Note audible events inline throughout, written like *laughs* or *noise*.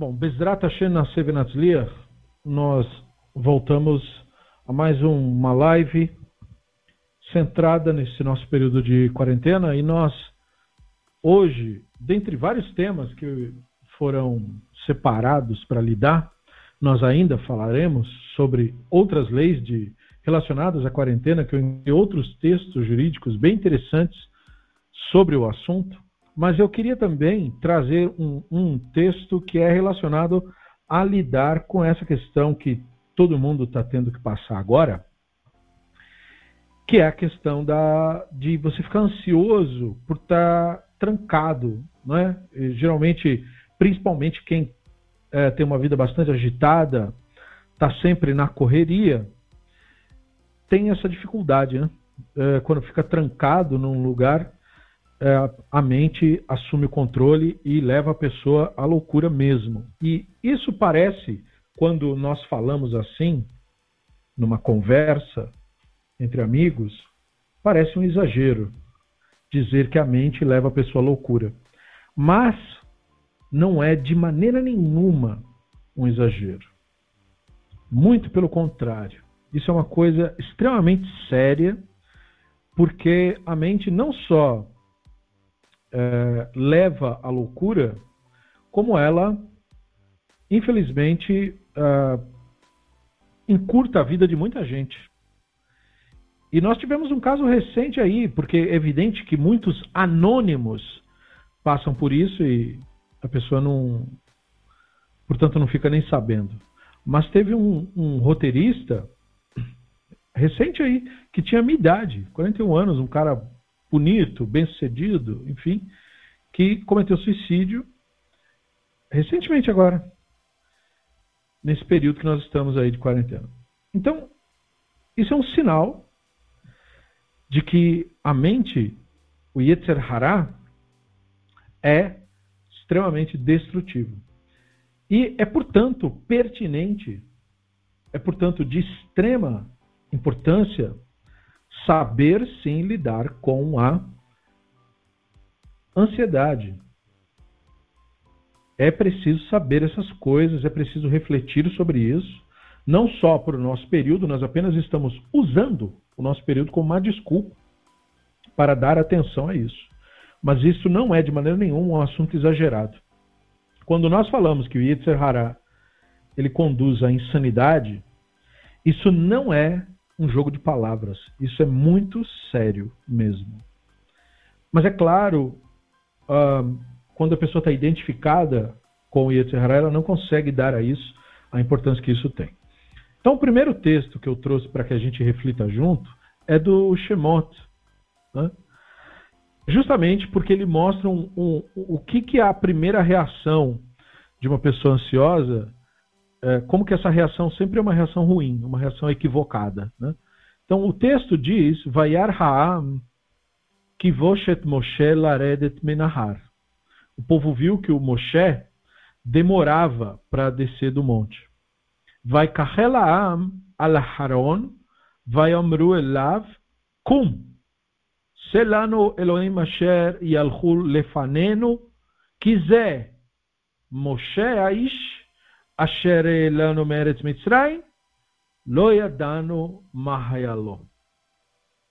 Bom, Bezrat Hashem Nascev Natzliach, nós voltamos a mais uma live centrada nesse nosso período de quarentena e nós hoje, dentre vários temas que foram separados para lidar, nós ainda falaremos sobre outras leis de, relacionadas à quarentena, que eu outros textos jurídicos bem interessantes sobre o assunto. Mas eu queria também trazer um, um texto que é relacionado a lidar com essa questão que todo mundo está tendo que passar agora, que é a questão da, de você ficar ansioso por estar tá trancado, não é? Geralmente, principalmente quem é, tem uma vida bastante agitada, está sempre na correria, tem essa dificuldade, né? É, quando fica trancado num lugar, é, a mente assume o controle e leva a pessoa à loucura mesmo. E isso parece, quando nós falamos assim, numa conversa entre amigos, parece um exagero dizer que a mente leva a pessoa à loucura. Mas não é de maneira nenhuma um exagero. Muito pelo contrário. Isso é uma coisa extremamente séria, porque a mente não só é, leva à loucura, como ela, infelizmente, é, encurta a vida de muita gente. E nós tivemos um caso recente aí, porque é evidente que muitos anônimos passam por isso e a pessoa não. Portanto, não fica nem sabendo. Mas teve um, um roteirista recente aí, que tinha minha idade, 41 anos, um cara bonito, bem-sucedido, enfim, que cometeu suicídio recentemente agora, nesse período que nós estamos aí de quarentena. Então, isso é um sinal de que a mente, o Yetzer Hará, é extremamente destrutivo. E é, portanto, pertinente, é, portanto, de extrema importância saber sim lidar com a ansiedade. É preciso saber essas coisas, é preciso refletir sobre isso, não só para o nosso período, nós apenas estamos usando o nosso período como uma desculpa para dar atenção a isso. Mas isso não é de maneira nenhuma um assunto exagerado. Quando nós falamos que o Yetzer Hará ele conduz à insanidade, isso não é um jogo de palavras. Isso é muito sério mesmo. Mas é claro, uh, quando a pessoa está identificada com o Yetzirah, ela não consegue dar a isso a importância que isso tem. Então, o primeiro texto que eu trouxe para que a gente reflita junto é do Shemot. Né? Justamente porque ele mostra um, um, o que, que é a primeira reação de uma pessoa ansiosa é, como que essa reação sempre é uma reação ruim, uma reação equivocada. Né? Então o texto diz, Vayar ha'am kivoshet Moshe laredet menahar. O povo viu que o Moshe demorava para descer do monte. Vai kahelaam al Haron, vai amru elav, kum. Selano Elohim asher yalchul lefanenu, quiser Moshe aish אשר לנו מארץ מצרים, לא ידענו מה היה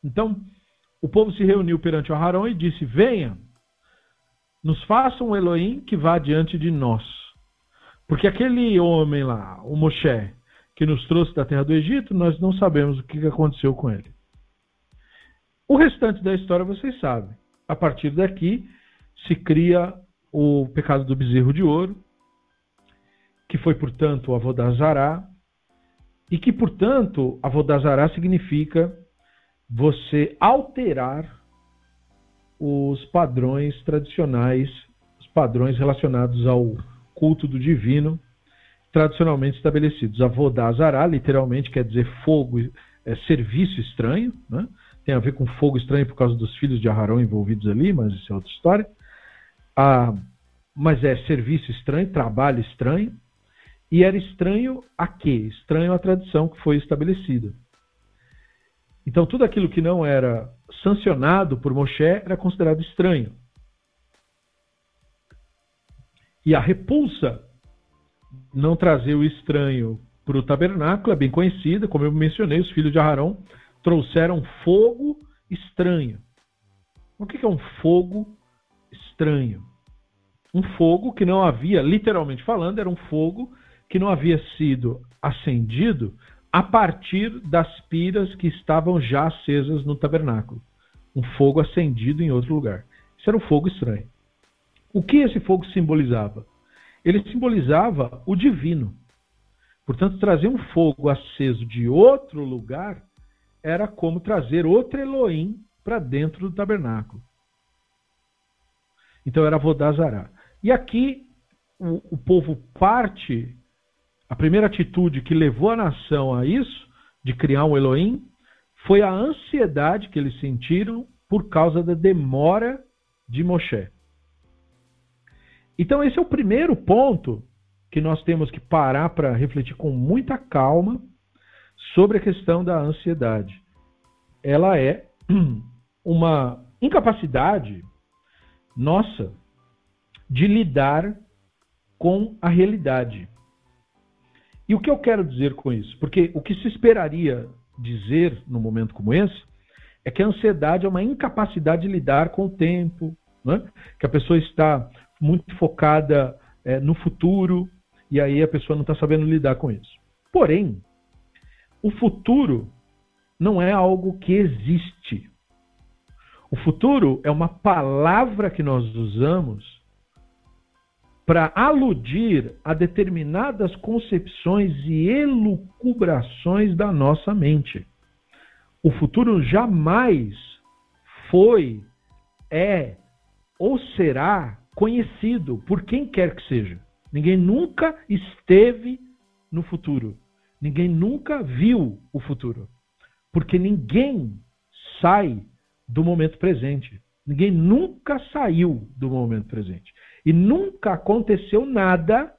Então, o povo se reuniu perante o Arão e disse: Venha, nos faça um Elohim que vá diante de nós. Porque aquele homem lá, o Moshe, que nos trouxe da terra do Egito, nós não sabemos o que aconteceu com ele. O restante da história vocês sabem. A partir daqui se cria o pecado do bezerro de ouro, que foi, portanto, Avodazará, e que, portanto, Avodazará significa você alterar os padrões tradicionais, os padrões relacionados ao culto do divino, tradicionalmente estabelecidos. Avodazará, literalmente, quer dizer fogo, é, serviço estranho, né? tem a ver com fogo estranho por causa dos filhos de Aharão envolvidos ali, mas isso é outra história. Ah, mas é serviço estranho, trabalho estranho. E era estranho a quê? Estranho à tradição que foi estabelecida. Então, tudo aquilo que não era sancionado por Moshe era considerado estranho. E a repulsa não trazer o estranho para o tabernáculo, é bem conhecida, como eu mencionei, os filhos de Arão trouxeram fogo estranho. O que é um fogo estranho? Um fogo que não havia, literalmente falando, era um fogo que não havia sido acendido a partir das piras que estavam já acesas no tabernáculo. Um fogo acendido em outro lugar. Isso era um fogo estranho. O que esse fogo simbolizava? Ele simbolizava o divino. Portanto, trazer um fogo aceso de outro lugar era como trazer outro Elohim para dentro do tabernáculo. Então era Vodazará. E aqui o, o povo parte, a primeira atitude que levou a nação a isso, de criar um Elohim, foi a ansiedade que eles sentiram por causa da demora de Moshe. Então, esse é o primeiro ponto que nós temos que parar para refletir com muita calma sobre a questão da ansiedade. Ela é *clears throat* uma incapacidade nossa de lidar com a realidade. E o que eu quero dizer com isso? Porque o que se esperaria dizer num momento como esse é que a ansiedade é uma incapacidade de lidar com o tempo, né? que a pessoa está muito focada é, no futuro e aí a pessoa não está sabendo lidar com isso. Porém, o futuro não é algo que existe. O futuro é uma palavra que nós usamos para aludir a determinadas concepções e elucubrações da nossa mente. O futuro jamais foi, é ou será conhecido por quem quer que seja. Ninguém nunca esteve no futuro. Ninguém nunca viu o futuro. Porque ninguém sai do momento presente. Ninguém nunca saiu do momento presente. E nunca aconteceu nada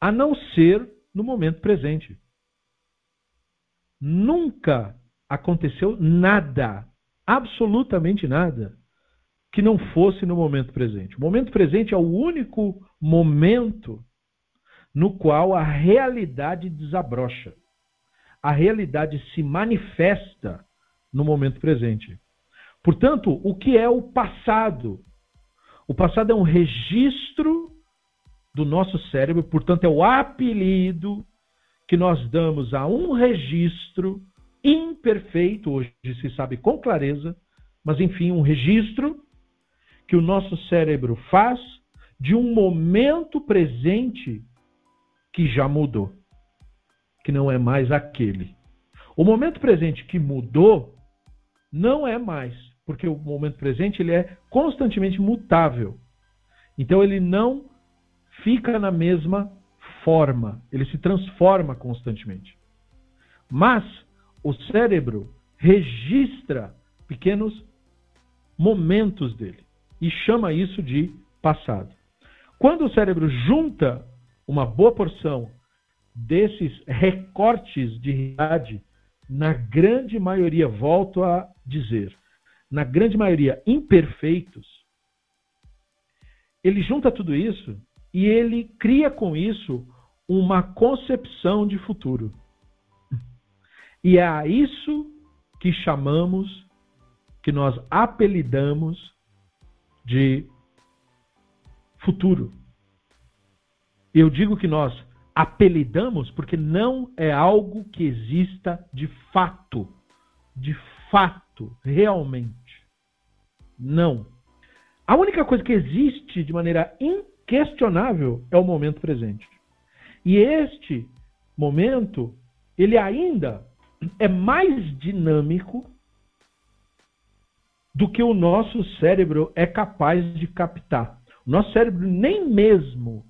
a não ser no momento presente. Nunca aconteceu nada, absolutamente nada, que não fosse no momento presente. O momento presente é o único momento no qual a realidade desabrocha. A realidade se manifesta no momento presente. Portanto, o que é o passado? O passado é um registro do nosso cérebro, portanto, é o apelido que nós damos a um registro imperfeito, hoje se sabe com clareza, mas enfim, um registro que o nosso cérebro faz de um momento presente que já mudou, que não é mais aquele. O momento presente que mudou não é mais, porque o momento presente ele é constantemente mutável. Então ele não fica na mesma forma, ele se transforma constantemente. Mas o cérebro registra pequenos momentos dele e chama isso de passado. Quando o cérebro junta uma boa porção desses recortes de realidade, na grande maioria, volto a dizer, na grande maioria imperfeitos, ele junta tudo isso e ele cria com isso uma concepção de futuro. E é a isso que chamamos, que nós apelidamos de futuro. Eu digo que nós apelidamos porque não é algo que exista de fato. De fato, realmente. Não. A única coisa que existe de maneira inquestionável é o momento presente. E este momento, ele ainda é mais dinâmico do que o nosso cérebro é capaz de captar. O nosso cérebro nem mesmo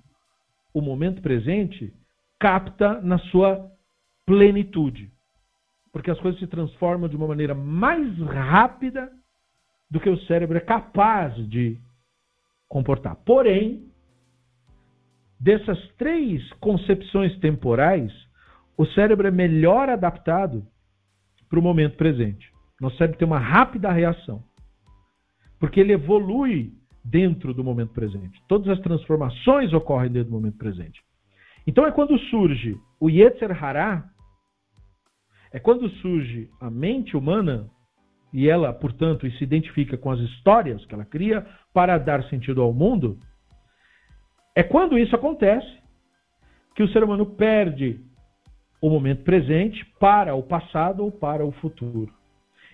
o momento presente capta na sua plenitude. Porque as coisas se transformam de uma maneira mais rápida do que o cérebro é capaz de comportar. Porém, dessas três concepções temporais, o cérebro é melhor adaptado para o momento presente. Nosso cérebro tem uma rápida reação. Porque ele evolui dentro do momento presente. Todas as transformações ocorrem dentro do momento presente. Então é quando surge o Yetzer Hará, é quando surge a mente humana e ela, portanto, se identifica com as histórias que ela cria para dar sentido ao mundo. É quando isso acontece que o ser humano perde o momento presente para o passado ou para o futuro.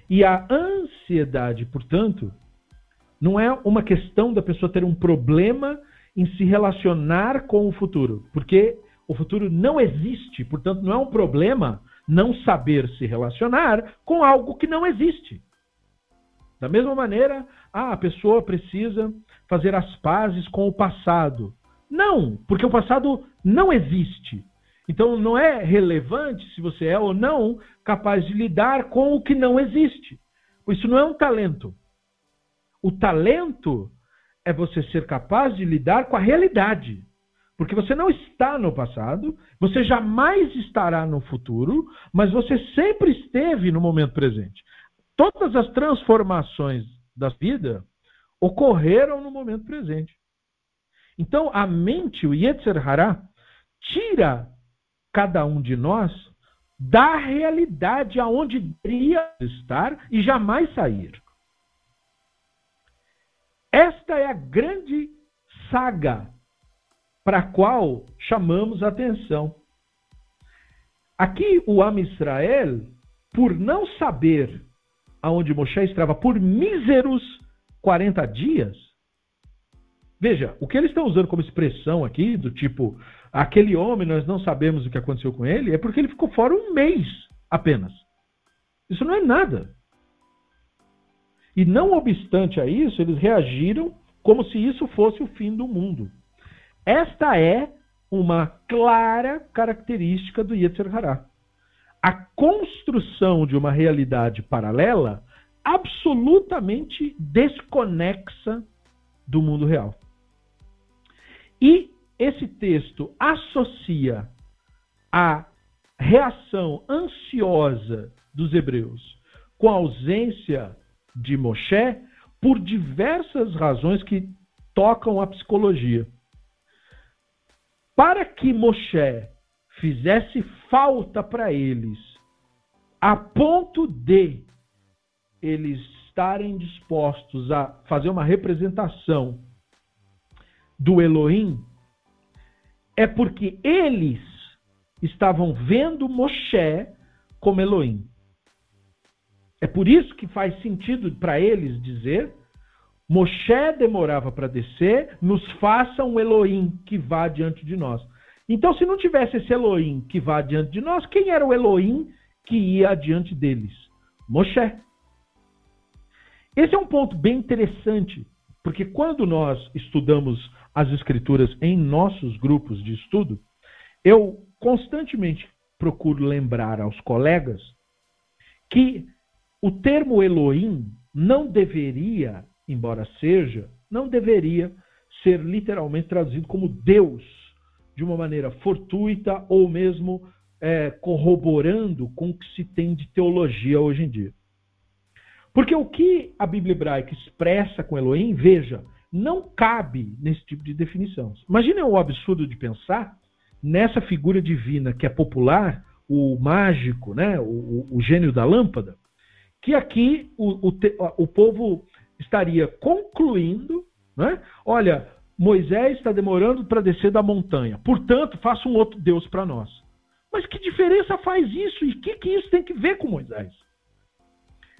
E a ansiedade, portanto, não é uma questão da pessoa ter um problema em se relacionar com o futuro, porque o futuro não existe, portanto, não é um problema não saber se relacionar com algo que não existe. Da mesma maneira, ah, a pessoa precisa fazer as pazes com o passado. Não, porque o passado não existe. Então não é relevante se você é ou não capaz de lidar com o que não existe. Isso não é um talento. O talento é você ser capaz de lidar com a realidade. Porque você não está no passado, você jamais estará no futuro, mas você sempre esteve no momento presente. Todas as transformações da vida ocorreram no momento presente. Então, a mente, o Yetzer Hará, tira cada um de nós da realidade aonde deveria estar e jamais sair. Esta é a grande saga para a qual chamamos atenção. Aqui o Am Israel, por não saber aonde Moshe estava por míseros 40 dias, veja, o que eles estão usando como expressão aqui, do tipo, aquele homem, nós não sabemos o que aconteceu com ele, é porque ele ficou fora um mês apenas. Isso não é nada. E não obstante a isso, eles reagiram como se isso fosse o fim do mundo. Esta é uma clara característica do Yetzer Hará. A construção de uma realidade paralela absolutamente desconexa do mundo real. E esse texto associa a reação ansiosa dos hebreus com a ausência de Moshe por diversas razões que tocam a psicologia. Para que Moshe fizesse falta para eles, a ponto de eles estarem dispostos a fazer uma representação do Elohim, é porque eles estavam vendo Moshe como Elohim. É por isso que faz sentido para eles dizer Moshe demorava para descer, nos faça um Elohim que vá diante de nós. Então, se não tivesse esse Elohim que vá diante de nós, quem era o Elohim que ia adiante deles? Moshe. Esse é um ponto bem interessante, porque quando nós estudamos as Escrituras em nossos grupos de estudo, eu constantemente procuro lembrar aos colegas que o termo Elohim não deveria embora seja, não deveria ser literalmente traduzido como Deus, de uma maneira fortuita ou mesmo é, corroborando com o que se tem de teologia hoje em dia. Porque o que a Bíblia hebraica expressa com Elohim, veja, não cabe nesse tipo de definição. Imaginem o absurdo de pensar nessa figura divina que é popular, o mágico, né, o, o gênio da lâmpada, que aqui o, o, o povo estaria concluindo, né? olha, Moisés está demorando para descer da montanha, portanto, faça um outro Deus para nós. Mas que diferença faz isso? E o que, que isso tem que ver com Moisés?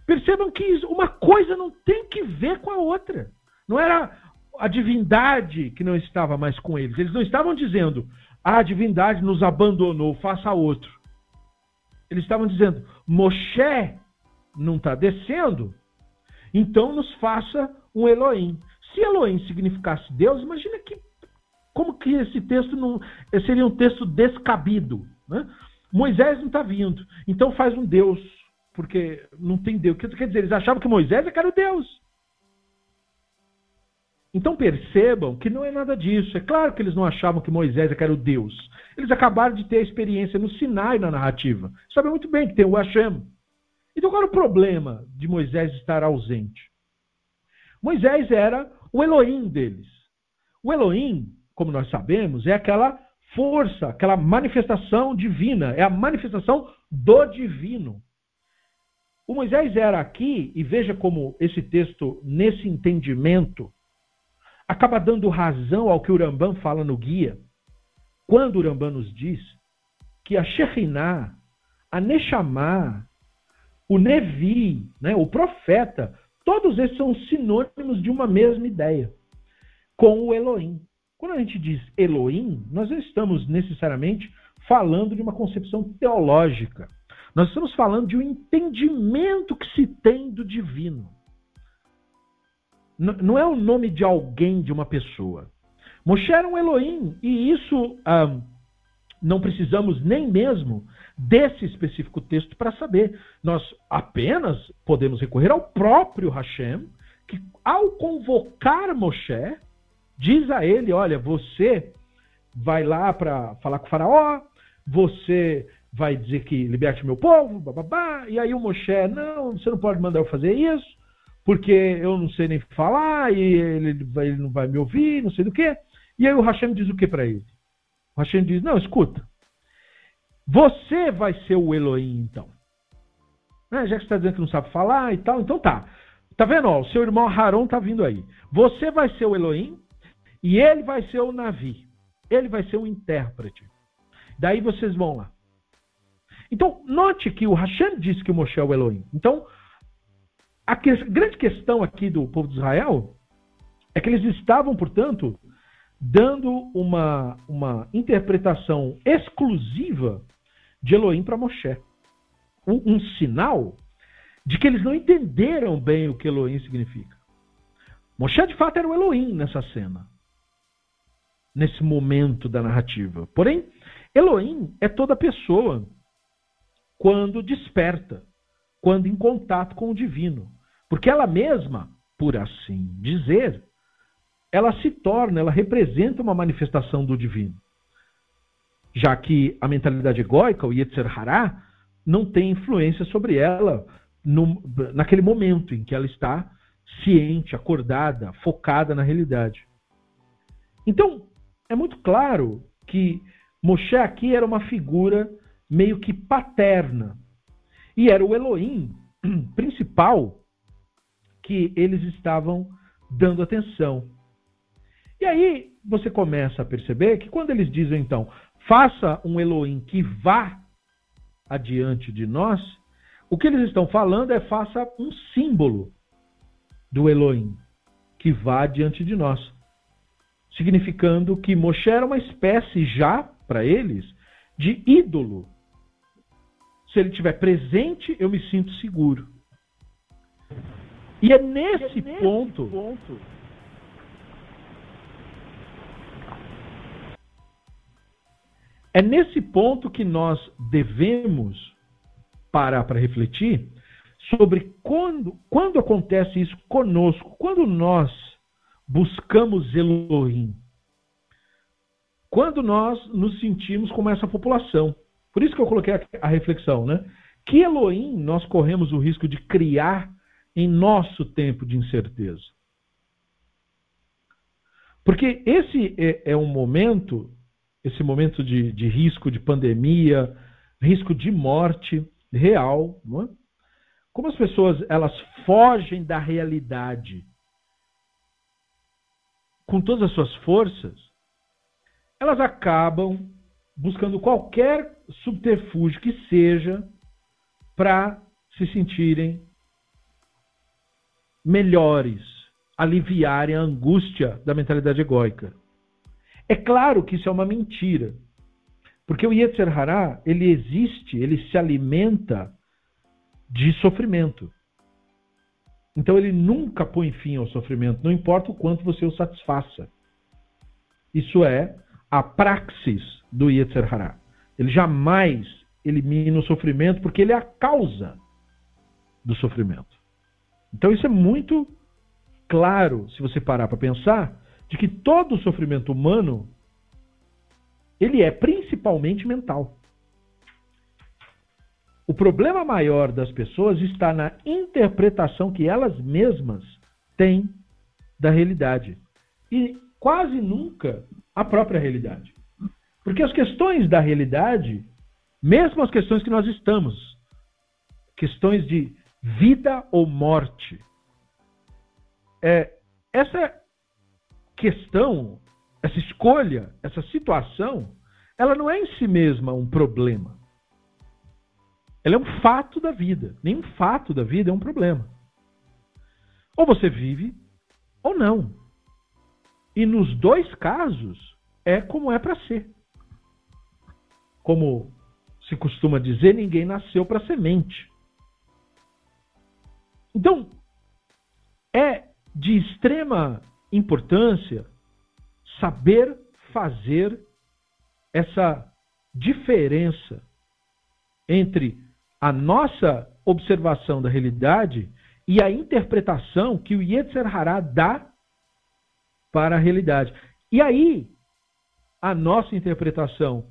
Percebam que uma coisa não tem que ver com a outra. Não era a divindade que não estava mais com eles. Eles não estavam dizendo, a divindade nos abandonou, faça outro. Eles estavam dizendo, Moshe não está descendo, então nos faça um Elohim. Se Elohim significasse Deus, imagina que como que esse texto não seria um texto descabido. Né? Moisés não está vindo, então faz um Deus, porque não tem Deus. Quer dizer, eles achavam que Moisés é era o Deus. Então percebam que não é nada disso. É claro que eles não achavam que Moisés era o Deus. Eles acabaram de ter a experiência no Sinai na narrativa. Sabem muito bem que tem o Hashem. Então qual era o problema de Moisés estar ausente? Moisés era o Elohim deles. O Elohim, como nós sabemos, é aquela força, aquela manifestação divina, é a manifestação do divino. O Moisés era aqui, e veja como esse texto, nesse entendimento, acaba dando razão ao que o Rambam fala no guia, quando o Rambam nos diz que a Shekhinah, a Neshama, o Nevi, né, o profeta, todos esses são sinônimos de uma mesma ideia, com o Elohim. Quando a gente diz Elohim, nós não estamos necessariamente falando de uma concepção teológica. Nós estamos falando de um entendimento que se tem do divino. não é o nome de alguém, de uma pessoa. Moshe era um Elohim, e isso ah, não precisamos nem mesmo desse específico texto para saber. Nós apenas podemos recorrer ao próprio Hashem, que ao convocar Moshe, diz a ele: Olha, você vai lá para falar com o Faraó, você vai dizer que liberte meu povo, bababá. E aí o Moshe, não, você não pode mandar eu fazer isso, porque eu não sei nem falar, e ele, vai, ele não vai me ouvir, não sei do que. E aí o Hashem diz o que para ele? O Hashem diz, não, escuta, você vai ser o Elohim, então. Né? Já que você está dizendo que não sabe falar e tal, então tá. Tá vendo? Ó, o seu irmão Haron tá vindo aí. Você vai ser o Elohim e ele vai ser o Navi. Ele vai ser o intérprete. Daí vocês vão lá. Então, note que o Hashem disse que o Moshe é o Elohim. Então, a que, grande questão aqui do povo de Israel é que eles estavam, portanto, dando uma, uma interpretação exclusiva de Elohim para Moshe. Um, um sinal de que eles não entenderam bem o que Elohim significa. Moshe, de fato, era o Elohim nessa cena, nesse momento da narrativa. Porém, Elohim é toda pessoa quando desperta, quando em contato com o divino. Porque ela mesma, por assim dizer, ela se torna, ela representa uma manifestação do divino. Já que a mentalidade egóica, o Yetzer Hará, não tem influência sobre ela no, naquele momento em que ela está ciente, acordada, focada na realidade. Então, é muito claro que Moshe aqui era uma figura meio que paterna. E era o Elohim *clears throat* principal que eles estavam dando atenção. E aí você começa a perceber que quando eles dizem então, faça um Elohim que vá adiante de nós, o que eles estão falando é faça um símbolo do Elohim que vá diante de nós. Significando que Moshe era uma espécie já, para eles, de ídolo se ele estiver presente, eu me sinto seguro. E é nesse, é nesse ponto, ponto É nesse ponto que nós devemos parar para refletir sobre quando, quando acontece isso conosco, quando nós buscamos Elohim, quando nós nos sentimos como essa população. Por isso que eu coloquei a, reflexão, né? Que Elohim nós corremos o risco de criar em nosso tempo de incerteza? Porque esse é, é um momento, esse momento de, de, risco de pandemia, risco de morte real, não é? Como as pessoas elas fogem da realidade com todas as suas forças, elas acabam buscando qualquer subterfúgio que seja para se sentirem melhores, aliviarem a angústia da mentalidade egóica. É claro que isso é uma mentira. Porque o Yetzer Hará, ele existe, ele se alimenta de sofrimento. Então ele nunca põe fim ao sofrimento, não importa o quanto você o satisfaça. Isso é a praxis do Yetzer Hará. Ele jamais elimina o sofrimento porque ele é a causa do sofrimento. Então isso é muito claro, se você parar para pensar, de que todo o sofrimento humano ele é principalmente mental. O problema maior das pessoas está na interpretação que elas mesmas têm da realidade. E quase nunca a própria realidade. Porque as questões da realidade, mesmo as questões que nós estamos, questões de vida ou morte, é, essa questão, essa escolha, essa situação, ela não é em si mesma um problema. Ela é um fato da vida. Nenhum fato da vida é um problema. Ou você vive ou não. E nos dois casos é como é para ser. Como se costuma dizer, ninguém nasceu para semente. Então, é de extrema importância saber fazer essa diferença entre a nossa observação da realidade e a interpretação que o Yetzer Hará dá para a realidade. E aí, a nossa interpretação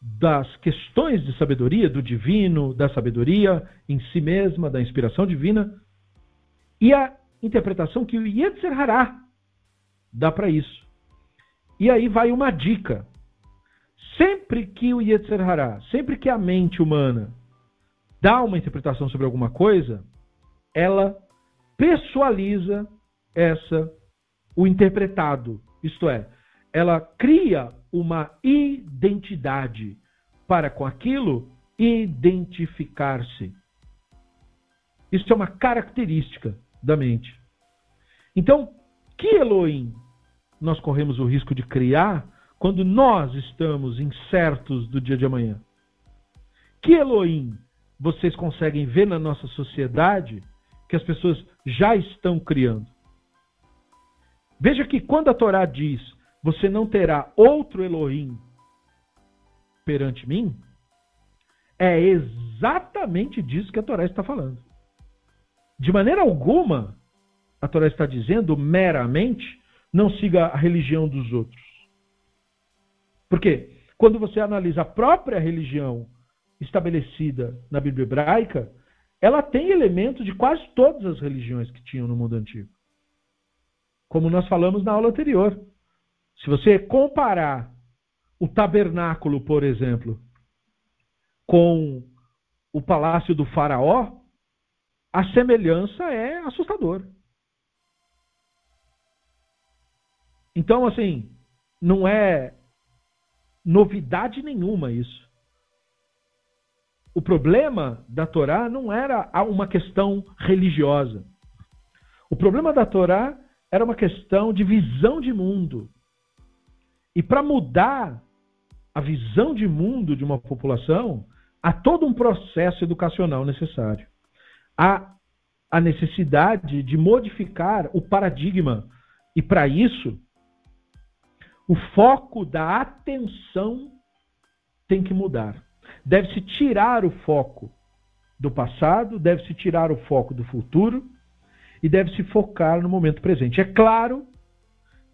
das questões de sabedoria, do divino, da sabedoria em si mesma, da inspiração divina, e a interpretação que o Yetzer Hará dá para isso. E aí vai uma dica. Sempre que o Yetzer Hará, sempre que a mente humana dá uma interpretação sobre alguma coisa, ela pessoaliza essa o interpretado, isto é, ela cria uma identidade para com aquilo identificar-se. Isso é uma característica da mente. Então, que Elohim nós corremos o risco de criar quando nós estamos incertos do dia de amanhã? Que Elohim vocês conseguem ver na nossa sociedade que as pessoas já estão criando? Veja que quando a Torá diz você não terá outro Elohim perante mim, é exatamente disso que a Torá está falando. De maneira alguma, a Torá está dizendo meramente não siga a religião dos outros. Por quê? Quando você analisa a própria religião estabelecida na Bíblia hebraica, ela tem elementos de quase todas as religiões que tinham no mundo antigo como nós falamos na aula anterior. Se você comparar o tabernáculo, por exemplo, com o palácio do faraó, a semelhança é assustadora. Então, assim, não é novidade nenhuma isso. O problema da Torá não era uma questão religiosa. O problema da Torá era uma questão de visão de mundo. E para mudar a visão de mundo de uma população, há todo um processo educacional necessário. Há a necessidade de modificar o paradigma. E para isso, o foco da atenção tem que mudar. Deve-se tirar o foco do passado, deve-se tirar o foco do futuro e deve se focar no momento presente. É claro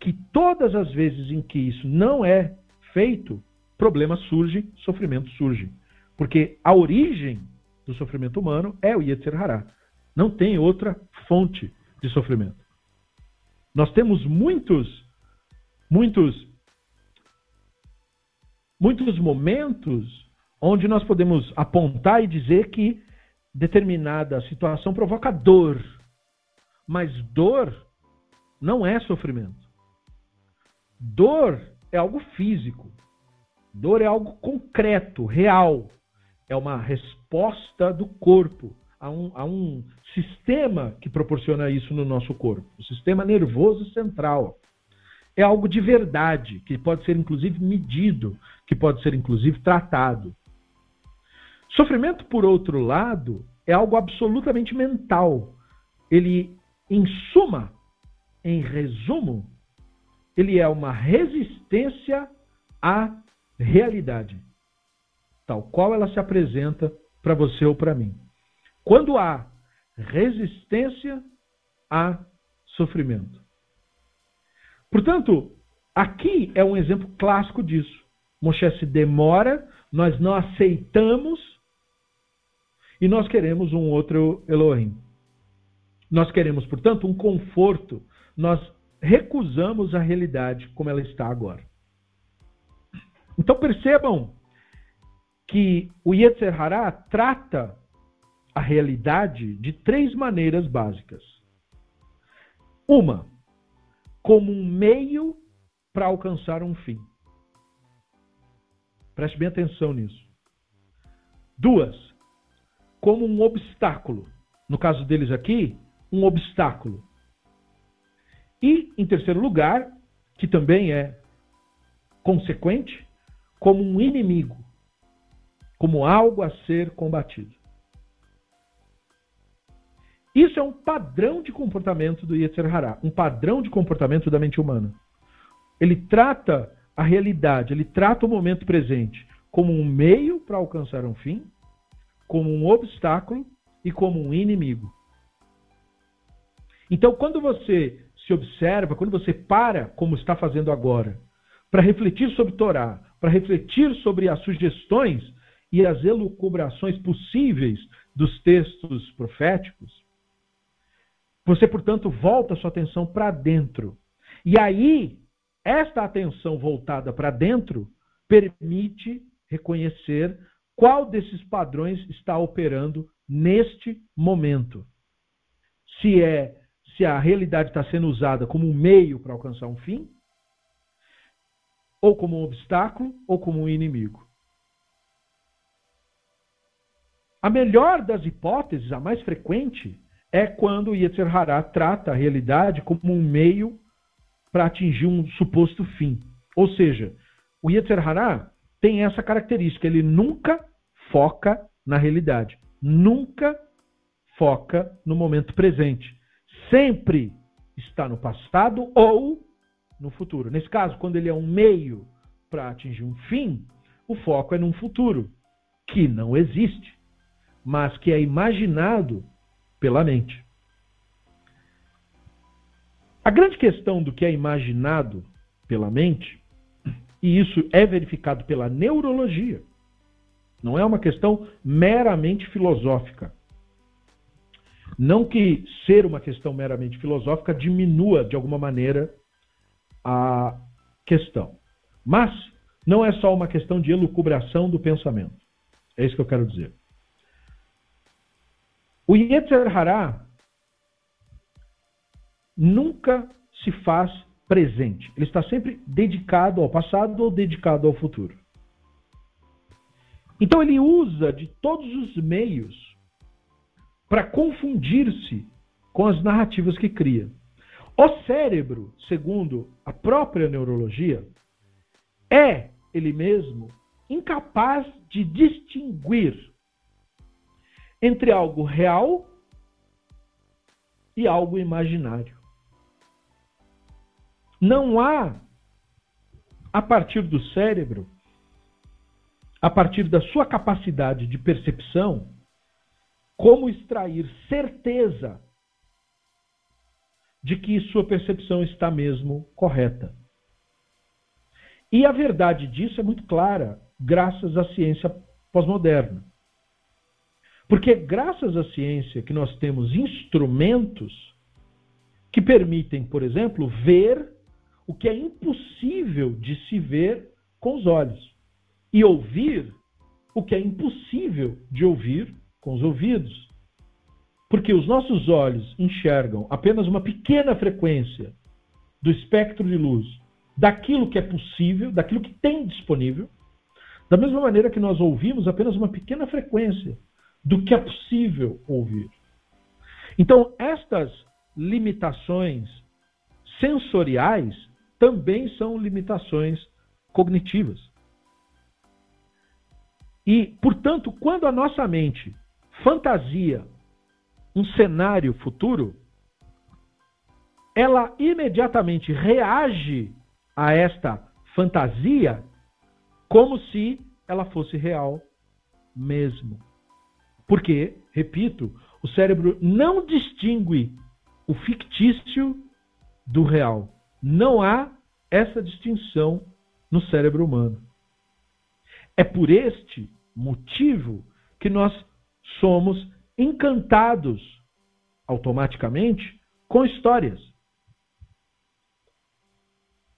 que todas as vezes em que isso não é feito, problema surge, sofrimento surge. Porque a origem do sofrimento humano é o Yetzer Hará. Não tem outra fonte de sofrimento. Nós temos muitos, muitos, muitos momentos onde nós podemos apontar e dizer que determinada situação provoca dor mas dor não é sofrimento. Dor é algo físico. Dor é algo concreto, real. É uma resposta do corpo a um, a um sistema que proporciona isso no nosso corpo o sistema nervoso central. É algo de verdade, que pode ser inclusive medido, que pode ser inclusive tratado. Sofrimento, por outro lado, é algo absolutamente mental. Ele em suma, em resumo, ele é uma resistência à realidade, tal qual ela se apresenta para você ou para mim. Quando há resistência, há sofrimento. Portanto, aqui é um exemplo clássico disso. Moshe se demora, nós não aceitamos e nós queremos um outro Elohim. Nós queremos, portanto, um conforto. Nós recusamos a realidade como ela está agora. Então percebam que o Yetzer Hará trata a realidade de três maneiras básicas. Uma, como um meio para alcançar um fim. Preste bem atenção nisso. Duas, como um obstáculo. No caso deles aqui, um obstáculo. E, em terceiro lugar, que também é consequente, como um inimigo, como algo a ser combatido. Isso é um padrão de comportamento do Yetzer Hará, um padrão de comportamento da mente humana. Ele trata a realidade, ele trata o momento presente como um meio para alcançar um fim, como um obstáculo e como um inimigo. Então, quando você se observa, quando você para, como está fazendo agora, para refletir sobre Torá, para refletir sobre as sugestões e as elucubrações possíveis dos textos proféticos, você, portanto, volta sua atenção para dentro. E aí, esta atenção voltada para dentro permite reconhecer qual desses padrões está operando neste momento. Se é se a realidade está sendo usada como um meio para alcançar um fim, ou como um obstáculo, ou como um inimigo. A melhor das hipóteses, a mais frequente, é quando Yetzer Hará trata a realidade como um meio para atingir um suposto fim. Ou seja, o Yetzer Hará tem essa característica, ele nunca foca na realidade, nunca foca no momento presente. Sempre está no passado ou no futuro. Nesse caso, quando ele é um meio para atingir um fim, o foco é num futuro que não existe, mas que é imaginado pela mente. A grande questão do que é imaginado pela mente, e isso é verificado pela neurologia, não é uma questão meramente filosófica. Não que ser uma questão meramente filosófica diminua de alguma maneira a questão. Mas não é só uma questão de elucubração do pensamento. É isso que eu quero dizer. O Yetzer Hará nunca se faz presente. Ele está sempre dedicado ao passado ou dedicado ao futuro. Então ele usa de todos os meios para confundir-se com as narrativas que cria. O cérebro, segundo a própria neurologia, é ele mesmo incapaz de distinguir entre algo real e algo imaginário. Não há, a partir do cérebro, a partir da sua capacidade de percepção, como extrair certeza de que sua percepção está mesmo correta. E a verdade disso é muito clara, graças à ciência pós-moderna. Porque graças à ciência que nós temos instrumentos que permitem, por exemplo, ver o que é impossível de se ver com os olhos e ouvir o que é impossível de ouvir com os ouvidos. Porque os nossos olhos enxergam apenas uma pequena frequência do espectro de luz daquilo que é possível, daquilo que tem disponível, da mesma maneira que nós ouvimos apenas uma pequena frequência do que é possível ouvir. Então, estas limitações sensoriais também são limitações cognitivas. E, portanto, quando a nossa mente fantasia um cenário futuro, ela imediatamente reage a esta fantasia como se ela fosse real mesmo. Porque, repito, o cérebro não distingue o fictício do real. Não há essa distinção no cérebro humano. É por este motivo que nós somos encantados automaticamente com histórias.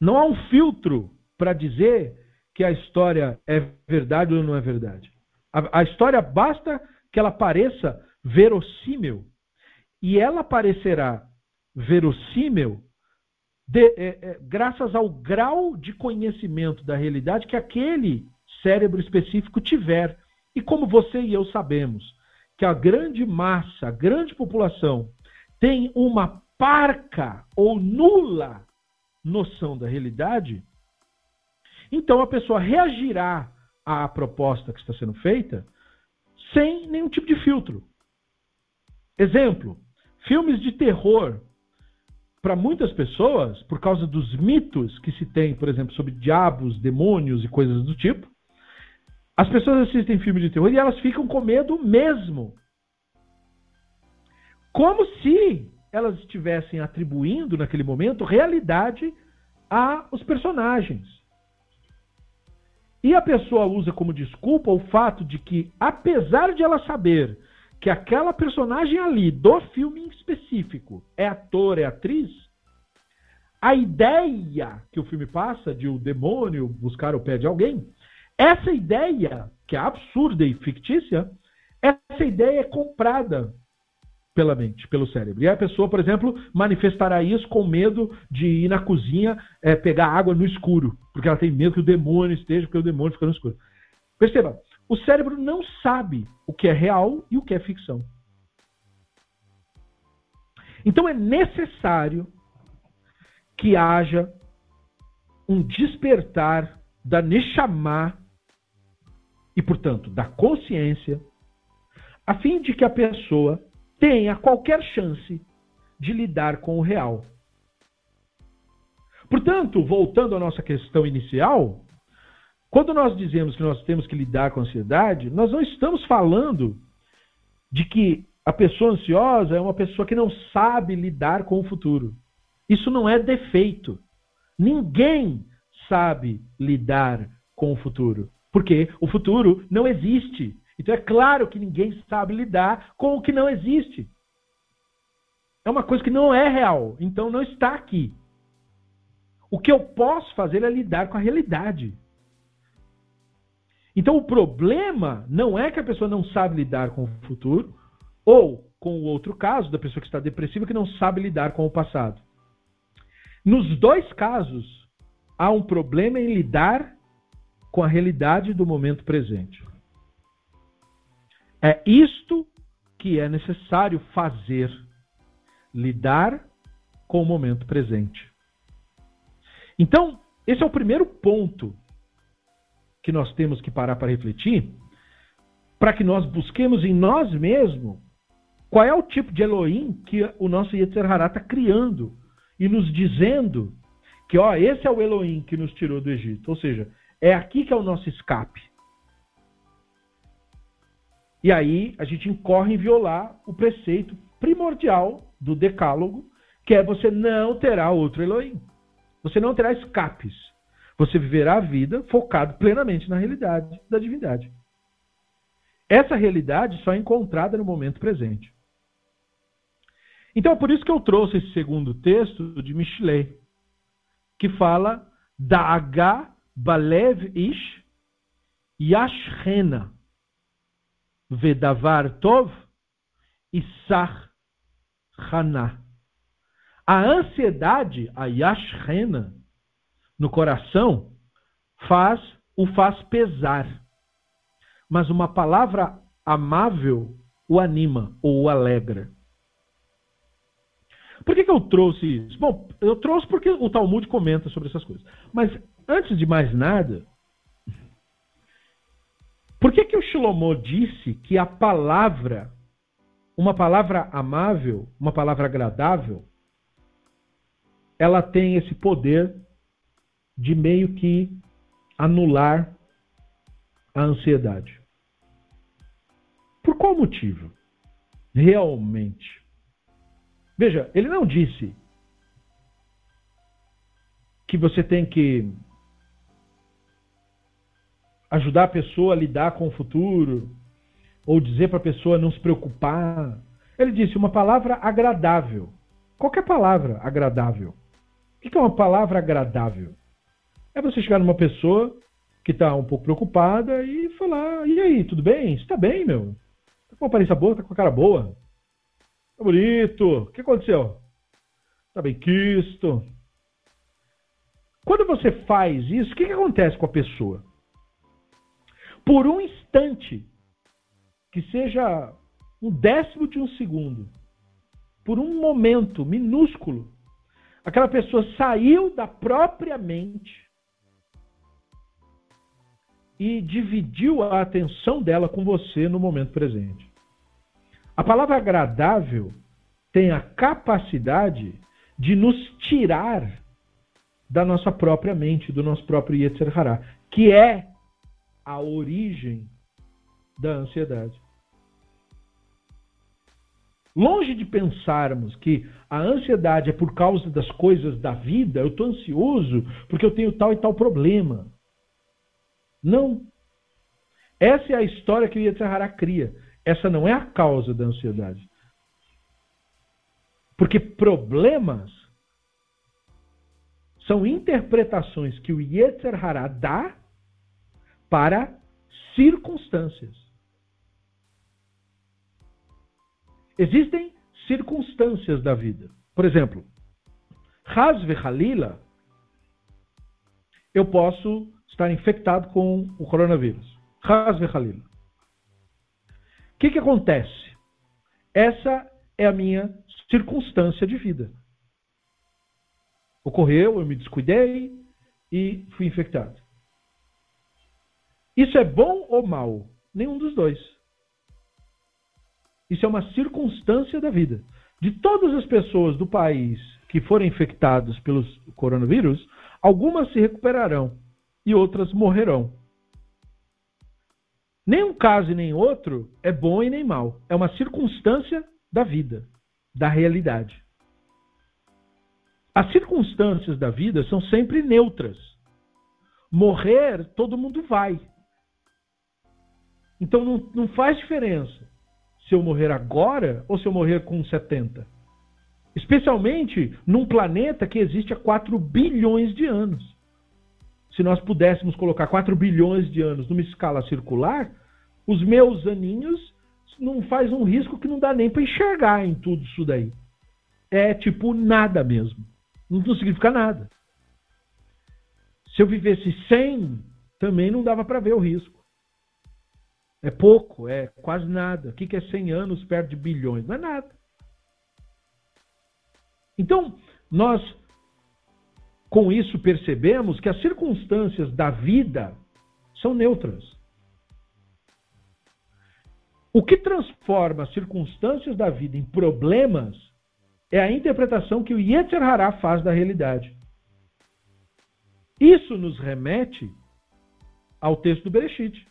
Não há um filtro para dizer que a história é verdade ou não é verdade. A, a história basta que ela pareça verossímil. E ela parecerá verossímil de, é, é, graças ao grau de conhecimento da realidade que aquele cérebro específico tiver. E como você e eu sabemos que a grande massa, a grande população, tem uma parca ou nula noção da realidade, então a pessoa reagirá à proposta que está sendo feita sem nenhum tipo de filtro. Exemplo: filmes de terror. Para muitas pessoas, por causa dos mitos que se tem, por exemplo, sobre diabos, demônios e coisas do tipo, as pessoas assistem filmes de terror e elas ficam com medo mesmo. Como se elas estivessem atribuindo, naquele momento, realidade aos personagens. E a pessoa usa como desculpa o fato de que, apesar de ela saber que aquela personagem ali, do filme em específico, é ator, é atriz, a ideia que o filme passa de o demônio buscar o pé de alguém, essa ideia, que é absurda e fictícia, essa ideia é comprada pela mente, pelo cérebro. E a pessoa, por exemplo, manifestará isso com medo de ir na cozinha é, pegar água no escuro, porque ela tem medo que o demônio esteja, porque o demônio fica no escuro. Perceba, o cérebro não sabe o que é real e o que é ficção. Então é necessário que haja um despertar da Neshama e, portanto, da consciência, a fim de que a pessoa tenha qualquer chance de lidar com o real. Portanto, voltando à nossa questão inicial, quando nós dizemos que nós temos que lidar com a ansiedade, nós não estamos falando de que a pessoa ansiosa é uma pessoa que não sabe lidar com o futuro. Isso não é defeito. Ninguém sabe lidar com o futuro. Porque o futuro não existe. Então é claro que ninguém sabe lidar com o que não existe. É uma coisa que não é real, então não está aqui. O que eu posso fazer é lidar com a realidade. Então o problema não é que a pessoa não sabe lidar com o futuro, ou com o outro caso, da pessoa que está depressiva que não sabe lidar com o passado. Nos dois casos, há um problema em lidar com a realidade do momento presente. É isto que é necessário fazer: lidar com o momento presente. Então, esse é o primeiro ponto que nós temos que parar para refletir, para que nós busquemos em nós mesmos qual é o tipo de Elohim que o nosso Yetzer Hará está criando e nos dizendo que, ó, esse é o Elohim que nos tirou do Egito. Ou seja, é aqui que é o nosso escape. E aí a gente incorre em violar o preceito primordial do decálogo, que é você não terá outro Elohim. Você não terá escapes. Você viverá a vida focado plenamente na realidade da divindade. Essa realidade só é encontrada no momento presente. Então é por isso que eu trouxe esse segundo texto de Mishlei, que fala da H Balev Ish Yashchena Vedavar Tov e Sar Haná. A ansiedade, a Yashchena, no coração, faz o faz pesar. Mas uma palavra amável o anima ou o alegra. Por que, que eu trouxe isso? Bom, eu trouxe porque o Talmud comenta sobre essas coisas. Mas antes de mais nada, por que, que o Shlomo disse que a palavra, uma palavra amável, uma palavra agradável, ela tem esse poder de meio que anular a ansiedade? Por qual motivo? Realmente. Veja, ele não disse que você tem que ajudar a pessoa a lidar com o futuro, ou dizer para a pessoa não se preocupar. Ele disse uma palavra agradável. Qualquer palavra agradável. O que é uma palavra agradável? É você chegar numa pessoa que está um pouco preocupada e falar: e aí, tudo bem? Você está bem, meu? Tá com uma aparência boa, tá com a cara boa? Tá bonito. O que aconteceu? Tá bem quisto. Quando você faz isso, o que, que acontece com a pessoa? Por um instante, que seja um décimo de um segundo, por um momento minúsculo, aquela pessoa saiu da própria mente e dividiu a atenção dela com você no momento presente. A palavra agradável tem a capacidade de nos tirar da nossa própria mente, do nosso próprio Yetzer Hará, que é a origem da ansiedade. Longe de pensarmos que a ansiedade é por causa das coisas da vida, eu estou ansioso porque eu tenho tal e tal problema. Não. Essa é a história que o Yetzirah cria. Essa não é a causa da ansiedade. Porque problemas são interpretações que o Yetzer dá para circunstâncias. Existem circunstâncias da vida. Por exemplo, Hasve Halila, eu posso estar infectado com o coronavírus. Hasve Halila. O que, que acontece? Essa é a minha circunstância de vida. Ocorreu, eu me descuidei e fui infectado. Isso é bom ou mal? Nenhum dos dois. Isso é uma circunstância da vida. De todas as pessoas do país que forem infectadas pelos coronavírus, algumas se recuperarão e outras morrerão. Nem um caso e nem outro é bom e nem mal. É uma circunstância da vida, da realidade. As circunstâncias da vida são sempre neutras. Morrer, todo mundo vai. Então não, não faz diferença se eu morrer agora ou se eu morrer com 70. Especialmente num planeta que existe há 4 bilhões de anos. Se nós pudéssemos colocar 4 bilhões de anos numa escala circular, os meus aninhos não faz um risco que não dá nem para enxergar em tudo isso daí. É tipo nada mesmo. Não, não significa nada. Se eu vivesse 100, também não dava para ver o risco. É pouco, é quase nada. O que é 100 anos perto de bilhões? Não é nada. Então, nós com isso percebemos que as circunstâncias da vida são neutras. O que transforma as circunstâncias da vida em problemas é a interpretação que o Yetzer Hará faz da realidade. Isso nos remete ao texto do Bereshit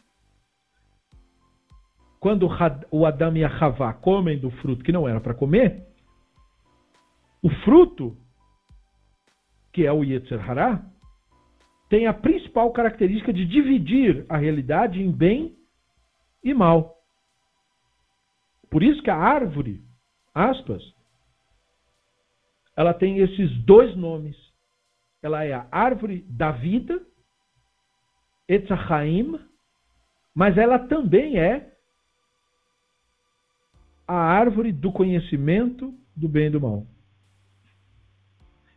quando o Adão e a Havá comem do fruto que não era para comer, o fruto, que é o Yetzer Hará, tem a principal característica de dividir a realidade em bem e mal. Por isso que a árvore, aspas, ela tem esses dois nomes. Ela é a árvore da vida, Etzachaim, mas ela também é a árvore do conhecimento do bem e do mal.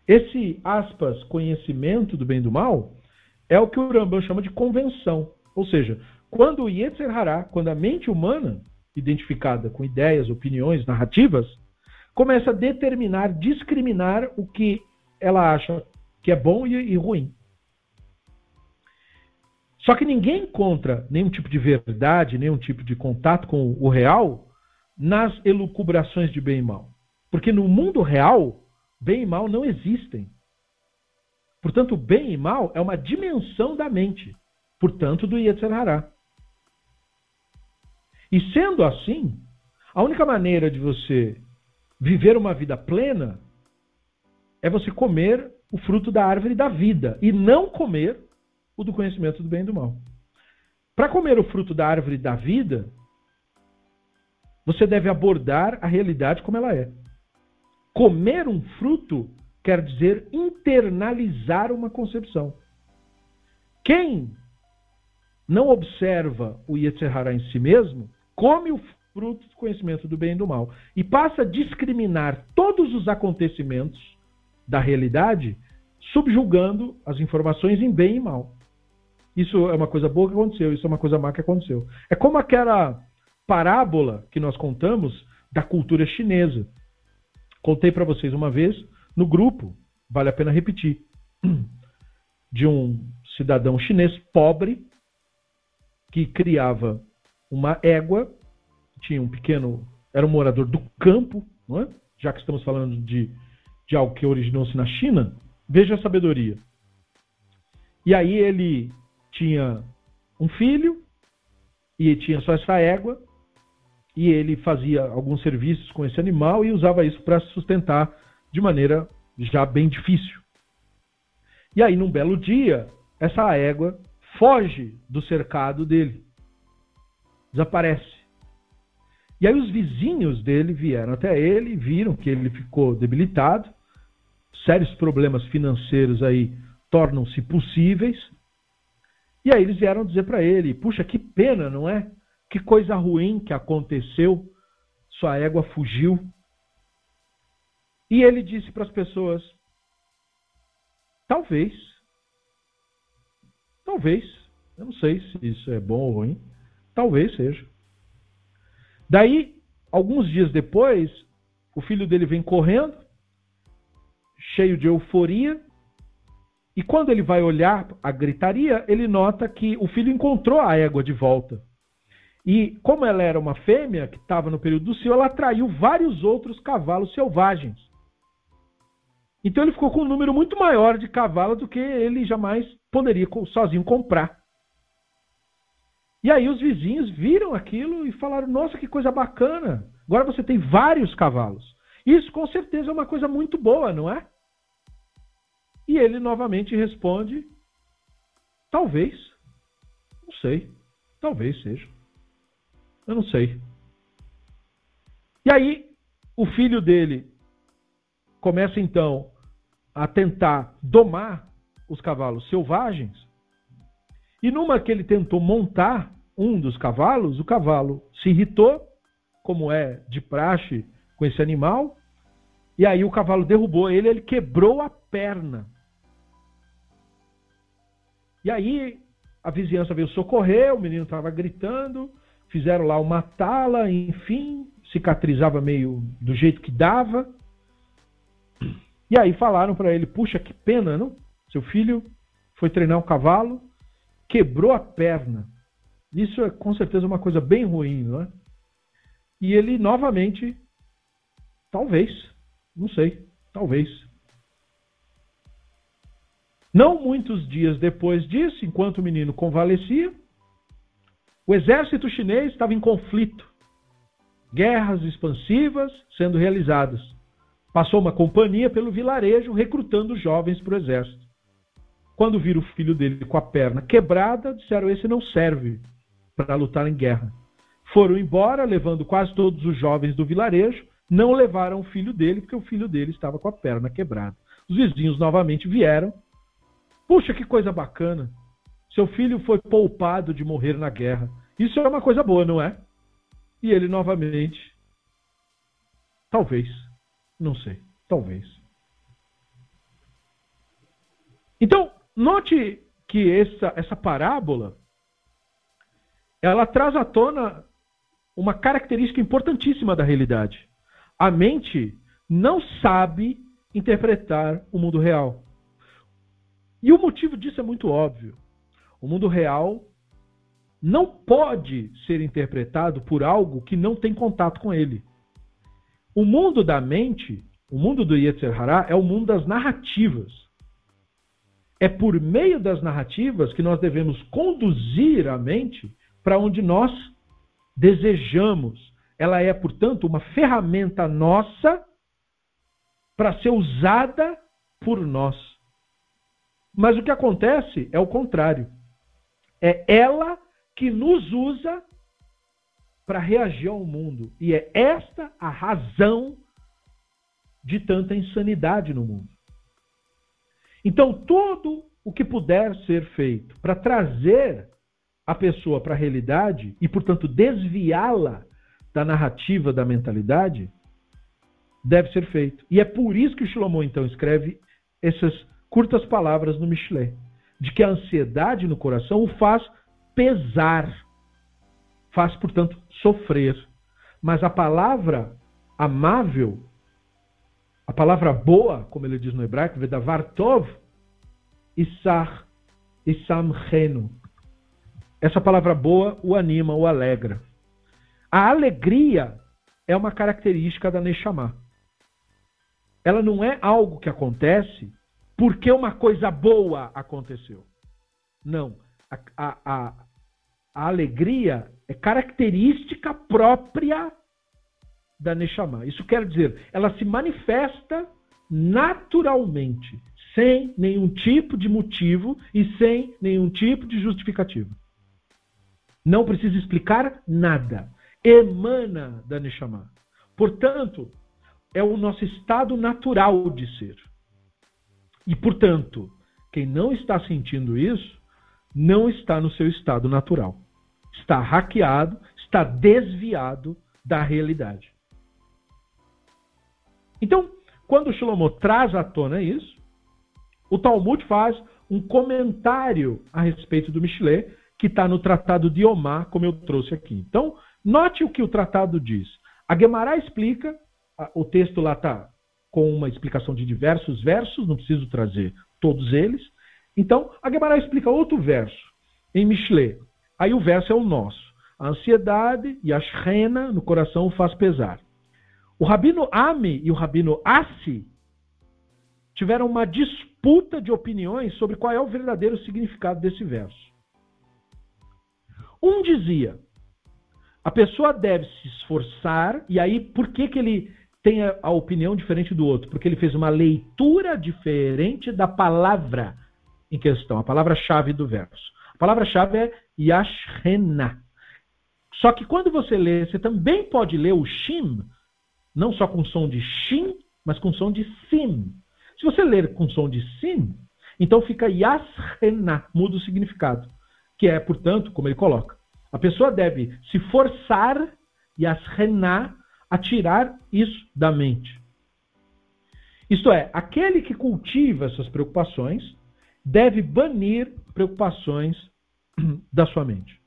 Esse, aspas, conhecimento do bem e do mal é o que o Rambam chama de convenção. Ou seja, quando o Yetzer Hará, quando a mente humana, identificada com ideias, opiniões, narrativas, começa a determinar, discriminar o que ela acha que é bom e, ruim. Só que ninguém encontra nenhum tipo de verdade, nenhum tipo de contato com o real nas elucubrações de bem e mal. Porque no mundo real, bem e mal não existem. Portanto, bem e mal é uma dimensão da mente, portanto, do Yetzer Hará. E sendo assim, a única maneira de você viver uma vida plena é você comer o fruto da árvore da vida e não comer o do conhecimento do bem e do mal. Para comer o fruto da árvore da vida, você deve abordar a realidade como ela é. Comer um fruto quer dizer internalizar uma concepção. Quem não observa o Yetzirah em si mesmo, come o fruto do conhecimento do bem e do mal e passa a discriminar todos os acontecimentos da realidade, subjugando as informações em bem e mal. Isso é uma coisa boa que aconteceu, isso é uma coisa má que aconteceu. É como aquela parábola que nós contamos da cultura chinesa. Contei para vocês uma vez no grupo, vale a pena repetir, *clears throat* de um cidadão chinês pobre que criava uma égua, tinha um pequeno, era um morador do campo, não é? já que estamos falando de, de algo que originou-se na China, veja a sabedoria. E aí ele tinha um filho e tinha só essa égua e ele fazia alguns serviços com esse animal e usava isso para sustentar de maneira já bem difícil. E aí, num belo dia, essa égua foge do cercado dele, desaparece. E aí os vizinhos dele vieram até ele, viram que ele ficou debilitado, sérios problemas financeiros aí tornam-se possíveis, e aí eles vieram dizer para ele: puxa, que pena, não é? Que coisa ruim que aconteceu, sua égua fugiu. E ele disse para as pessoas: talvez, talvez, eu não sei se isso é bom ou ruim, talvez seja. Daí, alguns dias depois, o filho dele vem correndo, cheio de euforia, e quando ele vai olhar a gritaria, ele nota que o filho encontrou a égua de volta. E como ela era uma fêmea que estava no período do cio, ela atraiu vários outros cavalos selvagens. Então ele ficou com um número muito maior de cavalos do que ele jamais poderia sozinho comprar. E aí os vizinhos viram aquilo e falaram: Nossa, que coisa bacana! Agora você tem vários cavalos. Isso com certeza é uma coisa muito boa, não é? E ele novamente responde: Talvez. Não sei. Talvez seja. Eu não sei. E aí, o filho dele começa então a tentar domar os cavalos selvagens. E numa que ele tentou montar um dos cavalos, o cavalo se irritou, como é de praxe com esse animal, e aí o cavalo derrubou ele, ele quebrou a perna. E aí a vizinhança veio socorrer, o menino estava gritando, fizeram lá uma tala, enfim, cicatrizava meio do jeito que dava. E aí falaram para ele: puxa, que pena, não? Seu filho foi treinar um cavalo, quebrou a perna. Isso é com certeza uma coisa bem ruim, não é? E ele novamente, talvez, não sei, talvez, não muitos dias depois disso, enquanto o menino convalescia, o exército chinês estava em conflito. Guerras expansivas sendo realizadas. Passou uma companhia pelo vilarejo recrutando jovens para o exército. Quando viram o filho dele com a perna quebrada, disseram: Esse não serve para lutar em guerra. Foram embora, levando quase todos os jovens do vilarejo. Não levaram o filho dele, porque o filho dele estava com a perna quebrada. Os vizinhos novamente vieram Puxa, que coisa bacana. Seu filho foi poupado de morrer na guerra. Isso é uma coisa boa, não é? E ele novamente. Talvez. Não sei. Talvez. Então, note que essa, essa parábola ela traz à tona uma característica importantíssima da realidade. A mente não sabe interpretar o mundo real. E o motivo disso é muito óbvio. O mundo real não pode ser interpretado por algo que não tem contato com ele. O mundo da mente, o mundo do Yetzer Hará, é o mundo das narrativas. É por meio das narrativas que nós devemos conduzir a mente para onde nós desejamos. Ela é, portanto, uma ferramenta nossa para ser usada por nós. Mas o que acontece é o contrário. É ela que nos usa para reagir ao mundo. E é esta a razão de tanta insanidade no mundo. Então, tudo o que puder ser feito para trazer a pessoa para a realidade e, portanto, desviá-la da narrativa da mentalidade, deve ser feito. E é por isso que o Shlomo, então, escreve essas curtas palavras no Michelet, de que a ansiedade no coração o faz pesar, faz, portanto, sofrer. Mas a palavra amável, a palavra boa, como ele diz no hebraico, Vedavar Tov, Isar, Isamchenu. Essa palavra boa o anima, o alegra. A alegria é uma característica da Neshama. Ela não é algo que acontece porque uma coisa boa aconteceu. Não. A, a, a, a alegria é característica própria da Neshama. Isso quer dizer, ela se manifesta naturalmente, sem nenhum tipo de motivo e sem nenhum tipo de justificativa. Não precisa explicar nada. Emana da Neshama. Portanto, é o nosso estado natural de ser. E, portanto, quem não está sentindo isso, não está no seu estado natural. Está hackeado, está desviado da realidade. Então, quando o Shlomo traz à tona isso, o Talmud faz um comentário a respeito do Michelet, que está no Tratado de Omar, como eu trouxe aqui. Então, note o que o tratado diz. A Gemara explica, o texto lá está com uma explicação de diversos versos, não preciso trazer todos eles. Então, a Gemara explica outro verso em Michelet. Aí o verso é o nosso. A ansiedade e a shena no coração faz pesar. O Rabino Ami e o Rabino Assi tiveram uma disputa de opiniões sobre qual é o verdadeiro significado desse verso. Um dizia, a pessoa deve se esforçar, e aí por que, que ele tem a, opinião diferente do outro? Porque ele fez uma leitura diferente da palavra em questão, a palavra-chave do verso. A palavra-chave é Yashena. Só que quando você lê, você também pode ler o Shim, não só com som de Shin, mas com som de Sim. Se você ler com som de Sim, então fica Yashena, muda o significado que é, portanto, como ele coloca, a pessoa deve se forçar as renar a tirar isso da mente. Isto é, aquele que cultiva essas preocupações deve banir preocupações *clears throat* da sua mente.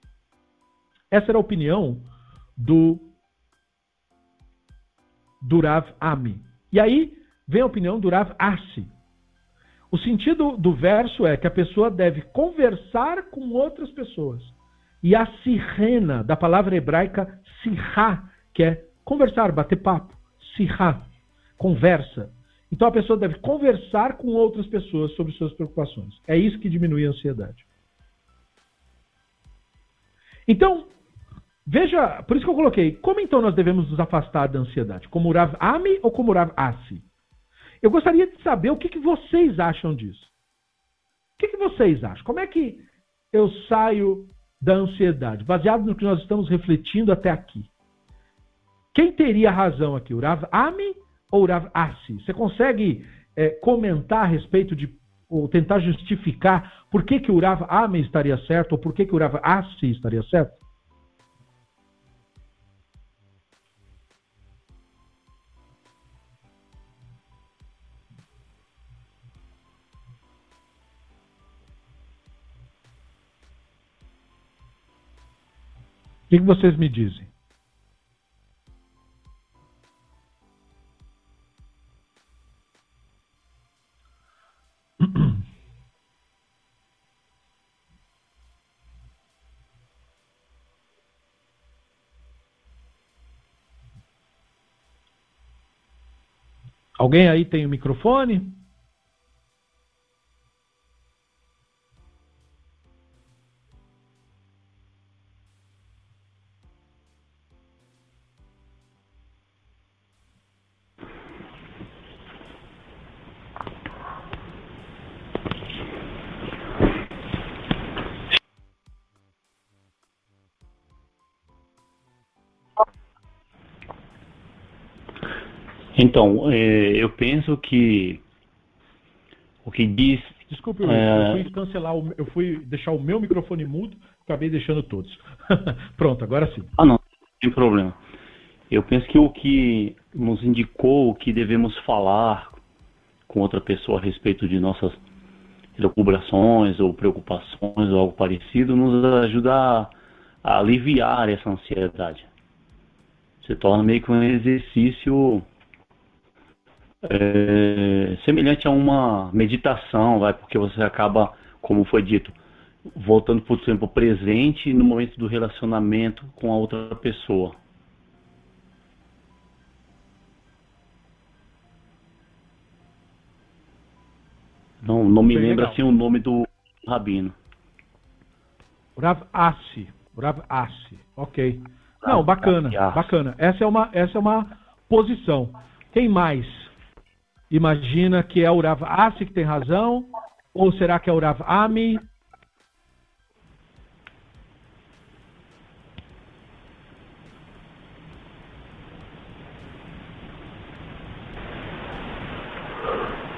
Essa era a opinião do, do Rav Ami. E aí vem a opinião do Rav Asi. O sentido do verso é que a pessoa deve conversar com outras pessoas. E a sirena, da palavra hebraica sirra, que é conversar, bater papo. Sirra, conversa. Então a pessoa deve conversar com outras pessoas sobre suas preocupações. É isso que diminui a ansiedade. Então, veja, por isso que eu coloquei, como então nós devemos nos afastar da ansiedade? Como Rav Ami ou como Rav Asi? Eu gostaria de saber o que, que vocês acham disso. O que, que vocês acham? Como é que eu saio da ansiedade? Baseado no que nós estamos refletindo até aqui. Quem teria razão aqui? O Rav Ami ou o Rav Asi? Você consegue é, comentar a respeito de, ou tentar justificar por que, que o Rav Ami estaria certo ou por que, que o Rav Asi estaria certo? O que vocês me dizem? Alguém aí tem o microfone? Então, é, eu penso que O que diz. Desculpe, eu, é... eu fui cancelar, o, eu fui deixar o meu microfone mudo, acabei deixando todos. *laughs* Pronto, agora sim. Ah, não, não tem problema. Eu penso que o que nos indicou o que devemos falar com outra pessoa a respeito de nossas elucubrações ou preocupações ou algo parecido nos ajuda a aliviar essa ansiedade. Se torna meio que um exercício é, semelhante a uma meditação, vai, porque você acaba, como foi dito, voltando para o tempo presente no momento do relacionamento com a outra pessoa. Não, não me lembro assim o nome do rabino. Rav Assi. Rav Assi. Ok. Não, bacana, bacana. Essa é uma, essa é uma posição. Quem mais imagina que é o Rav que tem razão? Ou será que é o Rav Ami?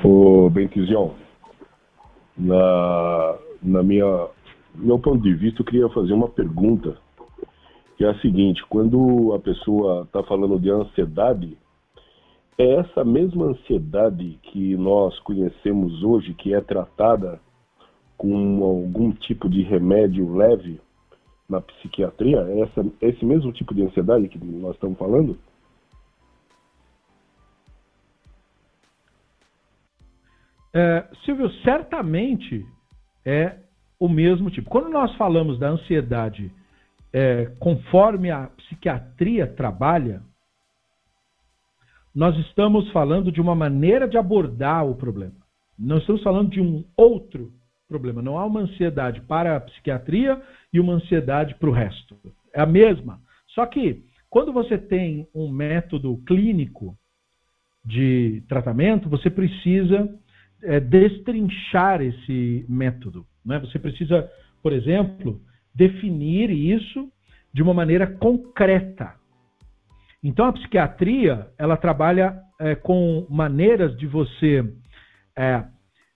Ô, Bentizion, na, na minha meu ponto de vista, eu queria fazer uma pergunta, que é a seguinte: quando a pessoa está falando de ansiedade, é essa mesma ansiedade que nós conhecemos hoje, que é tratada com algum tipo de remédio leve na psiquiatria? É essa, esse mesmo tipo de ansiedade que nós estamos falando? É, Silvio, certamente é o mesmo tipo. Quando nós falamos da ansiedade é, conforme a psiquiatria trabalha, nós estamos falando de uma maneira de abordar o problema. Não estamos falando de um outro problema. Não há uma ansiedade para a psiquiatria e uma ansiedade para o resto. É a mesma. Só que quando você tem um método clínico de tratamento, você precisa é, destrinchar esse método. Né? Você precisa, por exemplo, definir isso de uma maneira concreta. Então a psiquiatria ela trabalha é, com maneiras de você é,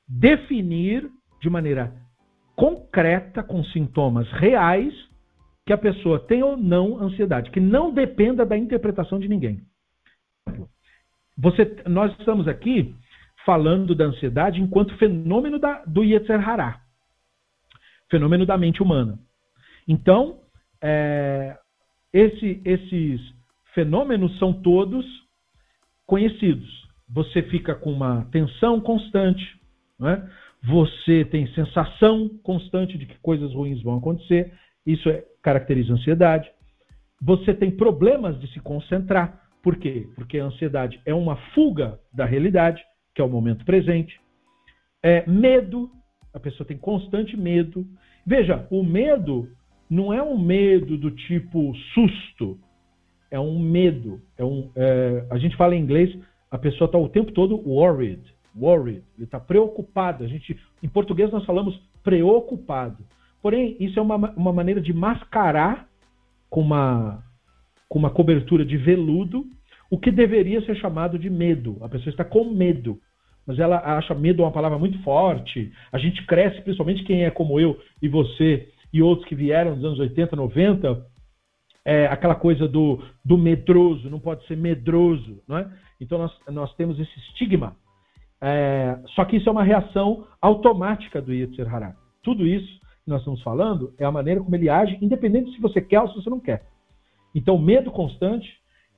definir de maneira concreta, com sintomas reais, que a pessoa tem ou não ansiedade, que não dependa da interpretação de ninguém. Você, nós estamos aqui falando da ansiedade enquanto fenômeno da, do Yetzer Hará, fenômeno da mente humana. Então, é, esse, esses fenômenos são todos conhecidos. Você fica com uma tensão constante, é? você tem sensação constante de que coisas ruins vão acontecer, isso é, caracteriza a ansiedade. Você tem problemas de se concentrar. Por quê? Porque a ansiedade é uma fuga da realidade que é o momento presente. É, medo, a pessoa tem constante medo. Veja, o medo não é um medo do tipo susto, é um medo. É um, é, a gente fala em inglês, a pessoa está o tempo todo worried, worried, ele está preocupado. A gente, em português nós falamos preocupado. Porém, isso é uma, uma maneira de mascarar com uma, com uma cobertura de veludo o que deveria ser chamado de medo. A pessoa está com medo, mas ela acha medo uma palavra muito forte. A gente cresce, principalmente quem é como eu e você e outros que vieram nos anos 80, 90, é aquela coisa do, do medroso, não pode ser medroso, não é? Então nós, nós temos esse estigma. É, só que isso é uma reação automática do Yetzer Hará. Tudo isso que nós estamos falando é a maneira como ele age, independente se você quer ou se você não quer. Então, medo constante,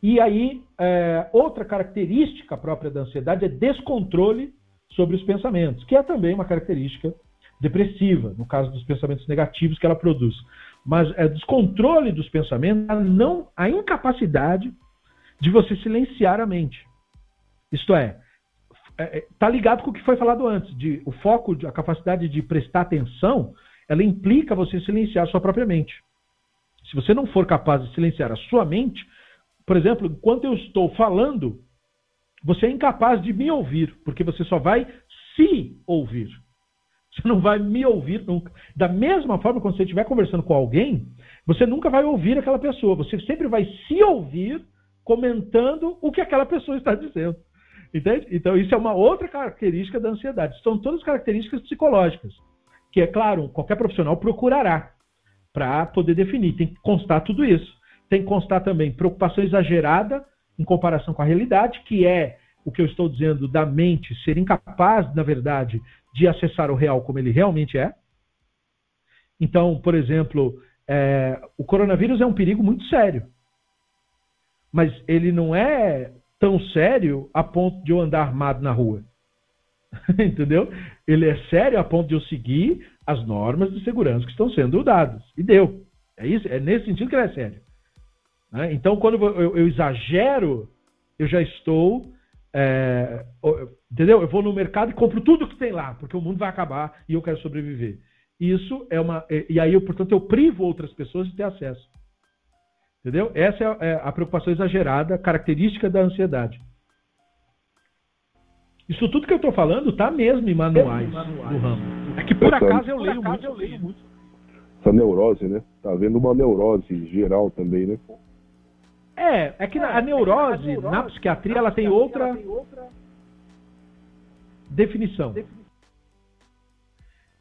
e aí, é, outra característica própria da ansiedade é descontrole sobre os pensamentos, que é também uma característica depressiva, no caso dos pensamentos negativos que ela produz. Mas é descontrole dos pensamentos, a, não, a incapacidade de você silenciar a mente. Isto é, está é, é, ligado com o que foi falado antes, de o foco, a capacidade de prestar atenção, ela implica você silenciar a sua própria mente. Se você não for capaz de silenciar a sua mente, por exemplo, enquanto eu estou falando, você é incapaz de me ouvir, porque você só vai se ouvir. Você não vai me ouvir nunca. Da mesma forma, quando você estiver conversando com alguém, você nunca vai ouvir aquela pessoa. Você sempre vai se ouvir comentando o que aquela pessoa está dizendo. Entende? Então, isso é uma outra característica da ansiedade. São todas características psicológicas, que, é claro, qualquer profissional procurará para poder definir. Tem que constar tudo isso. Tem que constar também preocupação exagerada em comparação com a realidade, que é o que eu estou dizendo da mente ser incapaz, na verdade, de acessar o real como ele realmente é. Então, por exemplo, é, o coronavírus é um perigo muito sério. Mas ele não é tão sério a ponto de eu andar armado na rua. *laughs* Entendeu? Ele é sério a ponto de eu seguir as normas de segurança que estão sendo dadas. E deu. É isso, é nesse sentido que ele é sério. Né? Então, quando eu, eu, exagero, eu já estou. É, entendeu? Eu vou no mercado e compro tudo que tem lá, porque o mundo vai acabar e eu quero sobreviver. Isso é uma. E aí, eu, portanto, eu privo outras pessoas de ter acesso. Entendeu? Essa é, é a preocupação exagerada, característica da ansiedade. Isso tudo que eu estou falando está mesmo em manuais, manuais do ramo. É que por acaso eu leio muito. Eu leio muito. Essa neurose, né? Tá havendo uma neurose geral também, né? É, é que a, neurose, a neurose na psiquiatria, ela tem outra, ela tem outra definição.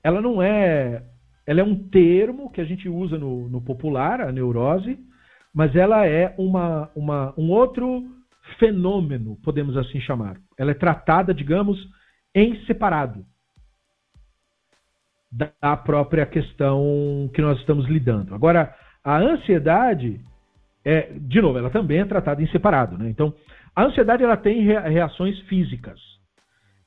Ela não é. Ela é um termo que a gente usa no, no popular, a neurose, mas ela é uma, uma, um outro fenômeno, podemos assim chamar. Ela é tratada, digamos, em separado da própria questão que nós estamos lidando. Agora, a ansiedade, é, de novo, ela também é tratada em separado. Né? Então, a ansiedade ela tem reações físicas.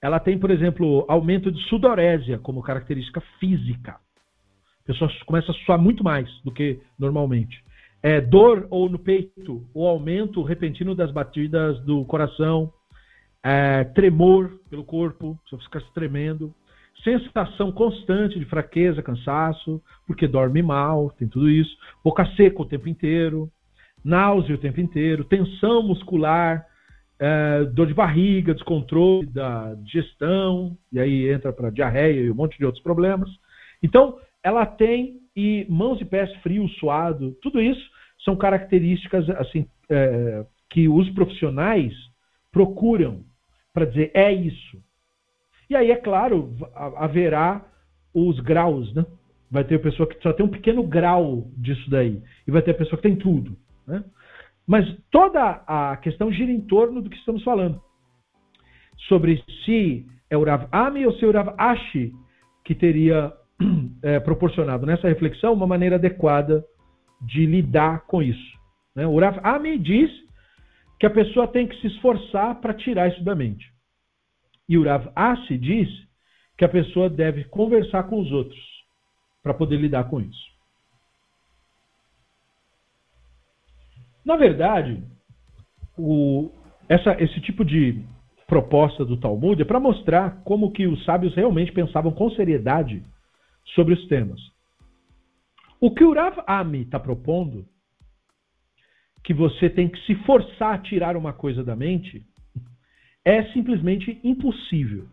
Ela tem, por exemplo, aumento de sudorésia como característica física. A pessoa começa a suar muito mais do que normalmente. É, dor ou no peito, o aumento repentino das batidas do coração, é, tremor pelo corpo, você fica tremendo, sensação constante de fraqueza, cansaço, porque dorme mal, tem tudo isso, boca seca o tempo inteiro, náusea o tempo inteiro, tensão muscular, é, dor de barriga, descontrole da digestão, e aí entra para diarreia e um monte de outros problemas. Então, ela tem e mãos e pés frios, suado, tudo isso são características assim é, que os profissionais procuram para dizer é isso. E aí, é claro, haverá os graus, né? Vai ter pessoa que só tem um pequeno grau disso daí, e vai ter a pessoa que tem tudo. Né? Mas toda a questão gira em torno do que estamos falando. Sobre se é o Rav Ami ou se é o Rav Ashi que teria *clears throat* é, proporcionado nessa reflexão uma maneira adequada de lidar com isso. Né? O Rav Ami diz que a pessoa tem que se esforçar para tirar isso da mente. E o Rav Asi diz que a pessoa deve conversar com os outros para poder lidar com isso. Na verdade, o, essa, esse tipo de proposta do Talmud é para mostrar como que os sábios realmente pensavam com seriedade sobre os temas. O que o Rav Ami está propondo, que você tem que se forçar a tirar uma coisa da mente, é simplesmente impossível.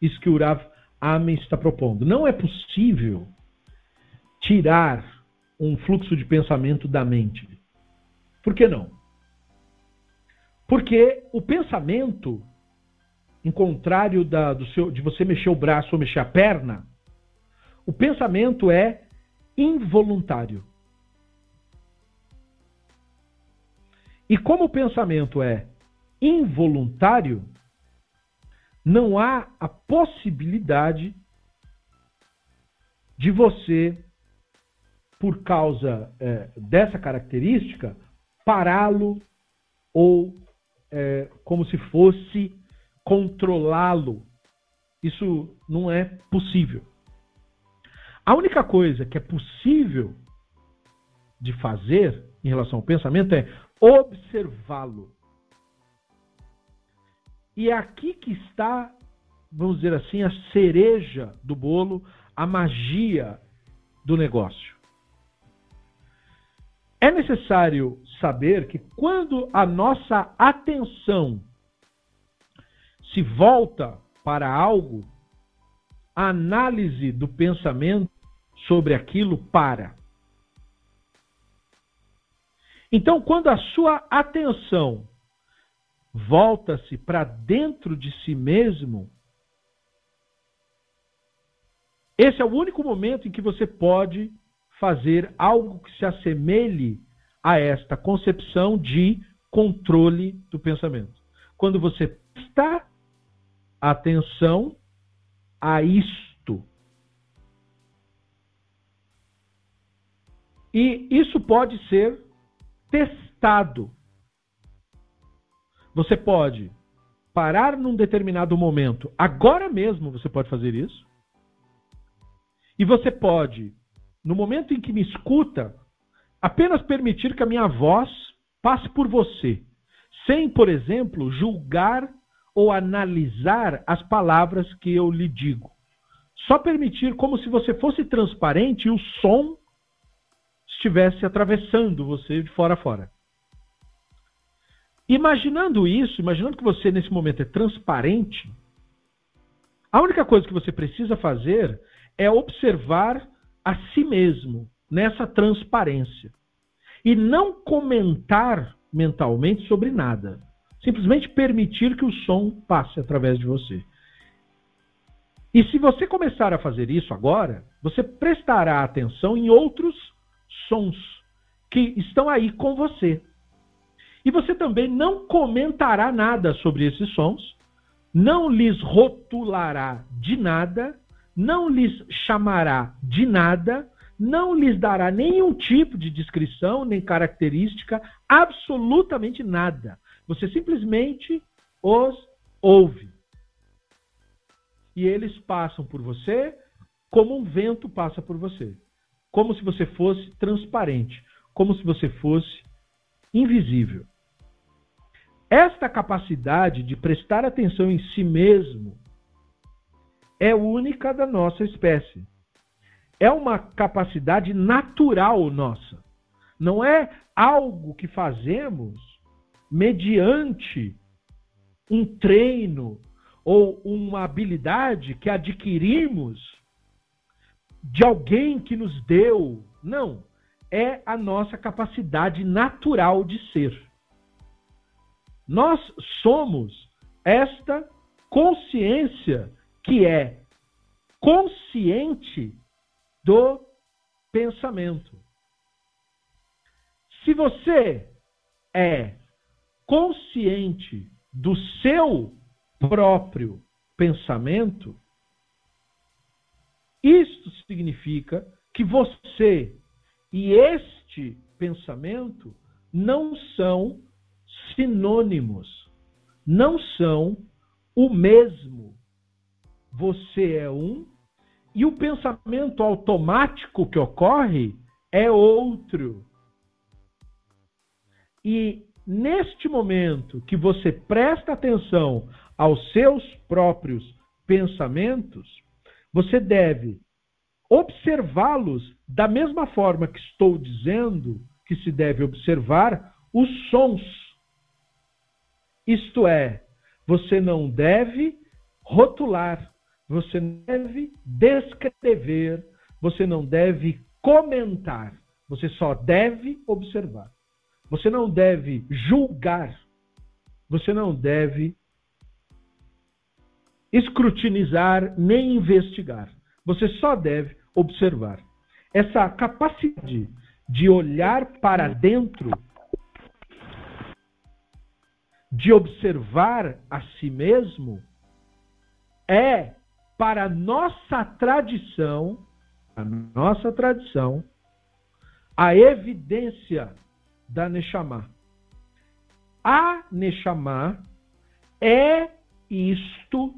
Isso que o Rav Ami está propondo. Não é possível tirar um fluxo de pensamento da mente. Por que não? Porque o pensamento, em contrário da, do seu, de você mexer o braço ou mexer a perna, o pensamento é involuntário. E como o pensamento é involuntário, não há a possibilidade de você, por causa é, dessa característica, pará-lo ou é, como se fosse controlá-lo. Isso não é possível. A única coisa que é possível de fazer em relação ao pensamento é observá-lo. E é aqui que está, vamos dizer assim, a cereja do bolo, a magia do negócio. É necessário saber que quando a nossa atenção se volta para algo, a análise do pensamento sobre aquilo para. Então, quando a sua atenção volta-se para dentro de si mesmo, esse é o único momento em que você pode fazer algo que se assemelhe a esta concepção de controle do pensamento. Quando você presta atenção a isto. E isso pode ser testado. Você pode parar num determinado momento, agora mesmo você pode fazer isso. E você pode, no momento em que me escuta, apenas permitir que a minha voz passe por você, sem, por exemplo, julgar ou analisar as palavras que eu lhe digo. Só permitir como se você fosse transparente e o som estivesse atravessando você de fora a fora. Imaginando isso, imaginando que você nesse momento é transparente, a única coisa que você precisa fazer é observar a si mesmo nessa transparência e não comentar mentalmente sobre nada. Simplesmente permitir que o som passe através de você. E se você começar a fazer isso agora, você prestará atenção em outros sons que estão aí com você. E você também não comentará nada sobre esses sons, não lhes rotulará de nada, não lhes chamará de nada, não lhes dará nenhum tipo de descrição, nem característica, absolutamente nada. Você simplesmente os ouve. E eles passam por você como um vento passa por você. Como se você fosse transparente, como se você fosse invisível. Esta capacidade de prestar atenção em si mesmo é única da nossa espécie é uma capacidade natural nossa. Não é algo que fazemos mediante um treino ou uma habilidade que adquirimos de alguém que nos deu. Não. É a nossa capacidade natural de ser. Nós somos esta consciência que é consciente do pensamento. Se você é consciente do seu próprio pensamento, isto significa que você e este pensamento não são sinônimos, não são o mesmo. Você é um e o pensamento automático que ocorre é outro. E neste momento que você presta atenção aos seus próprios pensamentos, você deve observá-los da mesma forma que estou dizendo que se deve observar os sons. Isto é, você não deve rotular, você deve descrever, você não deve comentar, você só deve observar. Você não deve julgar, você não deve escrutinizar nem investigar. Você só deve observar. Essa capacidade de olhar para dentro, de observar a si mesmo, é para a nossa tradição, a nossa tradição, a evidência da Neshama. A Neshama é isto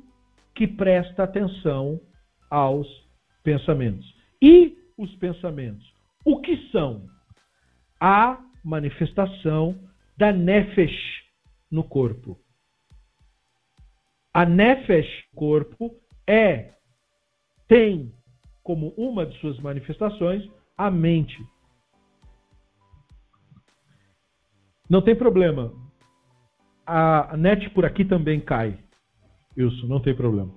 que presta atenção aos pensamentos. E os pensamentos? O que são? A manifestação da Nefesh no corpo. A Nefesh, corpo, é, tem como uma de suas manifestações a mente. Não tem problema. A net por aqui também cai. Isso, não tem problema.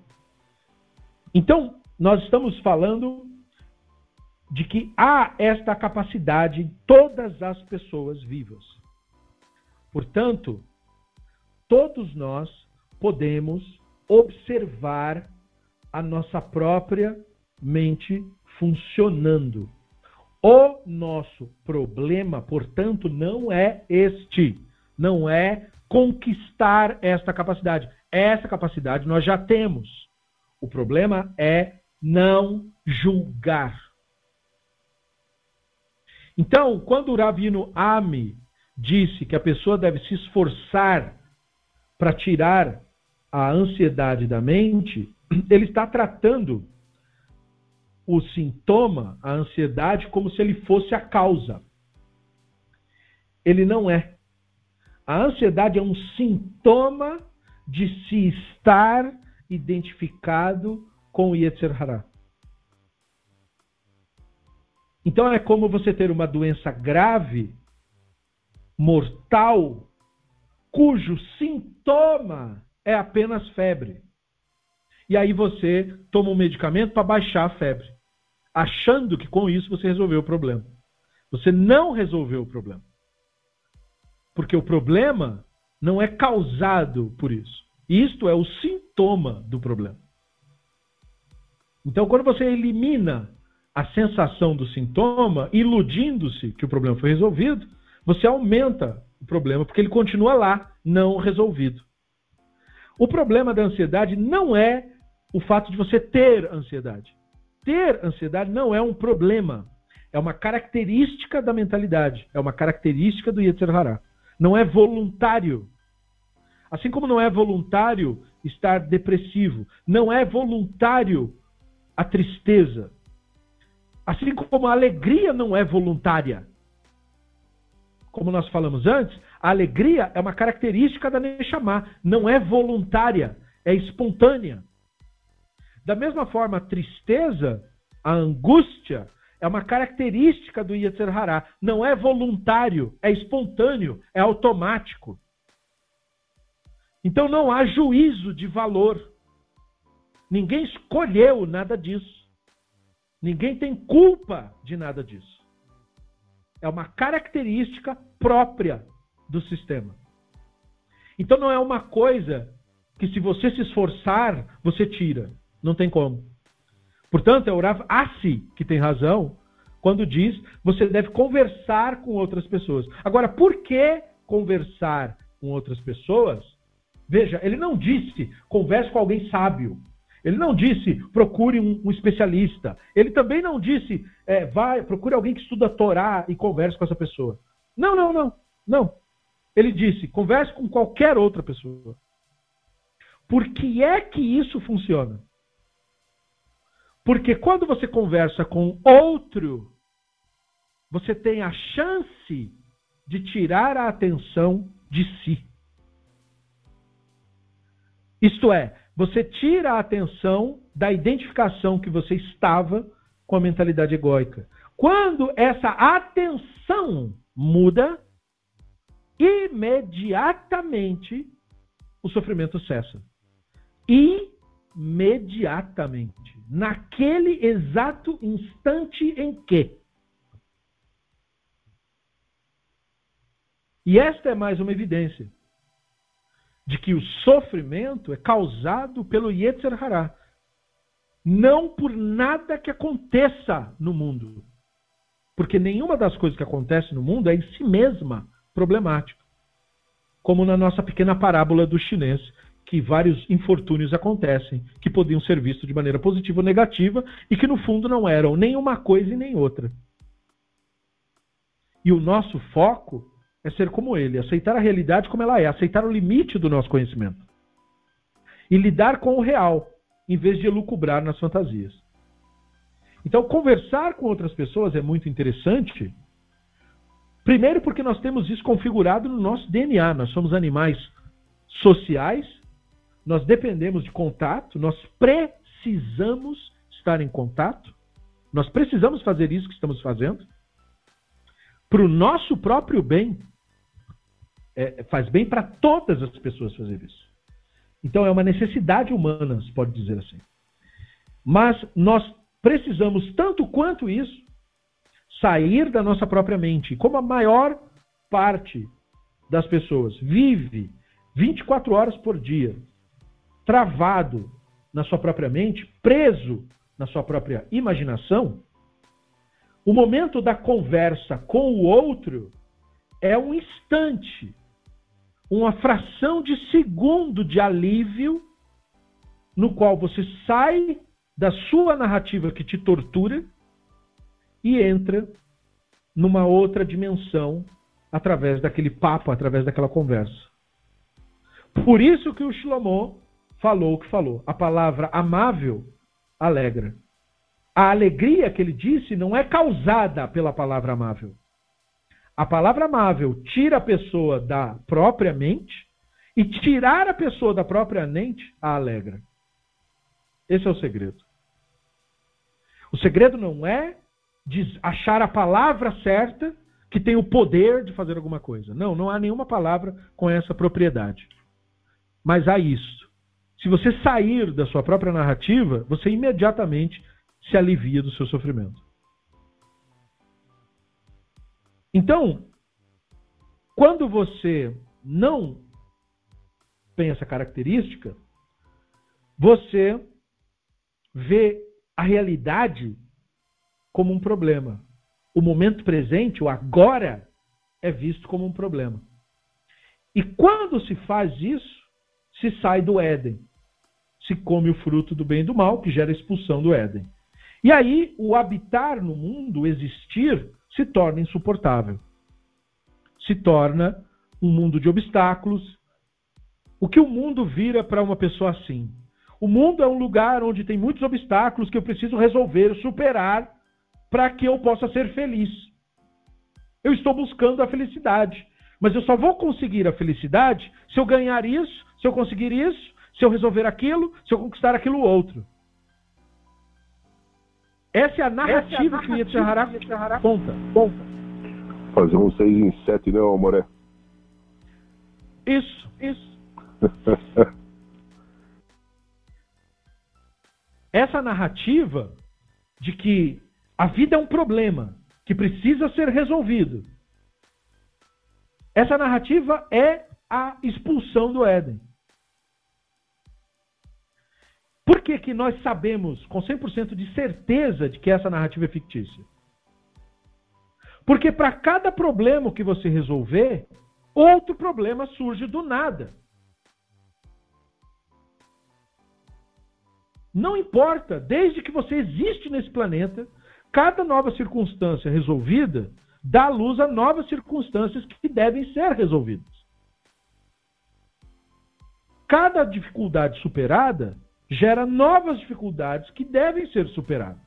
Então, nós estamos falando de que há esta capacidade em todas as pessoas vivas. Portanto, todos nós podemos observar a nossa própria mente funcionando. O nosso problema, portanto, não é este, não é conquistar esta capacidade. Essa capacidade nós já temos. O problema é não julgar. Então, quando o Ravino Ami disse que a pessoa deve se esforçar para tirar a ansiedade da mente, ele está tratando o sintoma, a ansiedade, como se ele fosse a causa. Ele não é. A ansiedade é um sintoma de se estar identificado com o Yetzer Hará. Então é como você ter uma doença grave, mortal, cujo sintoma é apenas febre. E aí você toma um medicamento para baixar a febre, achando que com isso você resolveu o problema. Você não resolveu o problema. Porque o problema não é causado por isso. Isto é o sintoma do problema. Então, quando você elimina a sensação do sintoma, iludindo-se que o problema foi resolvido, você aumenta o problema, porque ele continua lá, não resolvido. O problema da ansiedade não é o fato de você ter ansiedade. Ter ansiedade não é um problema, é uma característica da mentalidade, é uma característica do Yetzer Hará. Não é voluntário. Assim como não é voluntário estar depressivo, não é voluntário a tristeza, Assim como a alegria não é voluntária. Como nós falamos antes, a alegria é uma característica da Neshama, não é voluntária, é espontânea. Da mesma forma, a tristeza, a angústia, é uma característica do Yetzer Hará, não é voluntário, é espontâneo, é automático. Então não há juízo de valor. Ninguém escolheu nada disso. Ninguém tem culpa de nada disso. É uma característica própria do sistema. Então não é uma coisa que se você se esforçar, você tira. Não tem como. Portanto, é o Rav Assi que tem razão quando diz você deve conversar com outras pessoas. Agora, por que conversar com outras pessoas? Veja, ele não disse converse com alguém sábio. Ele não disse procure um, um especialista. Ele também não disse é, vai procure alguém que estuda Torá e converse com essa pessoa. Não, não, não, não. Ele disse converse com qualquer outra pessoa. Por que é que isso funciona? Porque quando você conversa com outro, você tem a chance de tirar a atenção de si. Isto é, você tira a atenção da identificação que você estava com a mentalidade egóica. Quando essa atenção muda, imediatamente o sofrimento cessa. Imediatamente. Naquele exato instante em que. E esta é mais uma evidência de que o sofrimento é causado pelo Yetzer Hará, não por nada que aconteça no mundo. Porque nenhuma das coisas que acontece no mundo é em si mesma problemática. Como na nossa pequena parábola do chinês, que vários infortúnios acontecem, que podiam ser vistos de maneira positiva ou negativa, e que no fundo não eram nem uma coisa e nem outra. E o nosso foco é ser como ele, aceitar a realidade como ela é, aceitar o limite do nosso conhecimento. E lidar com o real, em vez de elucubrar nas fantasias. Então, conversar com outras pessoas é muito interessante. Primeiro, porque nós temos isso configurado no nosso DNA. Nós somos animais sociais, nós dependemos de contato, nós precisamos estar em contato, nós precisamos fazer isso que estamos fazendo para o nosso próprio bem é, faz bem para todas as pessoas fazer isso. Então é uma necessidade humana, se pode dizer assim. Mas nós precisamos, tanto quanto isso, sair da nossa própria mente. Como a maior parte das pessoas vive 24 horas por dia, travado na sua própria mente, preso na sua própria imaginação, o momento da conversa com o outro é um instante, uma fração de segundo de alívio, no qual você sai da sua narrativa que te tortura e entra numa outra dimensão através daquele papo, através daquela conversa. Por isso que o Shlomo falou o que falou. A palavra amável alegra. A alegria que ele disse não é causada pela palavra amável. A palavra amável tira a pessoa da própria mente e tirar a pessoa da própria mente a alegra. Esse é o segredo. O segredo não é achar a palavra certa que tem o poder de fazer alguma coisa. Não, não há nenhuma palavra com essa propriedade. Mas há isso. Se você sair da sua própria narrativa, você imediatamente se alivia do seu sofrimento. Então, quando você não tem essa característica, você vê a realidade como um problema. O momento presente, o agora, é visto como um problema. E quando se faz isso, se sai do Éden. Se come o fruto do bem e do mal, que gera a expulsão do Éden. E aí, o habitar no mundo, existir, se torna insuportável. Se torna um mundo de obstáculos. O que o mundo vira para uma pessoa assim? O mundo é um lugar onde tem muitos obstáculos que eu preciso resolver, superar, para que eu possa ser feliz. Eu estou buscando a felicidade. Mas eu só vou conseguir a felicidade se eu ganhar isso, se eu conseguir isso, se eu resolver aquilo, se eu conquistar aquilo outro. Essa é a narrativa, é a narrativa que o Yetzirah conta. conta. Fazer um 6 em 7, né, Amoré? Isso, isso. *laughs* Essa narrativa de que a vida é um problema que precisa ser resolvido. Essa narrativa é a expulsão do Éden. Por que, que nós sabemos com 100% de certeza de que essa narrativa é fictícia? Porque para cada problema que você resolver, outro problema surge do nada. Não importa, desde que você existe nesse planeta, cada nova circunstância resolvida dá luz a novas circunstâncias que devem ser resolvidas. Cada dificuldade superada gera novas dificuldades que devem ser superadas.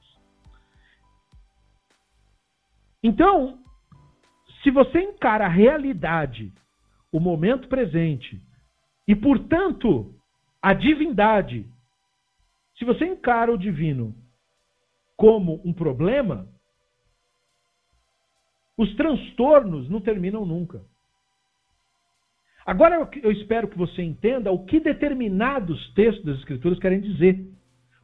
Então, se você encara a realidade, o momento presente, e, portanto, a divindade, se você encara o divino como um problema, os transtornos não terminam nunca. Agora eu espero que você entenda o que determinados textos das Escrituras querem dizer.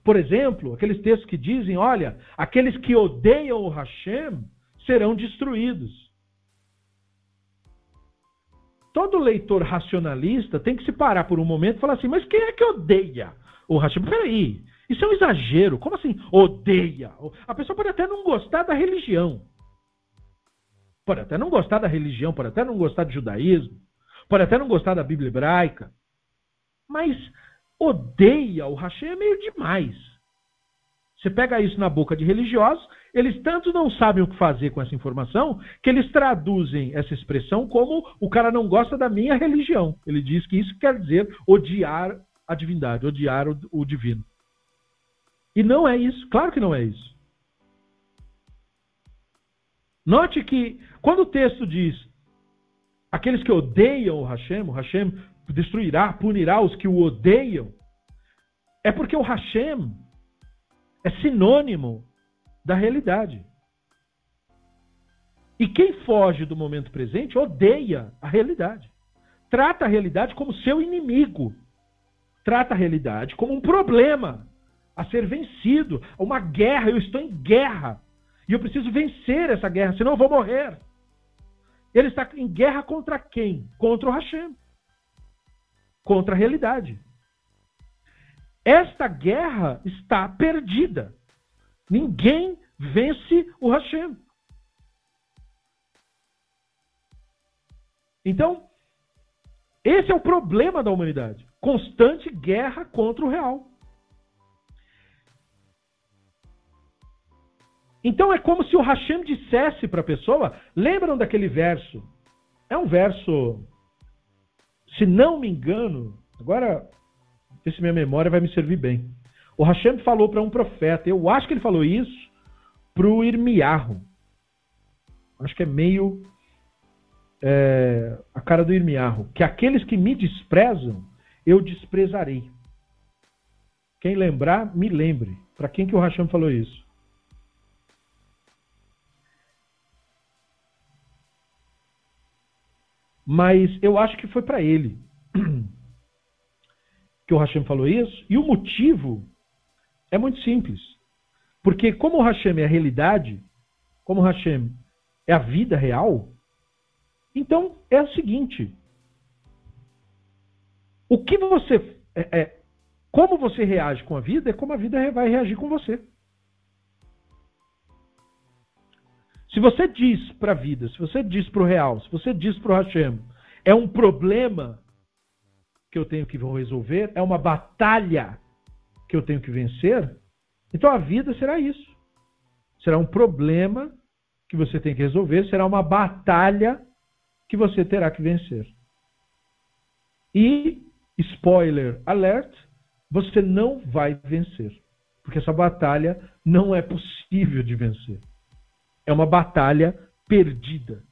Por exemplo, aqueles textos que dizem: olha, aqueles que odeiam o Hashem serão destruídos. Todo leitor racionalista tem que se parar por um momento e falar assim: mas quem é que odeia o Hashem? Peraí, isso é um exagero. Como assim odeia? A pessoa pode até não gostar da religião. Pode até não gostar da religião, pode até não gostar do judaísmo, pode até não gostar da Bíblia hebraica. Mas odeia o Hashem é meio demais. Você pega isso na boca de religiosos, eles tanto não sabem o que fazer com essa informação, que eles traduzem essa expressão como o cara não gosta da minha religião. Ele diz que isso quer dizer odiar a divindade, odiar o, o divino. E não é isso, claro que não é isso. Note que quando o texto diz aqueles que odeiam o Hashem, o Hashem destruirá, punirá os que o odeiam, é porque o Hashem é sinônimo da realidade. E quem foge do momento presente odeia a realidade. Trata a realidade como seu inimigo. Trata a realidade como um problema a ser vencido. Uma guerra, eu estou em guerra. E eu preciso vencer essa guerra, senão eu vou morrer. Ele está em guerra contra quem? Contra o Hashem. contra a realidade. Esta guerra está perdida. Ninguém vence o Hashem. Então, esse é o problema da humanidade. Constante guerra contra o real. Então é como se o Hashem dissesse para a pessoa, lembram daquele verso? É um verso, se não me engano, agora, ver se minha memória vai me servir bem. O Hashem falou para um profeta, eu acho que ele falou isso para o Irmiarro. Acho que é meio é, a cara do Irmiarro. Que aqueles que me desprezam, eu desprezarei. Quem lembrar, me lembre. Para quem que o Hashem falou isso? Mas eu acho que foi para ele *clears throat* que o Hashem falou isso. E o motivo é muito simples. Porque como o Hashem é a realidade, como o Hashem é a vida real, então é o seguinte: o que você é, é, como você reage com a vida é como a vida vai reagir com você. Se você diz para a vida, se você diz para o real, se você diz para o Hashem, é um problema que eu tenho que resolver, é uma batalha que eu tenho que vencer, então a vida será isso. Será um problema que você tem que resolver, será uma batalha que você terá que vencer. E, spoiler alert, você não vai vencer. Porque essa batalha não é possível de vencer. É uma batalha perdida.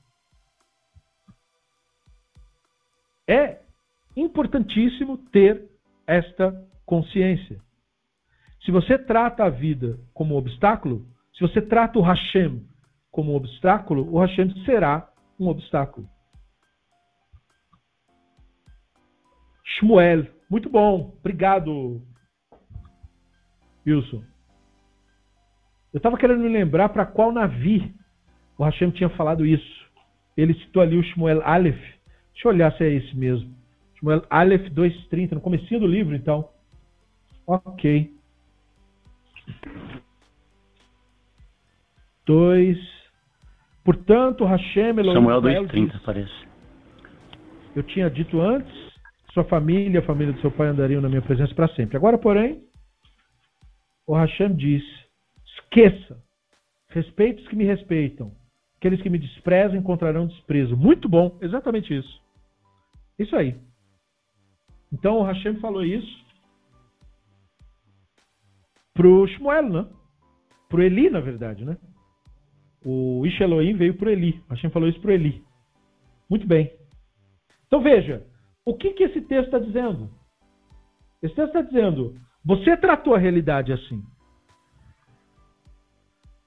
É importantíssimo ter esta consciência. Se você trata a vida como um obstáculo, se você trata o Hashem como um obstáculo, o Hashem será um obstáculo. Shmuel, muito bom. Obrigado, Wilson. Eu estava querendo me lembrar para qual navio o Hashem tinha falado isso. Ele citou ali o Shmuel Aleph. Deixa eu olhar se é esse mesmo. Shmuel Aleph 2.30, no comecinho do livro, então. Ok. 2. Portanto, Hashem Elohim... Samuel 2.30, parece. Eu tinha dito antes, sua família e a família do seu pai andariam na minha presença para sempre. Agora, porém, o Hashem diz esqueça. Respeite os que me respeitam. Aqueles que me desprezam encontrarão desprezo. Muito bom, exatamente isso. Isso aí. Então o Hashem falou isso pro Shmuel, né? Pro Eli, na verdade, né? O Ish Elohim veio pro Eli. O Hashem falou isso pro Eli. Muito bem. Então veja, o que, que esse texto está dizendo? Esse texto está dizendo, você tratou a realidade assim.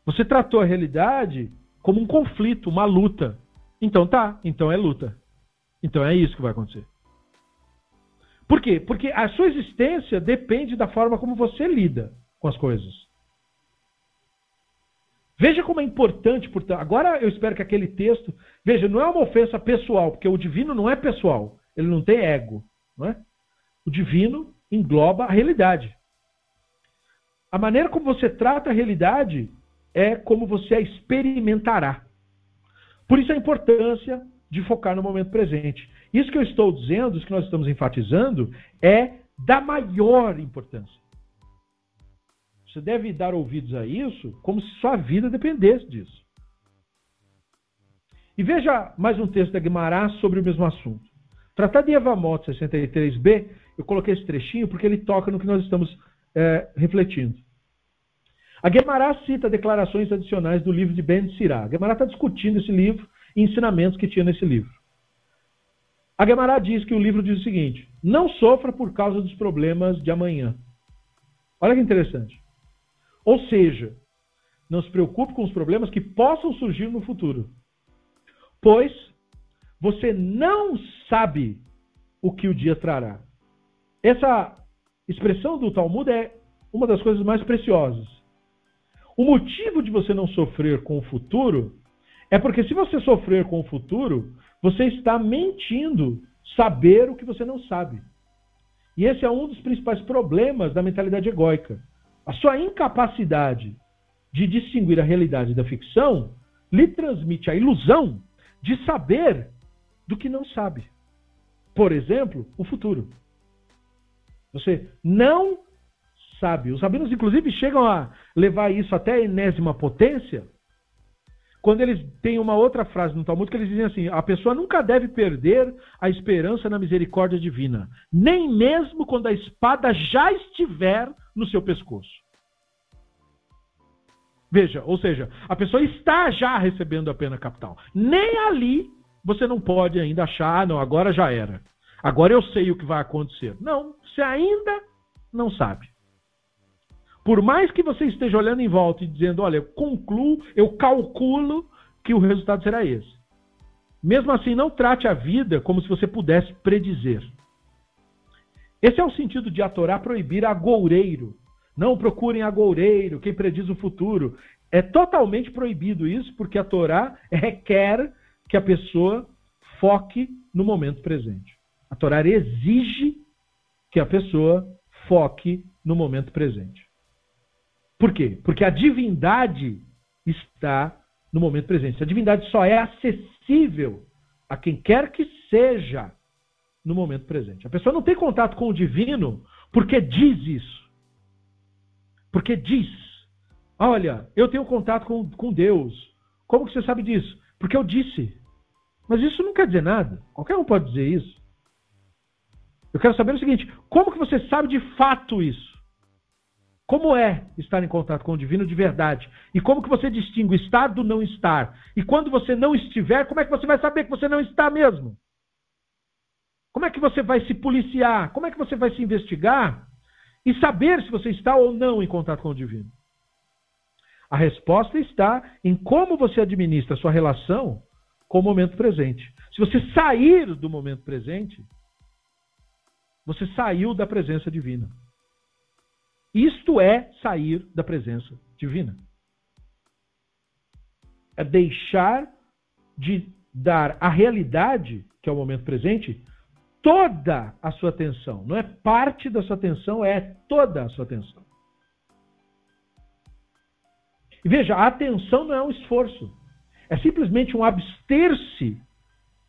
Você tratou a realidade como um conflito, uma luta. Então tá, então é luta. Então é isso que vai acontecer. Por quê? Porque a sua existência depende da forma como você lida com as coisas. Veja como é importante, portanto. Agora eu espero que aquele texto. Veja, não é uma ofensa pessoal, porque o divino não é pessoal. Ele não tem ego. Não é? O divino engloba a realidade. A maneira como você trata a realidade é como você a experimentará. Por isso a importância de focar no momento presente. Isso que eu estou dizendo, isso que nós estamos enfatizando, é da maior importância. Você deve dar ouvidos a isso como se sua vida dependesse disso. E veja mais um texto da Guimarães sobre o mesmo assunto. Tratado de Evamot 63b, eu coloquei esse trechinho porque ele toca no que nós estamos é, refletindo. A Guemará cita declarações adicionais do livro de Ben Sirá. A Guemará está discutindo esse livro e ensinamentos que tinha nesse livro. A Guemará diz que o livro diz o seguinte: não sofra por causa dos problemas de amanhã. Olha que interessante. Ou seja, não se preocupe com os problemas que possam surgir no futuro, pois você não sabe o que o dia trará. Essa expressão do Talmud é uma das coisas mais preciosas. O motivo de você não sofrer com o futuro é porque se você sofrer com o futuro, você está mentindo saber o que você não sabe. E esse é um dos principais problemas da mentalidade egóica. A sua incapacidade de distinguir a realidade da ficção lhe transmite a ilusão de saber do que não sabe. Por exemplo, o futuro. Você não sabe. Os rabinos, inclusive, chegam a levar isso até a enésima potência, quando eles têm uma outra frase no Talmud que eles dizem assim: a pessoa nunca deve perder a esperança na misericórdia divina, nem mesmo quando a espada já estiver no seu pescoço. Veja, ou seja, a pessoa está já recebendo a pena capital. Nem ali você não pode ainda achar, ah, não, agora já era. Agora eu sei o que vai acontecer. Não, você ainda não sabe. Por mais que você esteja olhando em volta e dizendo, olha, eu concluo, eu calculo que o resultado será esse. Mesmo assim, não trate a vida como se você pudesse predizer. Esse é o sentido de a Torá proibir agoureiro. Não procurem agoureiro, quem prediz o futuro. É totalmente proibido isso, porque a Torá requer que a pessoa foque no momento presente. A Torá exige que a pessoa foque no momento presente. Por quê? Porque a divindade está no momento presente. A divindade só é acessível a quem quer que seja no momento presente. A pessoa não tem contato com o divino porque diz isso. Porque diz: Olha, eu tenho contato com, com Deus. Como que você sabe disso? Porque eu disse. Mas isso não quer dizer nada. Qualquer um pode dizer isso. Eu quero saber o seguinte: como que você sabe de fato isso? Como é estar em contato com o divino de verdade? E como que você distingue o estar do não estar? E quando você não estiver, como é que você vai saber que você não está mesmo? Como é que você vai se policiar? Como é que você vai se investigar e saber se você está ou não em contato com o divino? A resposta está em como você administra a sua relação com o momento presente. Se você sair do momento presente, você saiu da presença divina. Isto é sair da presença divina. É deixar de dar à realidade, que é o momento presente, toda a sua atenção. Não é parte da sua atenção, é toda a sua atenção. E veja, a atenção não é um esforço. É simplesmente um abster-se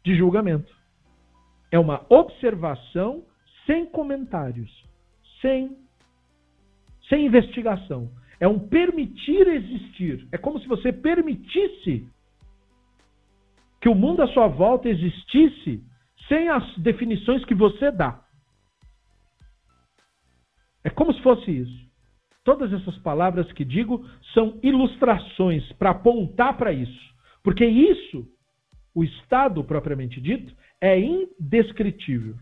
de julgamento. É uma observação sem comentários, sem sem investigação. É um permitir existir. É como se você permitisse que o mundo à sua volta existisse sem as definições que você dá. É como se fosse isso. Todas essas palavras que digo são ilustrações para apontar para isso. Porque isso, o estado propriamente dito, é indescritível.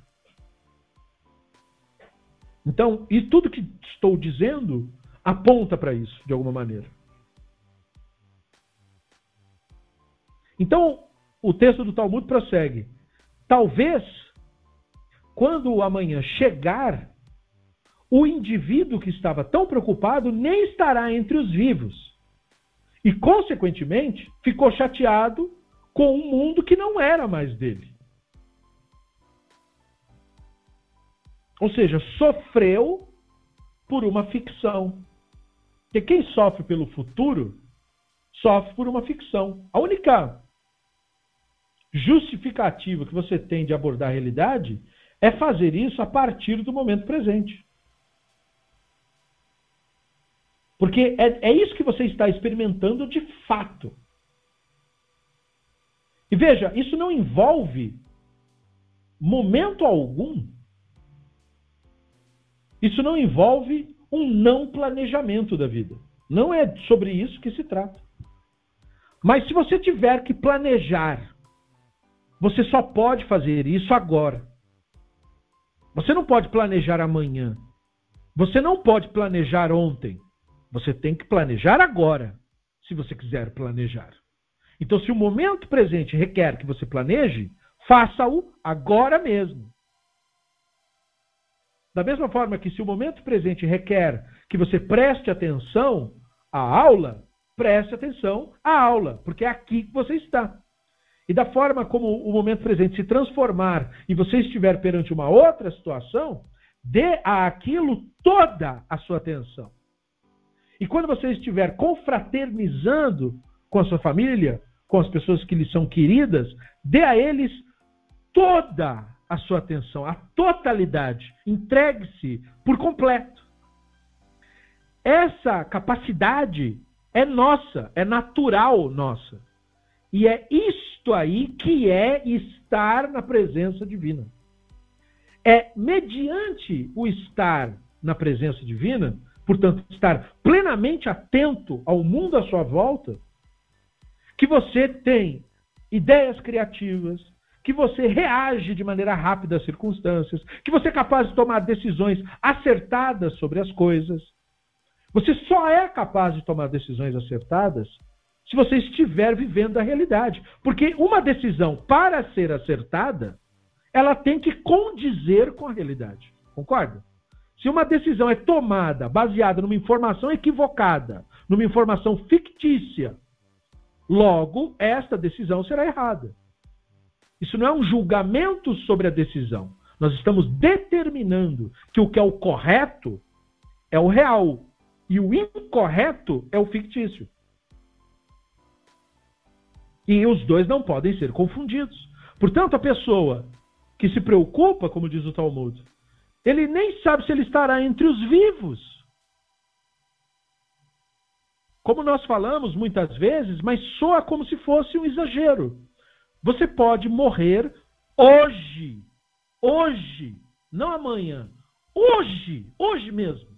Então, e tudo que estou dizendo aponta para isso, de alguma maneira. Então, o texto do Talmud prossegue. Talvez, quando o amanhã chegar, o indivíduo que estava tão preocupado nem estará entre os vivos. E, consequentemente, ficou chateado com um mundo que não era mais dele. Ou seja, sofreu por uma ficção. Porque quem sofre pelo futuro sofre por uma ficção. A única justificativa que você tem de abordar a realidade é fazer isso a partir do momento presente. Porque é, é isso que você está experimentando de fato. E veja, isso não envolve momento algum isso não envolve um não planejamento da vida. Não é sobre isso que se trata. Mas se você tiver que planejar, você só pode fazer isso agora. Você não pode planejar amanhã. Você não pode planejar ontem. Você tem que planejar agora, se você quiser planejar. Então, se o momento presente requer que você planeje, faça-o agora mesmo. Da mesma forma que se o momento presente requer que você preste atenção à aula, preste atenção à aula, porque é aqui que você está. E da forma como o momento presente se transformar e você estiver perante uma outra situação, Dê a aquilo toda a sua atenção. E quando você estiver confraternizando com a sua família, com as pessoas que lhe são queridas, dê a eles toda a sua atenção, a totalidade. Entregue-se por completo. Essa capacidade é nossa, é natural nossa. E é isto aí que é estar na presença divina. É mediante o estar na presença divina, portanto, estar plenamente atento ao mundo à sua volta, que você tem ideias criativas, que você reage de maneira rápida às circunstâncias, que você é capaz de tomar decisões acertadas sobre as coisas. Você só é capaz de tomar decisões acertadas se você estiver vivendo a realidade. Porque uma decisão, para ser acertada, ela tem que condizer com a realidade. Concorda? Se uma decisão é tomada baseada numa informação equivocada, numa informação fictícia, logo esta decisão será errada. Isso não é um julgamento sobre a decisão. Nós estamos determinando que o que é o correto é o real e o incorreto é o fictício. E os dois não podem ser confundidos. Portanto, a pessoa que se preocupa, como diz o Talmud, ele nem sabe se ele estará entre os vivos. Como nós falamos muitas vezes, mas soa como se fosse um exagero. Você pode morrer hoje. Hoje. Não amanhã. Hoje. Hoje mesmo.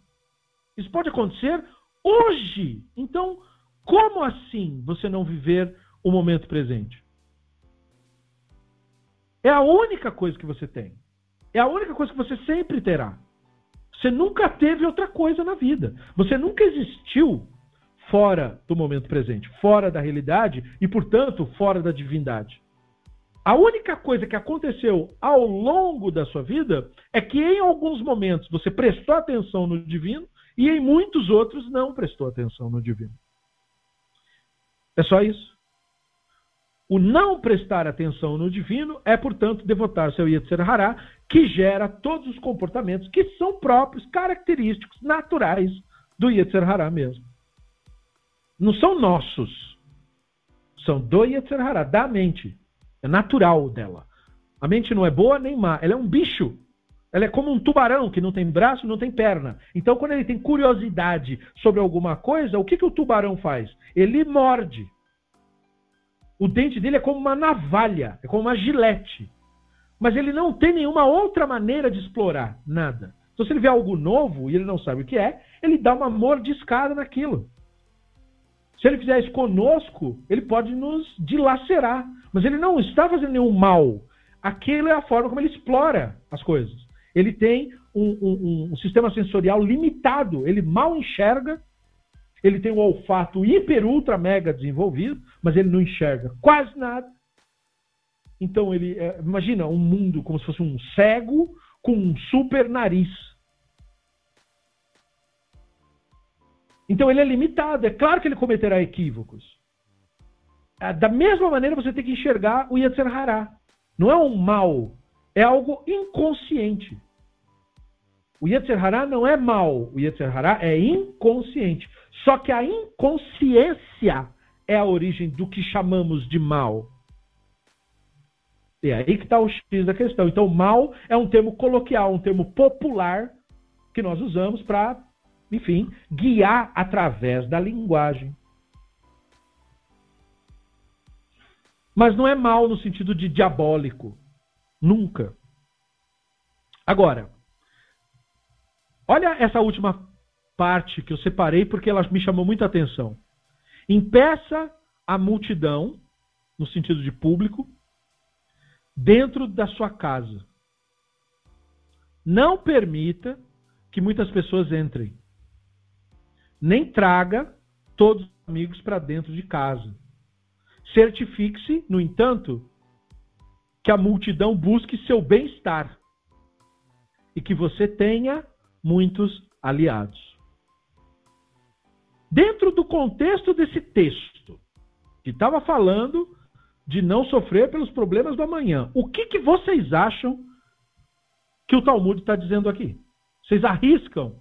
Isso pode acontecer hoje. Então, como assim você não viver o momento presente? É a única coisa que você tem. É a única coisa que você sempre terá. Você nunca teve outra coisa na vida. Você nunca existiu fora do momento presente, fora da realidade e, portanto, fora da divindade. A única coisa que aconteceu ao longo da sua vida é que em alguns momentos você prestou atenção no divino e em muitos outros não prestou atenção no divino. É só isso. O não prestar atenção no divino é, portanto, devotar-se ao Yetzer Hará, que gera todos os comportamentos que são próprios, característicos, naturais do Yetzer Hará mesmo. Não são nossos. São do Yetzer Hará, da mente. É natural dela. A mente não é boa nem má. Ela é um bicho. Ela é como um tubarão que não tem braço, não tem perna. Então, quando ele tem curiosidade sobre alguma coisa, o que, que o tubarão faz? Ele morde. O dente dele é como uma navalha, é como uma gilete. Mas ele não tem nenhuma outra maneira de explorar nada. Então, se ele vê algo novo e ele não sabe o que é, ele dá uma mordiscada naquilo. Se ele fizer isso conosco, ele pode nos dilacerar. Mas ele não está fazendo nenhum mal. Aquilo é a forma como ele explora as coisas. Ele tem um, um, um sistema sensorial limitado. Ele mal enxerga. Ele tem um olfato hiper, ultra, mega desenvolvido, mas ele não enxerga quase nada. Então ele é, imagina um mundo como se fosse um cego com um super nariz. Então ele é limitado. É claro que ele cometerá equívocos. Ah, da mesma maneira você tem que enxergar o Yetzer Hará. Não é um mal, é algo inconsciente. O Yetzer Hará não é mal, o Yetzer Hará é inconsciente. Só que a inconsciência é a origem do que chamamos de mal. E é aí que está o X da questão. Então, mal é um termo coloquial, um termo popular que nós usamos para enfim, guiar através da linguagem. Mas não é mal no sentido de diabólico. Nunca. Agora, olha essa última parte que eu separei porque ela me chamou muita atenção. Impeça a multidão, no sentido de público, dentro da sua casa. Não permita que muitas pessoas entrem nem traga todos os amigos para dentro de casa. Certifique-se, no entanto, que a multidão busque seu bem-estar e que você tenha muitos aliados. Dentro do contexto desse texto, que estava falando de não sofrer pelos problemas do amanhã, o que, que vocês acham que o Talmud está dizendo aqui? Vocês arriscam.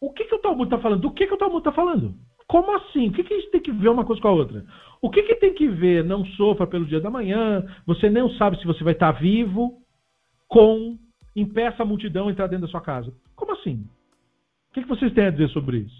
O que, que o Talmud está falando? Do que, que o Talmud está falando? Como assim? O que, que a gente tem que ver uma coisa com a outra? O que, que tem que ver não sofra pelo dia da manhã, você não sabe se você vai estar vivo, com impeça a multidão entrar dentro da sua casa? Como assim? O que, que vocês têm a dizer sobre isso?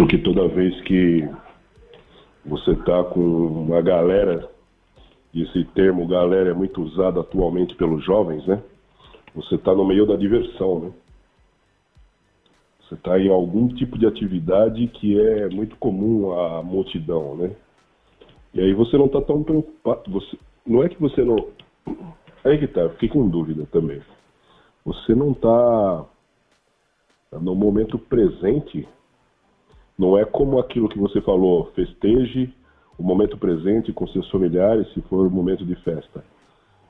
Acho que toda vez que você está com uma galera, esse termo galera é muito usado atualmente pelos jovens, né? Você está no meio da diversão, né? Você está em algum tipo de atividade que é muito comum à multidão, né? E aí você não está tão preocupado. Você, não é que você não. Aí que tá, eu fiquei com dúvida também. Você não está no momento presente não é como aquilo que você falou, festeje o momento presente com seus familiares, se for um momento de festa.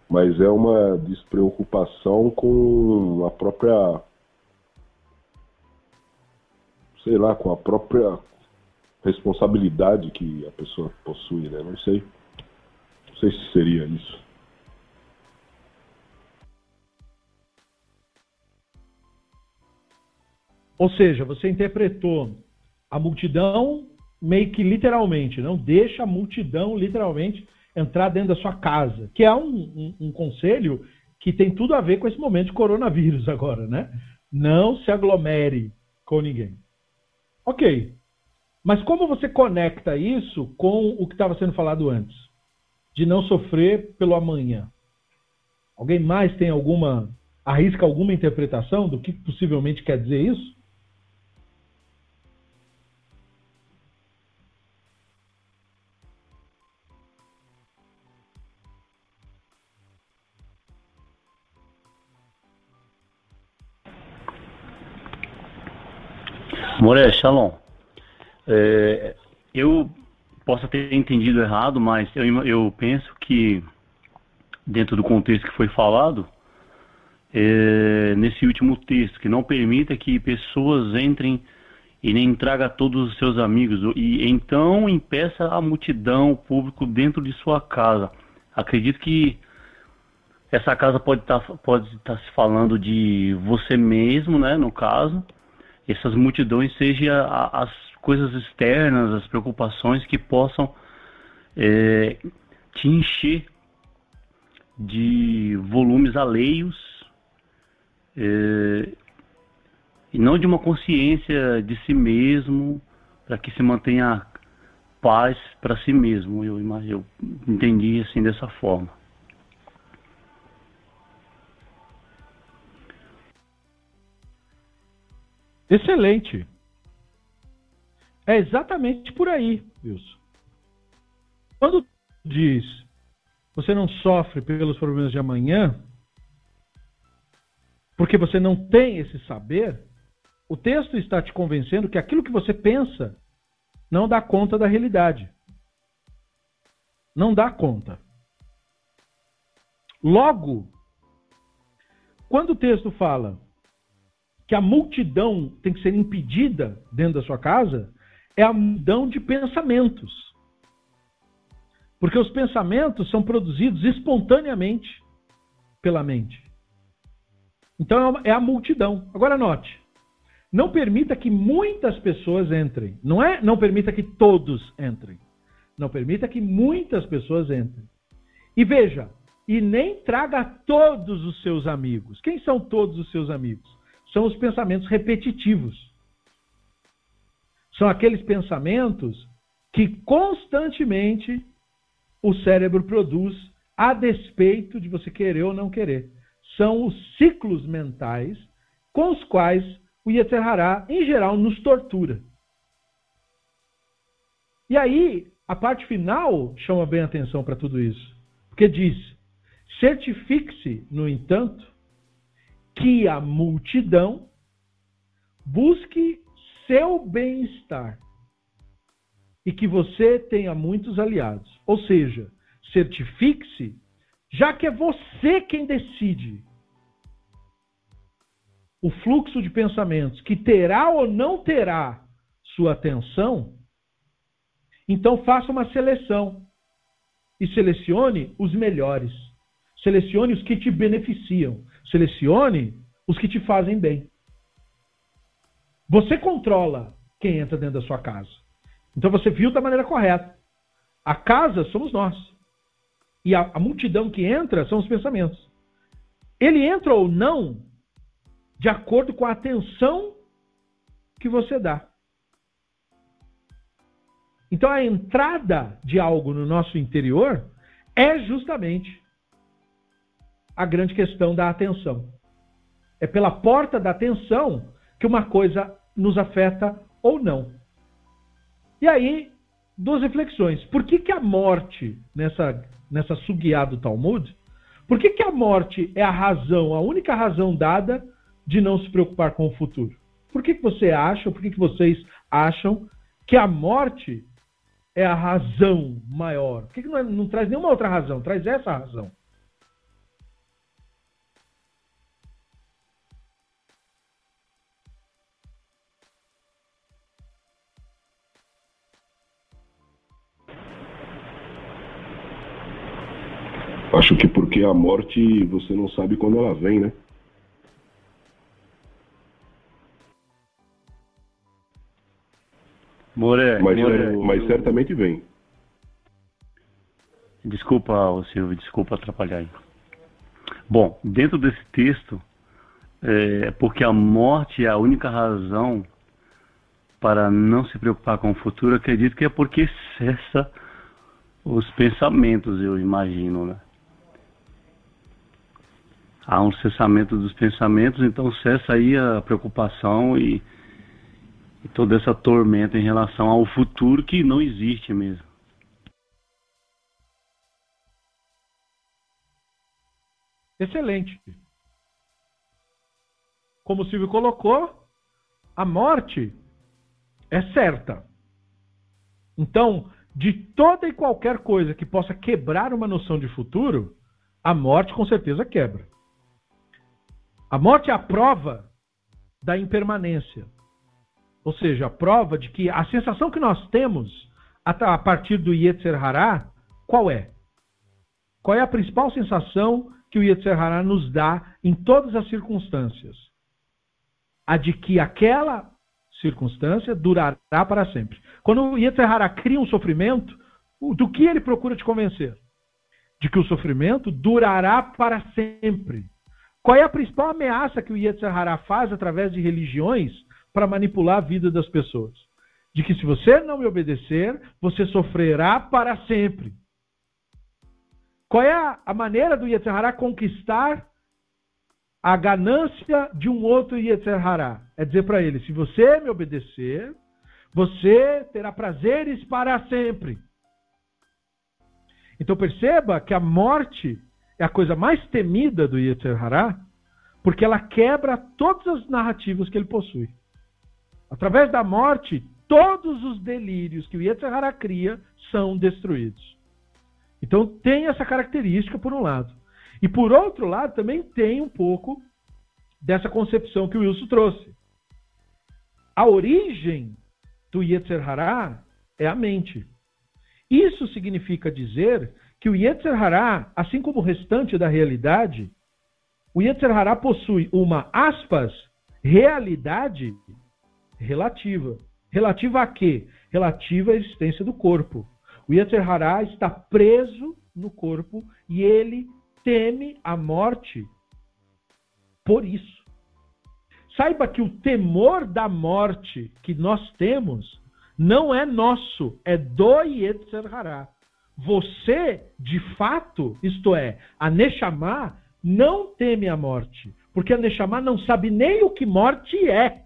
Mas é uma despreocupação com a própria. sei lá, com a própria responsabilidade que a pessoa possui, né? Não sei. Não sei se seria isso. Ou seja, você interpretou a multidão meio que literalmente, não deixa a multidão literalmente entrar dentro da sua casa, que é um, um, um conselho que tem tudo a ver com esse momento de coronavírus agora, né? Não se aglomere com ninguém. Ok. Mas como você conecta isso com o que estava sendo falado antes? De não sofrer pelo amanhã. Alguém mais tem alguma. arrisca alguma interpretação do que possivelmente quer dizer isso? Moré, Shalom. É, eu posso ter entendido errado, mas eu, eu penso que, dentro do contexto que foi falado, é, nesse último texto, que não permita que pessoas entrem e nem traga todos os seus amigos, e então impeça a multidão, o público dentro de sua casa. Acredito que essa casa pode estar tá, pode tá se falando de você mesmo, né, no caso, essas multidões sejam as coisas externas, as preocupações que possam é, te encher de volumes alheios é, e não de uma consciência de si mesmo para que se mantenha paz para si mesmo. Eu, eu entendi assim dessa forma. Excelente. É exatamente por aí, Wilson. Quando diz você não sofre pelos problemas de amanhã, porque você não tem esse saber, o texto está te convencendo que aquilo que você pensa não dá conta da realidade. Não dá conta. Logo, quando o texto fala que a multidão tem que ser impedida dentro da sua casa é a multidão de pensamentos. Porque os pensamentos são produzidos espontaneamente pela mente. Então é a multidão. Agora note, não permita que muitas pessoas entrem. Não é não permita que todos entrem. Não permita que muitas pessoas entrem. E veja, e nem traga todos os seus amigos. Quem são todos os seus amigos? São os pensamentos repetitivos. São aqueles pensamentos que constantemente o cérebro produz a despeito de você querer ou não querer. São os ciclos mentais com os quais o Yetzirah, em geral, nos tortura. E aí, a parte final chama bem atenção para tudo isso. Porque diz: certifique-se, no entanto, que a multidão busque seu bem-estar e que você tenha muitos aliados. Ou seja, certifique-se, já que é você quem decide o fluxo de pensamentos que terá ou não terá sua atenção, então faça uma seleção e selecione os melhores. Selecione os que te beneficiam. Selecione os que te fazem bem. Você controla quem entra dentro da sua casa. Então você viu da maneira correta. A casa somos nós. E a, a multidão que entra são os pensamentos. Ele entra ou não de acordo com a atenção que você dá. Então a entrada de algo no nosso interior é justamente a grande questão da atenção. É pela porta da atenção que uma coisa nos afeta ou não. E aí, duas reflexões. Por que, que a morte, nessa, nessa sugiá do Talmud, por que, que a morte é a razão, a única razão dada de não se preocupar com o futuro? Por que, que você acha, por que, que vocês acham que a morte é a razão maior? Por que, que não, é, não traz nenhuma outra razão? Traz essa razão. Acho que porque a morte você não sabe quando ela vem, né? More, mas, More, é, mas certamente vem. Desculpa, Silvio, desculpa atrapalhar aí. Bom, dentro desse texto, é porque a morte é a única razão para não se preocupar com o futuro, acredito que é porque cessa os pensamentos, eu imagino, né? Há um cessamento dos pensamentos, então cessa aí a preocupação e e toda essa tormenta em relação ao futuro que não existe mesmo. Excelente. Como o Silvio colocou, a morte é certa. Então, de toda e qualquer coisa que possa quebrar uma noção de futuro, a morte com certeza quebra. A morte é a prova da impermanência. Ou seja, a prova de que a sensação que nós temos a partir do Yetzer Hará, qual é? Qual é a principal sensação que o Yetzer Hará nos dá em todas as circunstâncias? A de que aquela circunstância durará para sempre. Quando o Yetzer Hará cria um sofrimento, do que ele procura te convencer? De que o sofrimento durará para sempre. Qual é a principal ameaça que o Yetzer Hará faz através de religiões para manipular a vida das pessoas. De que se você não me obedecer, você sofrerá para sempre. Qual é a maneira do Yetzirah conquistar a ganância de um outro Yetzirah? É dizer para ele: se você me obedecer, você terá prazeres para sempre. Então perceba que a morte é a coisa mais temida do Yetzirah, porque ela quebra todas as narrativas que ele possui. Através da morte, todos os delírios que o Yetzirah cria são destruídos. Então tem essa característica por um lado. E por outro lado, também tem um pouco dessa concepção que o Wilson trouxe. A origem do Yetzer Hará é a mente. Isso significa dizer que o Yetzer Hará, assim como o restante da realidade, o Yetzer Hará possui uma, aspas, realidade relativa. Relativa a quê? Relativa à existência do corpo. O Yetzer Hará está preso no corpo e ele teme a morte por isso. Saiba que o temor da morte que nós temos não é nosso, é do Yetzer Hará. Você, de fato, isto é, a Neshama, não teme a morte, porque a Neshama não sabe nem o que morte é.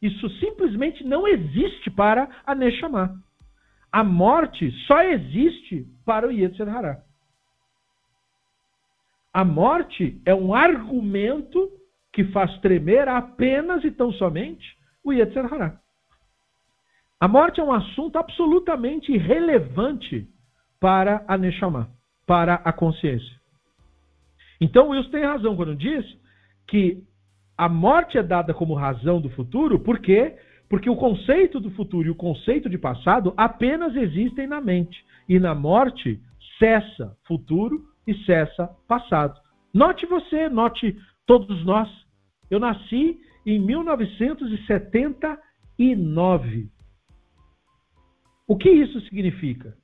Isso simplesmente não existe para a Neshama. A morte só existe para o Yetzer Hará. A morte é um argumento que faz tremer apenas e tão somente o Yetzer Hará. A morte é um assunto absolutamente irrelevante para a Neshama, para a consciência. Então, Wilson tem razão quando diz que a morte é dada como razão do futuro, por quê? Porque o conceito do futuro e o conceito de passado apenas existem na mente. E na morte cessa futuro e cessa passado. Note você, note todos nós. Eu nasci em 1979. O que isso significa?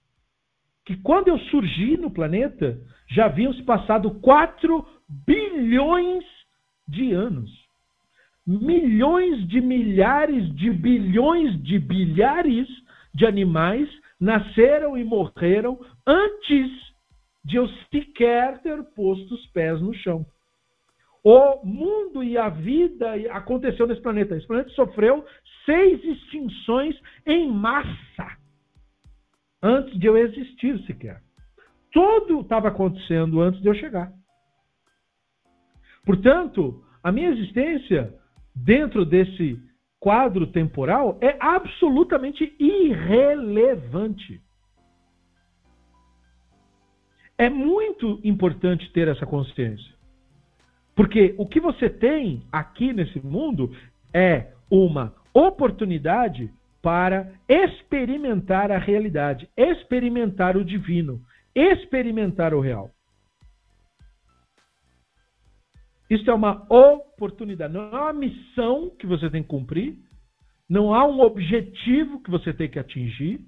Que quando eu surgi no planeta, já haviam se passado 4 bilhões de anos. Milhões de milhares de bilhões de bilhares de animais nasceram e morreram antes de eu sequer ter posto os pés no chão. O mundo e a vida aconteceu nesse planeta. Esse planeta sofreu seis extinções em massa antes de eu existir sequer. Tudo estava acontecendo antes de eu chegar. Portanto, a minha existência dentro desse quadro temporal é absolutamente irrelevante. É muito importante ter essa consciência. Porque o que você tem aqui nesse mundo é uma oportunidade para experimentar a realidade, experimentar o divino, experimentar o real. Isso é uma oportunidade, não é uma missão que você tem que cumprir, não há um objetivo que você tem que atingir.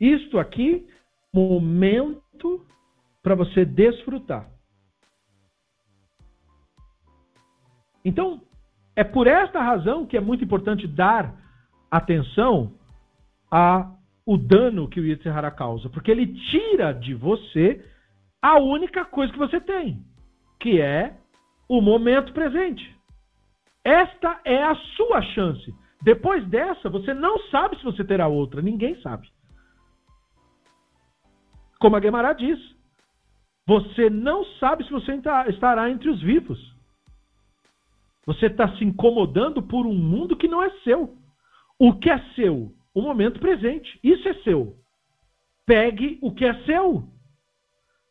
Isto aqui, momento para você desfrutar. Então, é por esta razão que é muito importante dar atenção a o dano que o Yitzhara causa, porque ele tira de você a única coisa que você tem, que é o momento presente. Esta é a sua chance. Depois dessa, você não sabe se você terá outra, ninguém sabe. Como a Gemara diz, você não sabe se você estará entre os vivos. Você está se incomodando por um mundo que não é seu. O que é seu? O momento presente. Isso é seu. Pegue o que é seu.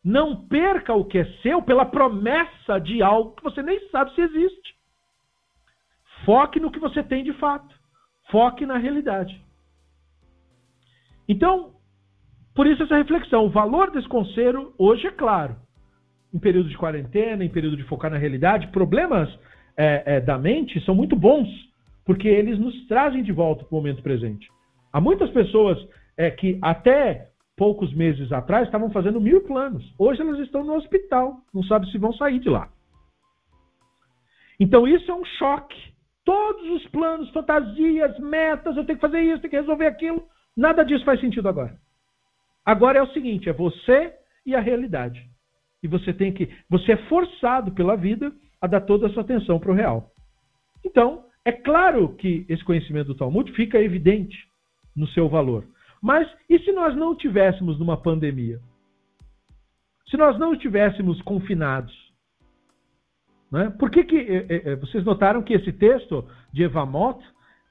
Não perca o que é seu pela promessa de algo que você nem sabe se existe. Foque no que você tem de fato. Foque na realidade. Então, por isso essa reflexão. O valor desse conselho hoje é claro. Em período de quarentena, em período de focar na realidade, problemas é, é, da mente são muito bons, porque eles nos trazem de volta para o momento presente. Há muitas pessoas é, que até poucos meses atrás estavam fazendo mil planos. Hoje elas estão no hospital, não sabem se vão sair de lá. Então isso é um choque. Todos os planos, fantasias, metas, eu tenho que fazer isso, tenho que resolver aquilo, nada disso faz sentido agora. Agora é o seguinte, é você e a realidade. E você tem que, você é forçado pela vida a dar toda a sua atenção para o real. Então, é claro que esse conhecimento do Talmud fica evidente no seu valor. Mas e se nós não tivéssemos numa pandemia? Se nós não estivéssemos confinados? Né? Por que, que é, é, vocês notaram que esse texto de Evamot,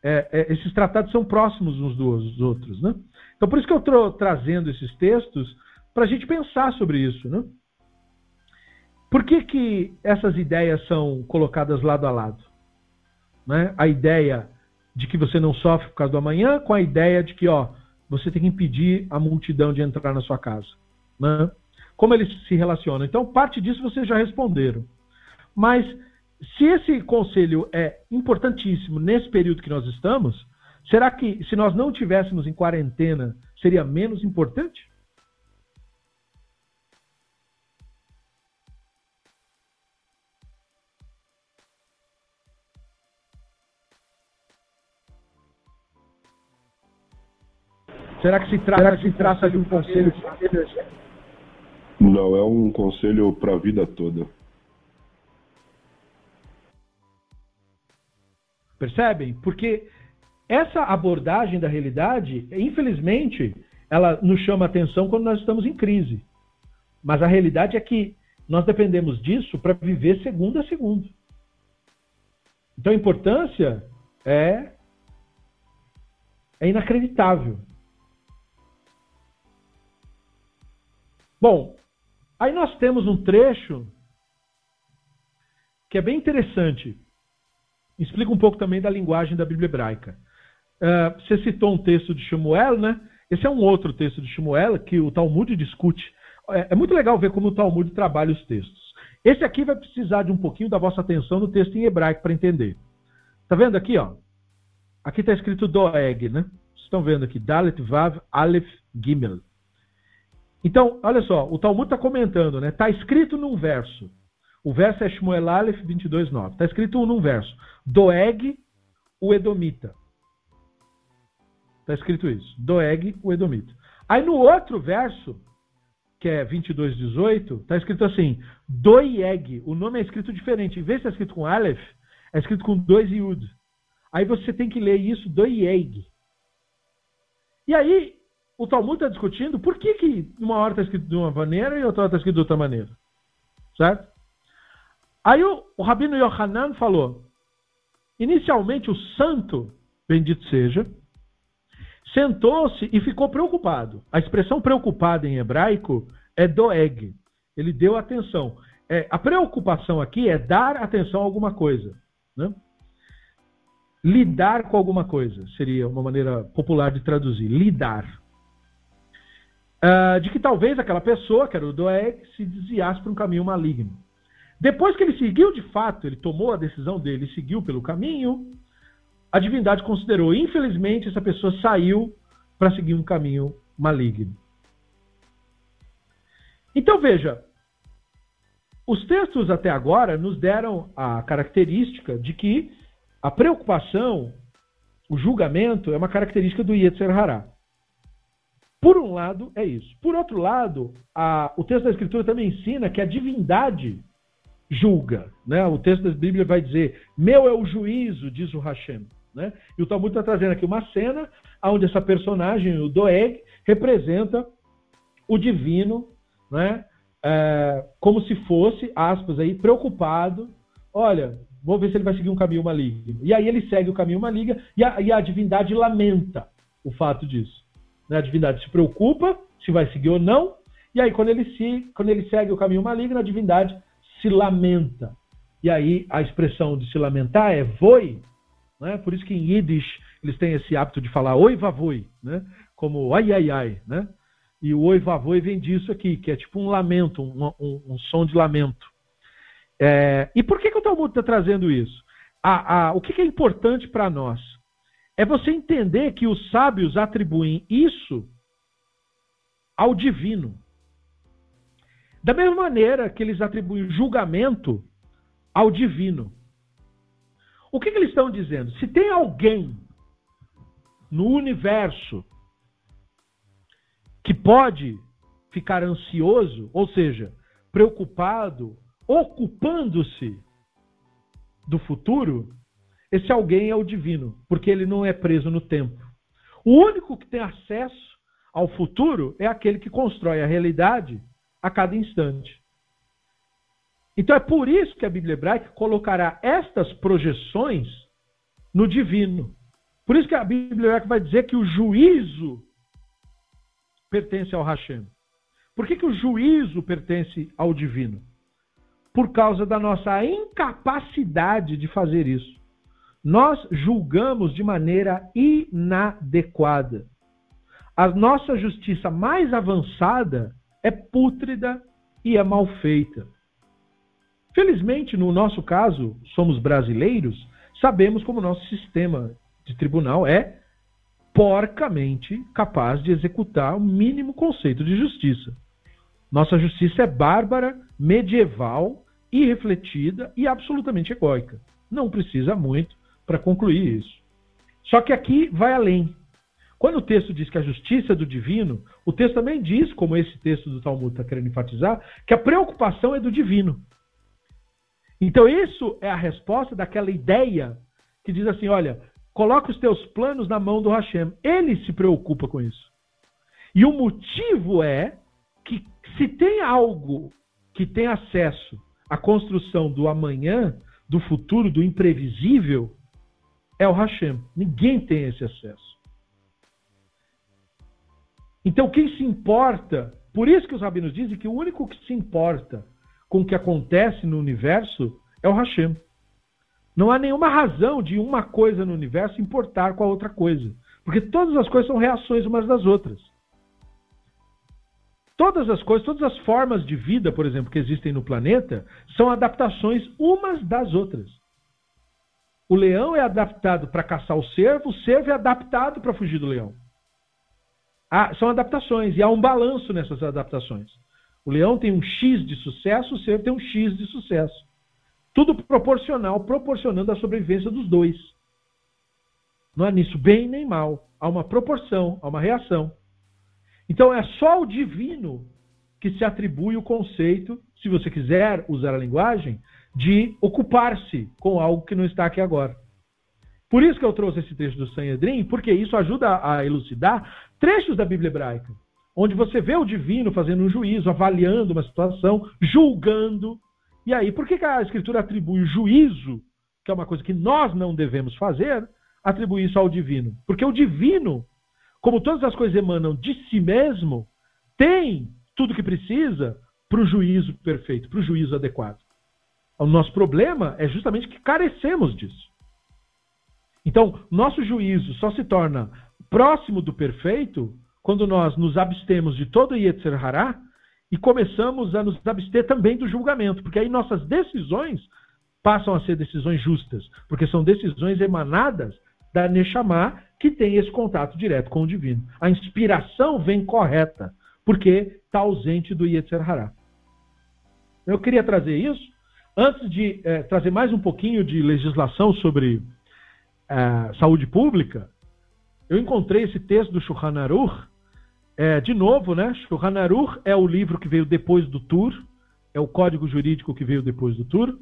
é, é, esses tratados são próximos uns dos outros? Né? Então, por isso que eu estou trazendo esses textos para a gente pensar sobre isso. Né? Por que, que essas ideias são colocadas lado a lado? Né? A ideia de que você não sofre por causa do amanhã, com a ideia de que ó, você tem que impedir a multidão de entrar na sua casa. Né? Como eles se relacionam? Então, parte disso vocês já responderam. Mas, se esse conselho é importantíssimo nesse período que nós estamos, será que se nós não tivéssemos em quarentena, seria menos importante? Será que se trata, Será que se trata de um conselho de Não, é um conselho para a vida toda. Percebem? Porque essa abordagem da realidade, infelizmente, ela nos chama atenção quando nós estamos em crise. Mas a realidade é que nós dependemos disso para viver segundo a segundo. Então a importância é É inacreditável. Bom, aí nós temos um trecho que é bem interessante. Explica um pouco também da linguagem da Bíblia hebraica. Uh, você citou um texto de Shmuel, né? Esse é um outro texto de Shmuel que o Talmud discute. É, é muito legal ver como o Talmud trabalha os textos. Esse aqui vai precisar de um pouquinho da vossa atenção no texto em hebraico para entender. Tá vendo aqui, ó? Aqui está escrito Doeg, né? Vocês estão vendo aqui, Dalet Vav Aleph Gimel. Então, olha só, o Talmud está comentando, né? Está escrito num verso. O verso é Shmuel Aleph 22.9. Está escrito num verso. Doeg, o Edomita. Está escrito isso. Doeg, o Edomita. Aí no outro verso, que é 22.18, está escrito assim. Doeg. O nome é escrito diferente. Em vez de estar escrito com Aleph, é escrito com dois Yud. Aí você tem que ler isso, Doeg. E aí, o Talmud está discutindo por que, que uma hora está escrito de uma maneira e outra hora está escrito de outra maneira. Certo? Aí o, o Rabino Yohanan falou: inicialmente o santo, bendito seja, sentou-se e ficou preocupado. A expressão preocupado em hebraico é doeg. Ele deu atenção. É, a preocupação aqui é dar atenção a alguma coisa. Né? Lidar com alguma coisa seria uma maneira popular de traduzir. Lidar. Uh, de que talvez aquela pessoa, que era o Doeg, se desviasse para um caminho maligno. Depois que ele seguiu de fato, ele tomou a decisão dele e seguiu pelo caminho, a divindade considerou, infelizmente, essa pessoa saiu para seguir um caminho maligno. Então veja, os textos até agora nos deram a característica de que a preocupação, o julgamento, é uma característica do Yetzer Hará. Por um lado, é isso. Por outro lado, a, o texto da Escritura também ensina que a divindade julga. Né? O texto da Bíblia vai dizer: Meu é o juízo, diz o Hashem. Né? E o Talmud está trazendo aqui uma cena onde essa personagem, o Doeg, representa o divino, né? É, como se fosse, aspas aí, preocupado. Olha, vou ver se ele vai seguir um caminho maligno. E aí ele segue o caminho maligno e a, e a divindade lamenta o fato disso. Né? A divindade se preocupa se vai seguir ou não. E aí, quando ele, se, quando ele segue o caminho maligno, a divindade se lamenta. E aí, a expressão de se lamentar é voi, né? Por isso que em Yiddish eles têm esse hábito de falar oi vavoi, né? Como ai ai ai, né? E o oi vavoi vem disso aqui, que é tipo um lamento, um, um, um som de lamento. É, e por que, que o Talmud está trazendo isso? A, a, o que, que é importante para nós? É você entender que os sábios atribuem isso ao divino. Da mesma maneira que eles atribuem julgamento ao divino. O que, que eles estão dizendo? Se tem alguém no universo que pode ficar ansioso, ou seja, preocupado, ocupando-se do futuro, esse alguém é o divino, porque ele não é preso no tempo. O único que tem acesso ao futuro é aquele que constrói a realidade a cada instante. Então é por isso que a Bíblia hebraica colocará estas projeções no divino. Por isso que a Bíblia hebraica vai dizer que o juízo pertence ao Hashem. Por que, que o juízo pertence ao divino? Por causa da nossa incapacidade de fazer isso. Nós julgamos de maneira inadequada. A nossa justiça mais avançada é pútrida e é mal feita. Felizmente, no nosso caso, somos brasileiros, sabemos como o nosso sistema de tribunal é porcamente capaz de executar o mínimo conceito de justiça. Nossa justiça é bárbara, medieval, irrefletida e absolutamente egóica. Não precisa muito para concluir isso. Só que aqui vai além. Quando o texto diz que a justiça é do divino, o texto também diz, como esse texto do Talmud está querendo enfatizar, que a preocupação é do divino. Então, isso é a resposta daquela ideia que diz assim: olha, coloca os teus planos na mão do Hashem. Ele se preocupa com isso. E o motivo é que se tem algo que tem acesso à construção do amanhã, do futuro, do imprevisível, é o Hashem. Ninguém tem esse acesso. Então, quem se importa, por isso que os rabinos dizem que o único que se importa com o que acontece no universo é o Hashem. Não há nenhuma razão de uma coisa no universo importar com a outra coisa. Porque todas as coisas são reações umas das outras. Todas as coisas, todas as formas de vida, por exemplo, que existem no planeta, são adaptações umas das outras. O leão é adaptado para caçar o cervo, o cervo é adaptado para fugir do leão. Há, são adaptações, e há um balanço nessas adaptações. O leão tem um X de sucesso, o cervo tem um X de sucesso. Tudo proporcional, proporcionando a sobrevivência dos dois. Não há nisso bem nem mal. Há uma proporção, há uma reação. Então é só o divino que se atribui o conceito, se você quiser usar a linguagem, de ocupar-se com algo que não está aqui agora. Por isso que eu trouxe esse trecho do Sanhedrin, porque isso ajuda a elucidar trechos da Bíblia hebraica, onde você vê o divino fazendo um juízo, avaliando uma situação, julgando. E aí, por que a Escritura atribui o juízo, que é uma coisa que nós não devemos fazer, atribui isso ao divino? Porque o divino, como todas as coisas emanam de si mesmo, tem tudo que precisa para o juízo perfeito, para o juízo adequado. O nosso problema é justamente que carecemos disso. Então, nosso juízo só se torna próximo do perfeito quando nós nos abstemos de todo Yetzer Hará e começamos a nos abster também do julgamento, porque aí nossas decisões passam a ser decisões justas, porque são decisões emanadas da Neshama, que tem esse contato direto com o divino. A inspiração vem correta, porque está ausente do Yetzer Hará. Eu queria trazer isso Antes de é, trazer mais um pouquinho de legislação sobre é, saúde pública, eu encontrei esse texto do Shulchan Aruch, é, de novo, né? Shulchan é o livro que veio depois do Tur, é o código jurídico que veio depois do Tur.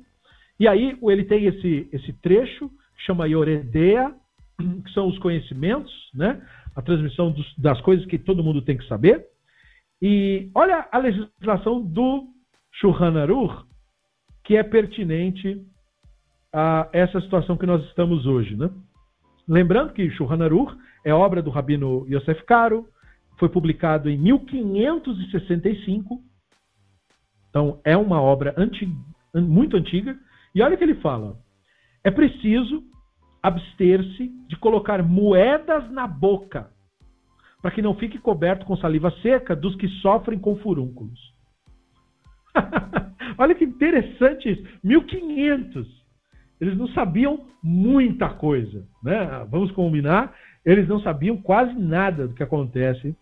E aí ele tem esse, esse trecho, que chama Yoredea, que são os conhecimentos, né? A transmissão dos, das coisas que todo mundo tem que saber. E olha a legislação do Shulchan Aruch, que é pertinente a essa situação que nós estamos hoje. Né? Lembrando que Shulchan Aruch é obra do Rabino Yosef Karo, foi publicado em 1565, então é uma obra antiga, muito antiga, e olha o que ele fala: é preciso abster-se de colocar moedas na boca, para que não fique coberto com saliva seca dos que sofrem com furúnculos. *laughs* Olha que interessante isso. 1500. Eles não sabiam muita coisa. Né? Vamos combinar, eles não sabiam quase nada do que acontece.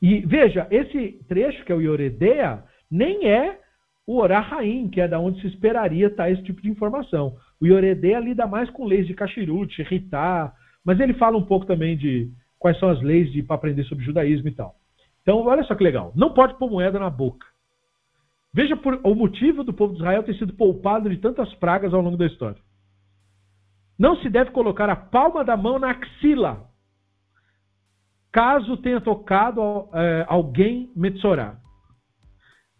E veja, esse trecho que é o Ioredea, nem é o Orahaim, que é da onde se esperaria estar esse tipo de informação. O Ioredea lida mais com leis de Kashirut, Ritá, mas ele fala um pouco também de quais são as leis para aprender sobre judaísmo e tal. Então, olha só que legal. Não pode pôr moeda na boca. Veja por, o motivo do povo de Israel ter sido poupado de tantas pragas ao longo da história. Não se deve colocar a palma da mão na axila, caso tenha tocado é, alguém metsorá,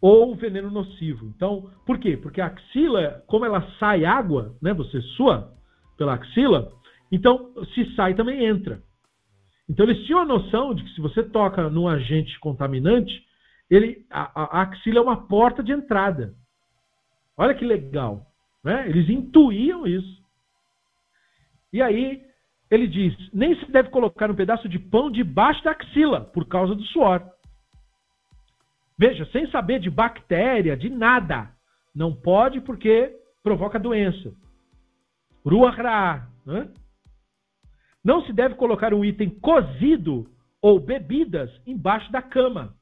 ou veneno nocivo. Então, por quê? Porque a axila, como ela sai água, né, você sua pela axila, então se sai também entra. Então eles tinham a noção de que se você toca num agente contaminante, ele, a, a axila é uma porta de entrada. Olha que legal. Né? Eles intuíam isso. E aí ele diz: nem se deve colocar um pedaço de pão debaixo da axila, por causa do suor. Veja, sem saber de bactéria, de nada. Não pode porque provoca doença. Ruach né? Não se deve colocar um item cozido ou bebidas embaixo da cama.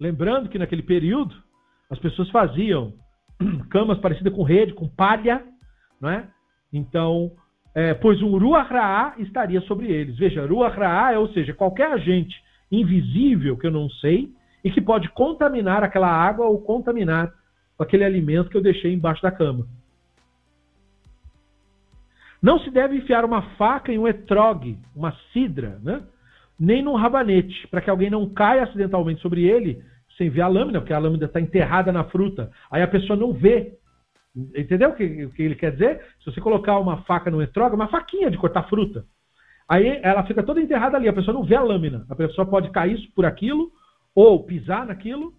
Lembrando que naquele período as pessoas faziam *clears throat* camas parecidas com rede, com palha, não é? Então, é, pois um Ruach Ra'a estaria sobre eles. Veja, Ruach Ra'a é, ou seja, qualquer agente invisível que eu não sei e que pode contaminar aquela água ou contaminar aquele alimento que eu deixei embaixo da cama. Não se deve enfiar uma faca em um etrogue, uma cidra, né? Nem num rabanete, para que alguém não caia acidentalmente sobre ele sem ver a lâmina, porque a lâmina está enterrada na fruta. Aí a pessoa não vê. Entendeu o que, o que ele quer dizer? Se você colocar uma faca no etroga, uma faquinha de cortar fruta. Aí ela fica toda enterrada ali, a pessoa não vê a lâmina. A pessoa pode cair por aquilo, ou pisar naquilo,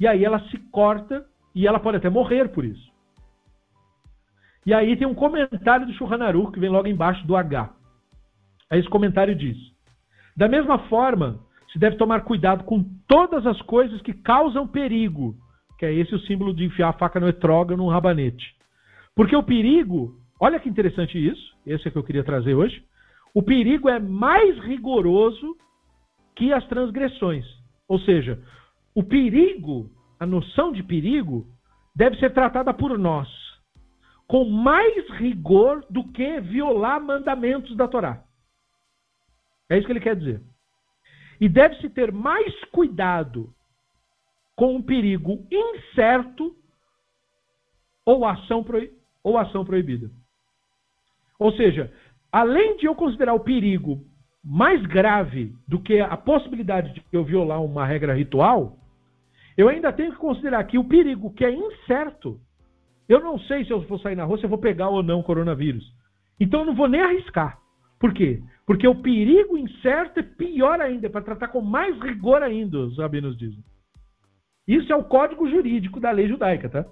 e aí ela se corta e ela pode até morrer por isso. E aí tem um comentário do Shulhan que vem logo embaixo do H. Aí esse comentário diz: Da mesma forma, se deve tomar cuidado com todas as coisas que causam perigo, que é esse o símbolo de enfiar a faca no etrógano num rabanete. Porque o perigo, olha que interessante isso, esse é que eu queria trazer hoje. O perigo é mais rigoroso que as transgressões. Ou seja, o perigo, a noção de perigo, deve ser tratada por nós com mais rigor do que violar mandamentos da Torá. É isso que ele quer dizer. E deve-se ter mais cuidado com um perigo incerto ou ação, ou ação proibida. Ou seja, além de eu considerar o perigo mais grave do que a possibilidade de eu violar uma regra ritual, eu ainda tenho que considerar que o perigo que é incerto, eu não sei se eu vou sair na rua se eu vou pegar ou não o coronavírus. Então eu não vou nem arriscar. Por quê? Porque o perigo incerto é pior ainda, é para tratar com mais rigor ainda, os rabinos dizem. Isso é o código jurídico da lei judaica, tá?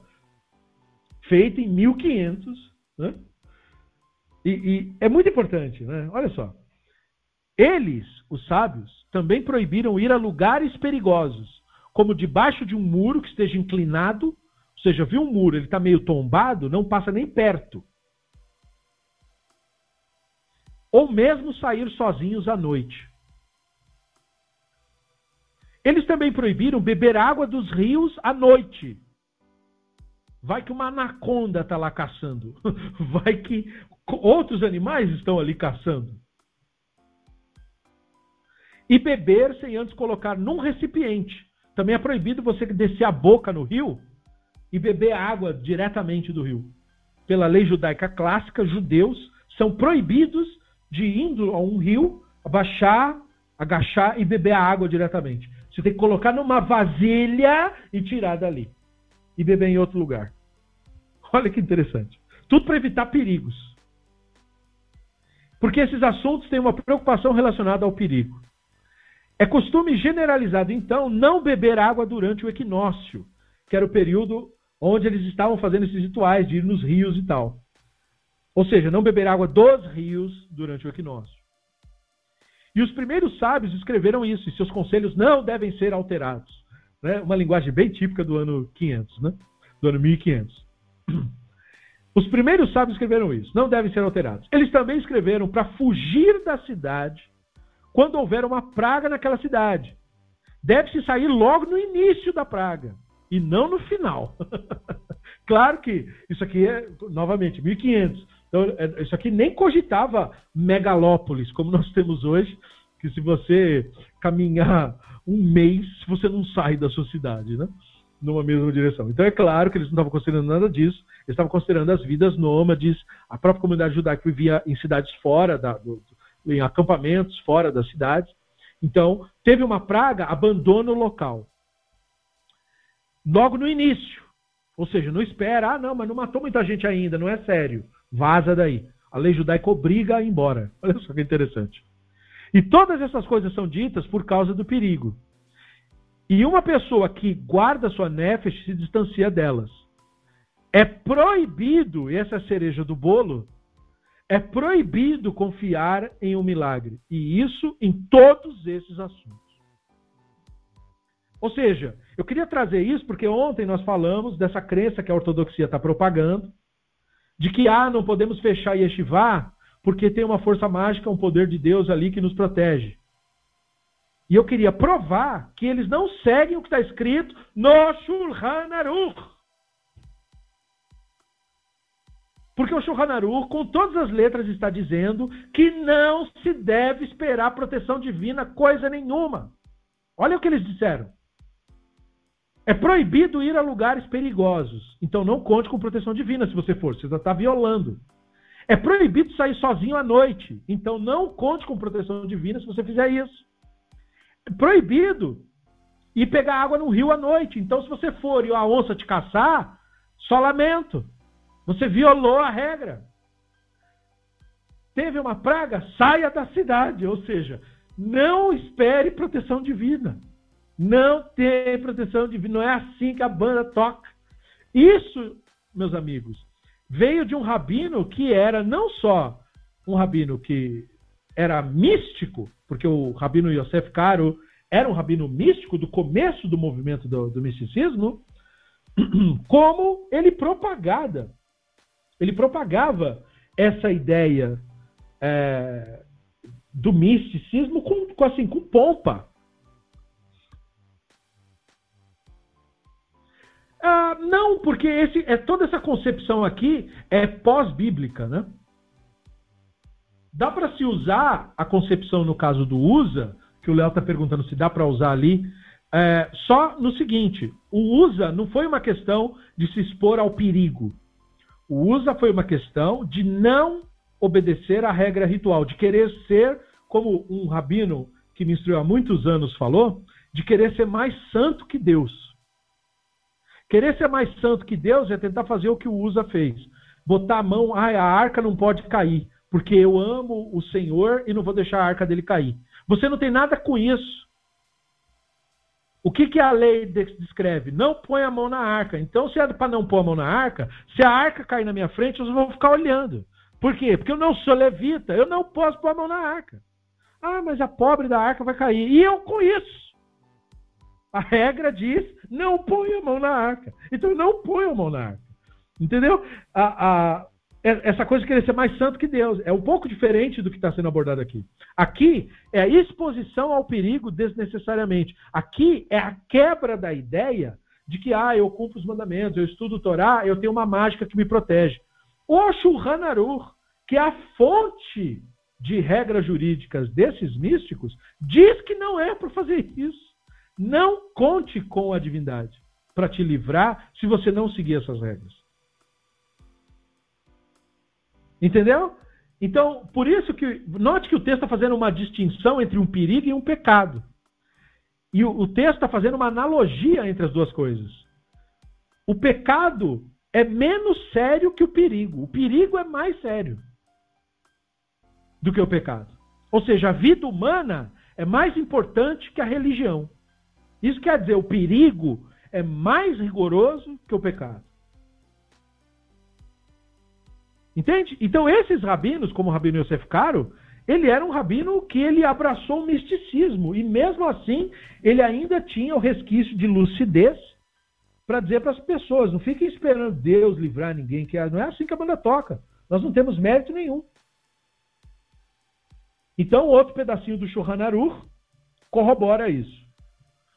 Feito em 1500, né? E, e é muito importante, né? Olha só. Eles, os sábios, também proibiram ir a lugares perigosos, como debaixo de um muro que esteja inclinado, ou seja, viu um muro, ele está meio tombado, não passa nem perto. Ou mesmo sair sozinhos à noite. Eles também proibiram beber água dos rios à noite. Vai que uma anaconda está lá caçando. *laughs* Vai que outros animais estão ali caçando. E beber sem antes colocar num recipiente. Também é proibido você descer a boca no rio e beber água diretamente do rio. Pela lei judaica clássica, judeus são proibidos de indo a um rio, abaixar, agachar e beber a água diretamente. Você tem que colocar numa vasilha e tirar dali. E beber em outro lugar. *laughs* Olha que interessante. Tudo para evitar perigos. Porque esses assuntos têm uma preocupação relacionada ao perigo. É costume generalizado, então, não beber água durante o equinócio, que era o período onde eles estavam fazendo esses rituais de ir nos rios e tal. Ou seja, não beber água dos rios durante o equinócio. E os primeiros sábios escreveram isso, e seus conselhos não devem ser alterados. Né? Uma linguagem bem típica do ano 500, né? do ano 1500. *clears throat* Os primeiros sábios escreveram isso, não devem ser alterados. Eles também escreveram para fugir da cidade quando houver uma praga naquela cidade. Deve-se sair logo no início da praga e não no final. *laughs* claro que isso aqui é, novamente, 1500. Então, é, isso aqui nem cogitava megalópolis, como nós temos hoje, que se você caminhar um mês, você não sai da sua cidade, né? Numa mesma direção. Então é claro que eles não estavam considerando nada disso, eles estavam considerando as vidas nômades, a própria comunidade judaica vivia em cidades fora, da, do, em acampamentos fora das cidades. Então, teve uma praga, abandona o local. Logo no início. Ou seja, não espera, ah, não, mas não matou muita gente ainda, não é sério. Vaza daí. A lei judaica obriga a ir embora. *laughs* Olha só que interessante. E todas essas coisas são ditas por causa do perigo. E uma pessoa que guarda sua nefesh se distancia delas. É proibido, e essa é a cereja do bolo, é proibido confiar em um milagre. E isso em todos esses assuntos. Ou seja, eu queria trazer isso porque ontem nós falamos dessa crença que a ortodoxia está propagando, de que ah, não podemos fechar Yeshivá porque tem uma força mágica, um poder de Deus ali que nos protege. E eu queria provar que eles não seguem o que está escrito no Shulchan Aruch. Porque o Shulchan Aruch, com todas as letras, está dizendo que não se deve esperar proteção divina coisa nenhuma. Olha o que eles disseram. É proibido ir a lugares perigosos. Então não conte com proteção divina se você for, você já está violando. É proibido sair sozinho à noite. Então não conte com proteção divina se você fizer isso. É proibido ir pegar água no rio à noite. Então se você for e a onça te caçar, só lamento. Você violou a regra. teve uma praga, saia da cidade. Ou seja, não espere proteção divina. Não tem proteção divina. Não é assim que a banda toca. Isso, meus amigos, veio de um rabino que era não só um rabino que era místico, porque o rabino Yosef Caro era um rabino místico do começo do movimento do, do misticismo, *clears throat* como ele propagada, ele propagava essa ideia é, do misticismo com, com, assim, com pompa. Ah, não, porque esse, é, toda essa concepção aqui é pós-bíblica, né? Dá para se usar a concepção no caso do usa, que o Léo está perguntando se dá para usar ali, é, só no seguinte: o usa não foi uma questão de se expor ao perigo. O usa foi uma questão de não obedecer à regra ritual, de querer ser, como um rabino que me instruiu há muitos anos falou, de querer ser mais santo que Deus. Querer ser mais santo que Deus é tentar fazer o que o Usa fez. Botar a mão, ah, a arca não pode cair porque eu amo o Senhor e não vou deixar a arca dele cair. Você não tem nada com isso. O que, que a lei descreve? Não põe a mão na arca. Então, se é para não pôr a mão na arca, se a arca cair na minha frente, eu vou ficar olhando. Por quê? Porque eu não sou levita, eu não posso pôr a mão na arca. Ah, mas a pobre da arca vai cair. E eu com isso. A regra diz: não põe a mão na arca. Então, não põe a mão na arca. Entendeu? A, a, é, essa coisa de querer ser mais santo que Deus. É um pouco diferente do que está sendo abordado aqui. Aqui é a exposição ao perigo desnecessariamente. Aqui é a quebra da ideia de que, ah, eu cumpro os mandamentos, eu estudo o Torá, eu tenho uma mágica que me protege. O Shulchan que é a fonte de regras jurídicas desses místicos, diz que não é para fazer isso. Não conte com a divindade para te livrar se você não seguir essas regras. Entendeu? Então, por isso que. Note que o texto está fazendo uma distinção entre um perigo e um pecado. E o, o texto está fazendo uma analogia entre as duas coisas. O pecado é menos sério que o perigo. O perigo é mais sério do que o pecado. Ou seja, a vida humana é mais importante que a religião. Isso quer dizer, o perigo é mais rigoroso que o pecado. Entende? Então esses rabinos, como o rabino Yosef Caro, ele era um rabino que ele abraçou o misticismo e mesmo assim ele ainda tinha o resquício de lucidez para dizer para as pessoas, não fiquem esperando Deus livrar ninguém, que não é assim que a banda toca. Nós não temos mérito nenhum. Então, outro pedacinho do Shulchan Aruch corrobora isso.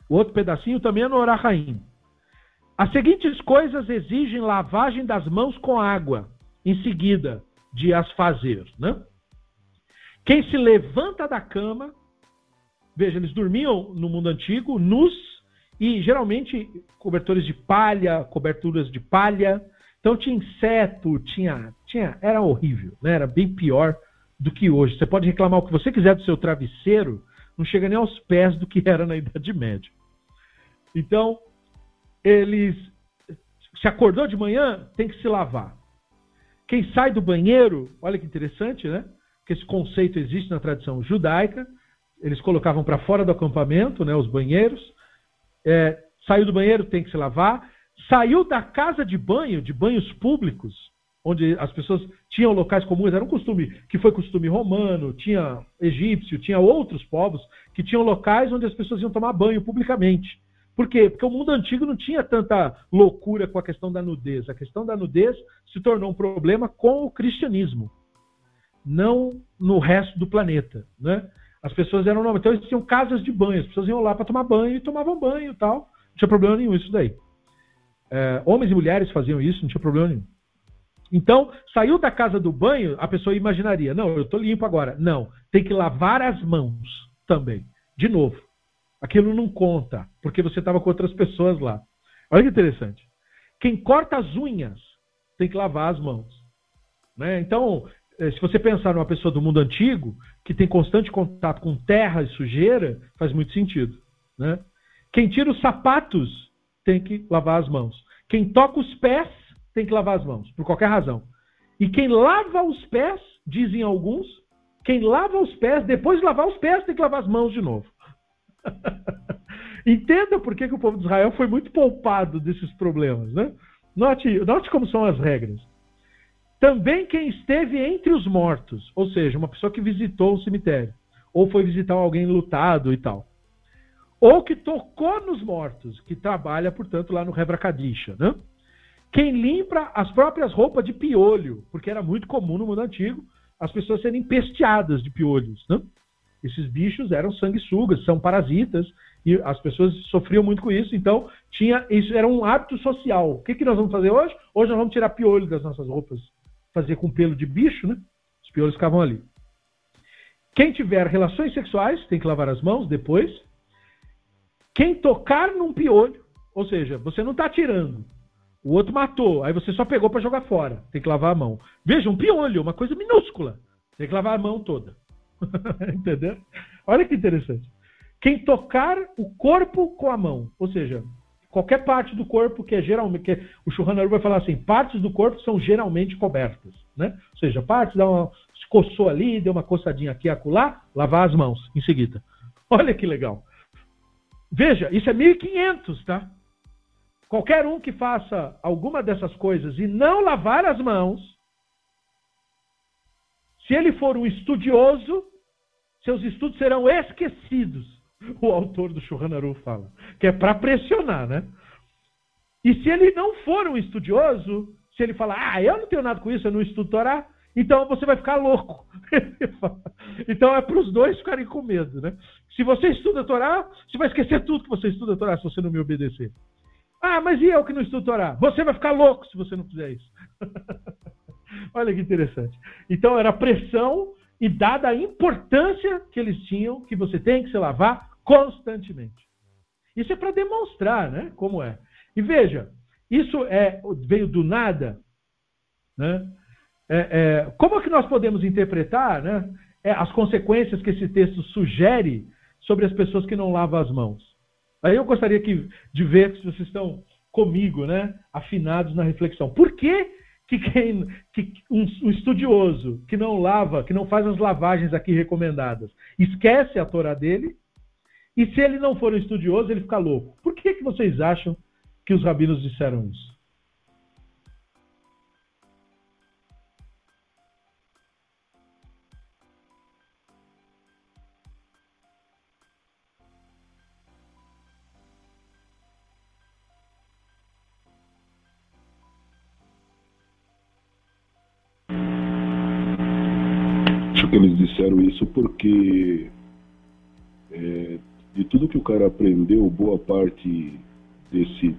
O outro pedacinho também é no Orahaim. As seguintes coisas exigem lavagem das mãos com água em seguida de as fazer. Né? Quem se levanta da cama, veja, eles dormiam no mundo antigo, nus, e geralmente cobertores de palha, coberturas de palha. Então tinha inseto, tinha. tinha era horrível, né? era bem pior do que hoje. Você pode reclamar o que você quiser do seu travesseiro, não chega nem aos pés do que era na Idade Média. Então, eles. Se acordou de manhã, tem que se lavar. Quem sai do banheiro, olha que interessante, né? Que esse conceito existe na tradição judaica. Eles colocavam para fora do acampamento, né? Os banheiros. É, saiu do banheiro, tem que se lavar. Saiu da casa de banho, de banhos públicos, onde as pessoas tinham locais comuns, era um costume que foi costume romano, tinha egípcio, tinha outros povos que tinham locais onde as pessoas iam tomar banho publicamente. Por quê? Porque o mundo antigo não tinha tanta loucura com a questão da nudez. A questão da nudez se tornou um problema com o cristianismo, não no resto do planeta. Né? As pessoas eram Então eles tinham casas de banho, as pessoas iam lá para tomar banho e tomavam banho e tal. Não tinha problema nenhum isso daí. É, homens e mulheres faziam isso, não tinha problema nenhum. Então, saiu da casa do banho, a pessoa imaginaria: não, eu estou limpo agora. Não, tem que lavar as mãos também. De novo aquilo não conta, porque você estava com outras pessoas lá. Olha que interessante. Quem corta as unhas tem que lavar as mãos. Né? Então, eh, se você pensar numa pessoa do mundo antigo, que tem constante contato com terra e sujeira, faz muito sentido. Né? Quem tira os sapatos tem que lavar as mãos. Quem toca os pés tem que lavar as mãos, por qualquer razão. E quem lava os pés, dizem alguns, quem lava os pés, depois de lavar os pés, tem que lavar as mãos de novo. *laughs* Entenda por que, que, o povo de Israel foi muito poupado desses problemas. Né? Note, note como são as regras. Também quem esteve entre os mortos, ou seja, uma pessoa que visitou o cemitério, ou foi visitar alguém lutado e tal. Ou que tocou nos mortos, que trabalha, portanto, lá no Hebra Kadisha. Né? Quem limpa as próprias roupas de piolho, porque era muito comum no mundo antigo as pessoas serem pesteadas de piolhos. Né? Esses bichos eram sanguessugas, são parasitas, e as pessoas sofriam muito com isso, então tinha isso era um hábito social. O que, que nós vamos fazer hoje? Hoje nós vamos tirar piolho das nossas roupas fazer com pelo de bicho, né? Os piolhos ficavam ali. Quem tiver relações sexuais tem que lavar as mãos depois. Quem tocar num piolho, ou seja, você não está tirando, o outro matou, aí você só pegou para jogar fora, tem que lavar a mão. Veja, um piolho, uma coisa minúscula, tem que lavar a mão toda. *laughs* Entendeu? Olha que interessante. Quem tocar o corpo com a mão, ou seja, qualquer parte do corpo que é geralmente. Que o Churranaru vai falar assim: partes do corpo são geralmente cobertas. Né? Ou seja, partes dá uma, se coçou ali, deu uma coçadinha aqui acolá, lavar as mãos em seguida. Olha que legal. Veja, isso é 1500, tá? Qualquer um que faça alguma dessas coisas e não lavar as mãos, se ele for um estudioso, seus estudos serão esquecidos o autor do Shulchan fala, que é para pressionar, né? E se ele não for um estudioso, se ele falar, ah, eu não tenho nada com isso, eu não estudo Torá, então você vai ficar louco. *laughs* então é para os dois ficarem com medo, né? Se você estuda Torá, você vai esquecer tudo que você estuda Torá se você não me obedecer. Ah, mas e eu que não estudo Torá? Você vai ficar louco se você não fizer isso. *laughs* Olha que interessante. Então era pressão e dada a importância que eles tinham, que você tem que se lavar constantemente. Isso é para demonstrar né, como é. E veja, isso é, veio do nada. Né? É, é, como é que nós podemos interpretar né, é, as consequências que esse texto sugere sobre as pessoas que não lavam as mãos? Aí eu gostaria que, de ver se vocês estão comigo, né, afinados na reflexão. Por que que, quem, que um, um, estudioso que não lava, que não faz as lavagens aqui recomendadas, esquece a Torá dele, e se ele não for um estudioso, ele fica louco. Por que, que vocês acham que os rabinos disseram isso? Eles disseram isso porque é, de tudo que o cara aprendeu, boa parte desse.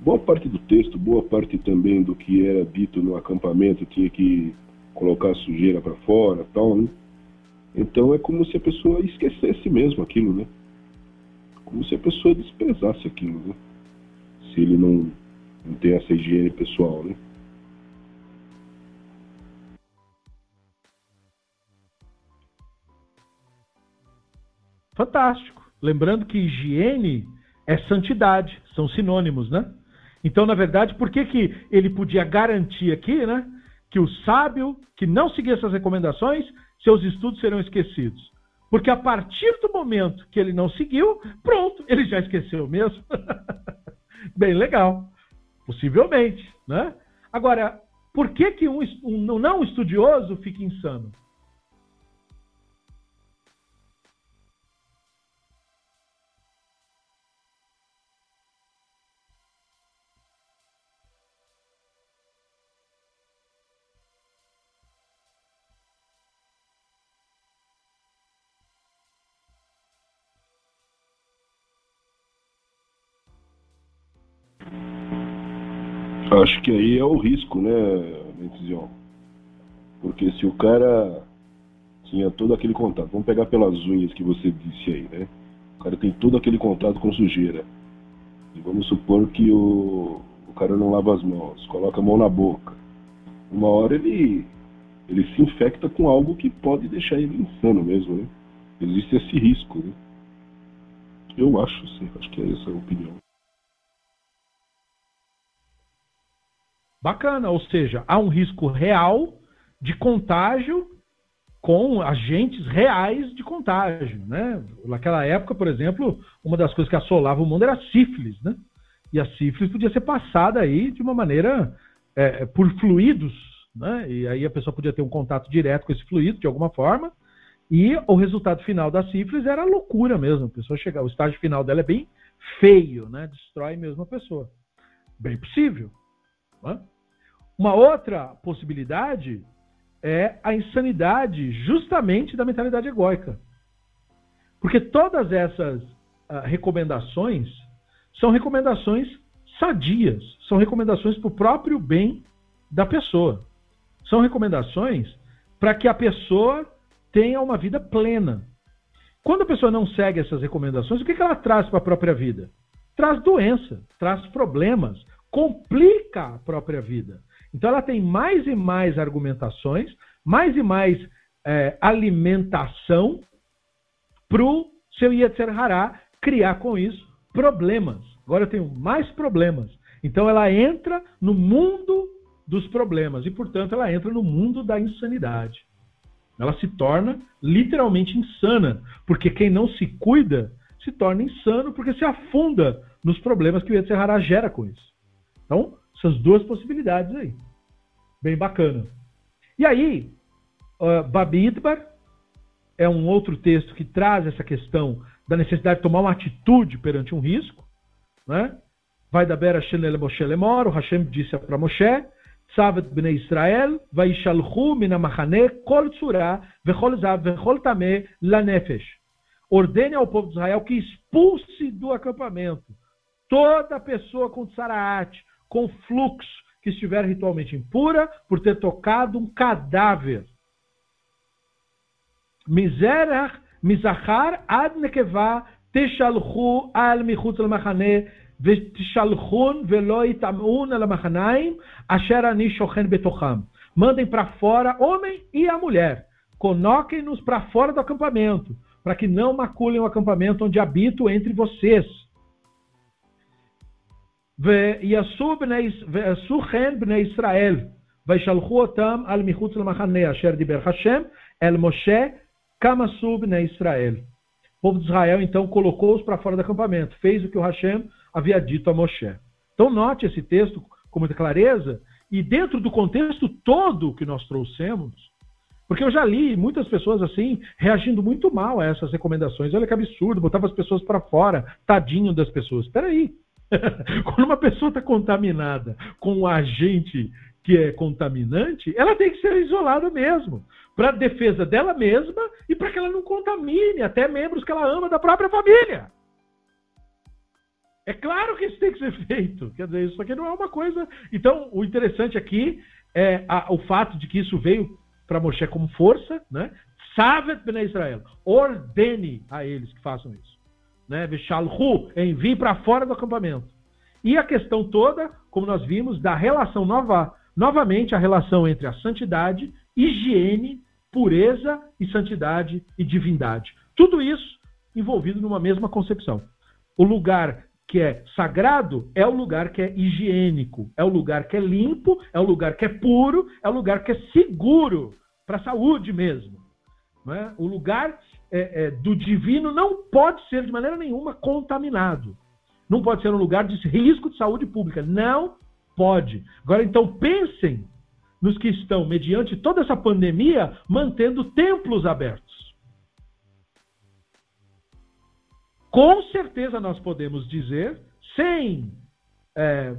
Boa parte do texto, boa parte também do que era dito no acampamento tinha que colocar sujeira para fora tal, né? Então é como se a pessoa esquecesse mesmo aquilo, né? Como se a pessoa desprezasse aquilo, né? Se ele não, não tem essa higiene pessoal, né? Fantástico. Lembrando que higiene é santidade, são sinônimos, né? Então, na verdade, por que, que ele podia garantir aqui, né? Que o sábio que não seguir essas recomendações, seus estudos serão esquecidos. Porque a partir do momento que ele não seguiu, pronto, ele já esqueceu mesmo. *laughs* Bem legal. Possivelmente, né? Agora, por que, que um, um não estudioso fica insano? Acho que aí é o risco, né, Bentizion? Porque se o cara tinha todo aquele contato, vamos pegar pelas unhas que você disse aí, né? O cara tem todo aquele contato com sujeira. E vamos supor que o, o cara não lava as mãos, coloca a mão na boca. Uma hora ele, ele se infecta com algo que pode deixar ele insano mesmo, né? Existe esse risco, né? Eu acho, sim, acho que é essa a opinião. Bacana, ou seja, há um risco real de contágio com agentes reais de contágio, né? Naquela época, por exemplo, uma das coisas que assolava o mundo era a sífilis, né? E a sífilis podia ser passada aí de uma maneira é, por fluidos, né? E aí a pessoa podia ter um contato direto com esse fluido de alguma forma. E o resultado final da sífilis era loucura mesmo. A pessoa chegar, o estágio final dela é bem feio, né? Destrói mesmo a pessoa. Bem possível. Né? Uma outra possibilidade é a insanidade justamente da mentalidade egóica. Porque todas essas uh, recomendações são recomendações sadias, são recomendações para o próprio bem da pessoa. São recomendações para que a pessoa tenha uma vida plena. Quando a pessoa não segue essas recomendações, o que, ela traz para a própria vida? Traz doença, traz problemas, complica a própria vida. Então ela tem mais e mais argumentações, mais e mais é, alimentação para o seu Yetzer Hará criar com isso problemas. Agora eu tenho mais problemas. Então ela entra no mundo dos problemas e, portanto, ela entra no mundo da insanidade. Ela se torna literalmente insana, porque quem não se cuida se torna insano porque se afunda nos problemas que o Yetzer Hará gera com isso. Então, essas duas possibilidades aí. Bem bacana. E aí, uh, Babi é um outro texto que traz essa questão da necessidade de tomar uma atitude perante um risco. Né? Vai da Bera Shenele Moshe Lemor, o Hashem disse para Moshe, Tzavet Bnei Israel, Vaishalchu min amachane kol tzura vechol zav vechol tameh lanefesh. Ordene ao povo de Israel que expulse do acampamento toda pessoa com tsaraat, com fluxo, que estiver ritualmente impura por ter tocado um cadáver. Mizerach, mizachar ad nekevá teshalchu al michutz al machane ותשלחון ולא יטמעון על המחניים אשר אני שוכן בתוכם. Mandem para fora homem e a mulher. Coloquem-nos para fora do acampamento, para que não maculem o acampamento onde habito entre vocês. ועשו כן בני ישראל, וישלחו אותם על מחוץ למחנה אשר דיבר השם אל משה, כמה עשו בני ישראל. O povo de Israel então colocou-os para fora do acampamento, fez o que o Hashem havia dito a Moshe. Então note esse texto com muita clareza e dentro do contexto todo que nós trouxemos, porque eu já li muitas pessoas assim reagindo muito mal a essas recomendações. Olha que absurdo, botava as pessoas para fora, tadinho das pessoas. Espera aí, *laughs* Quando uma pessoa está contaminada com um agente que é contaminante, ela tem que ser isolada mesmo, para defesa dela mesma e para que ela não contamine até membros que ela ama da própria família. É claro que isso tem que ser feito. Quer dizer, isso aqui não é uma coisa. Então, o interessante aqui é a, o fato de que isso veio para Moshe como força, né? Savet Israel. Ordene a eles que façam isso né? Vishalhu, envie para fora do acampamento. E a questão toda, como nós vimos, da relação nova, novamente a relação entre a santidade, higiene, pureza e santidade e divindade. Tudo isso envolvido numa mesma concepção. O lugar que é sagrado é o lugar que é higiênico, é o lugar que é limpo, é o lugar que é puro, é o lugar que é seguro para a saúde mesmo. É? O lugar é, é, do divino não pode ser de maneira nenhuma contaminado. Não pode ser um lugar de risco de saúde pública. Não pode. Agora, então, pensem nos que estão, mediante toda essa pandemia, mantendo templos abertos. Com certeza nós podemos dizer, sem é,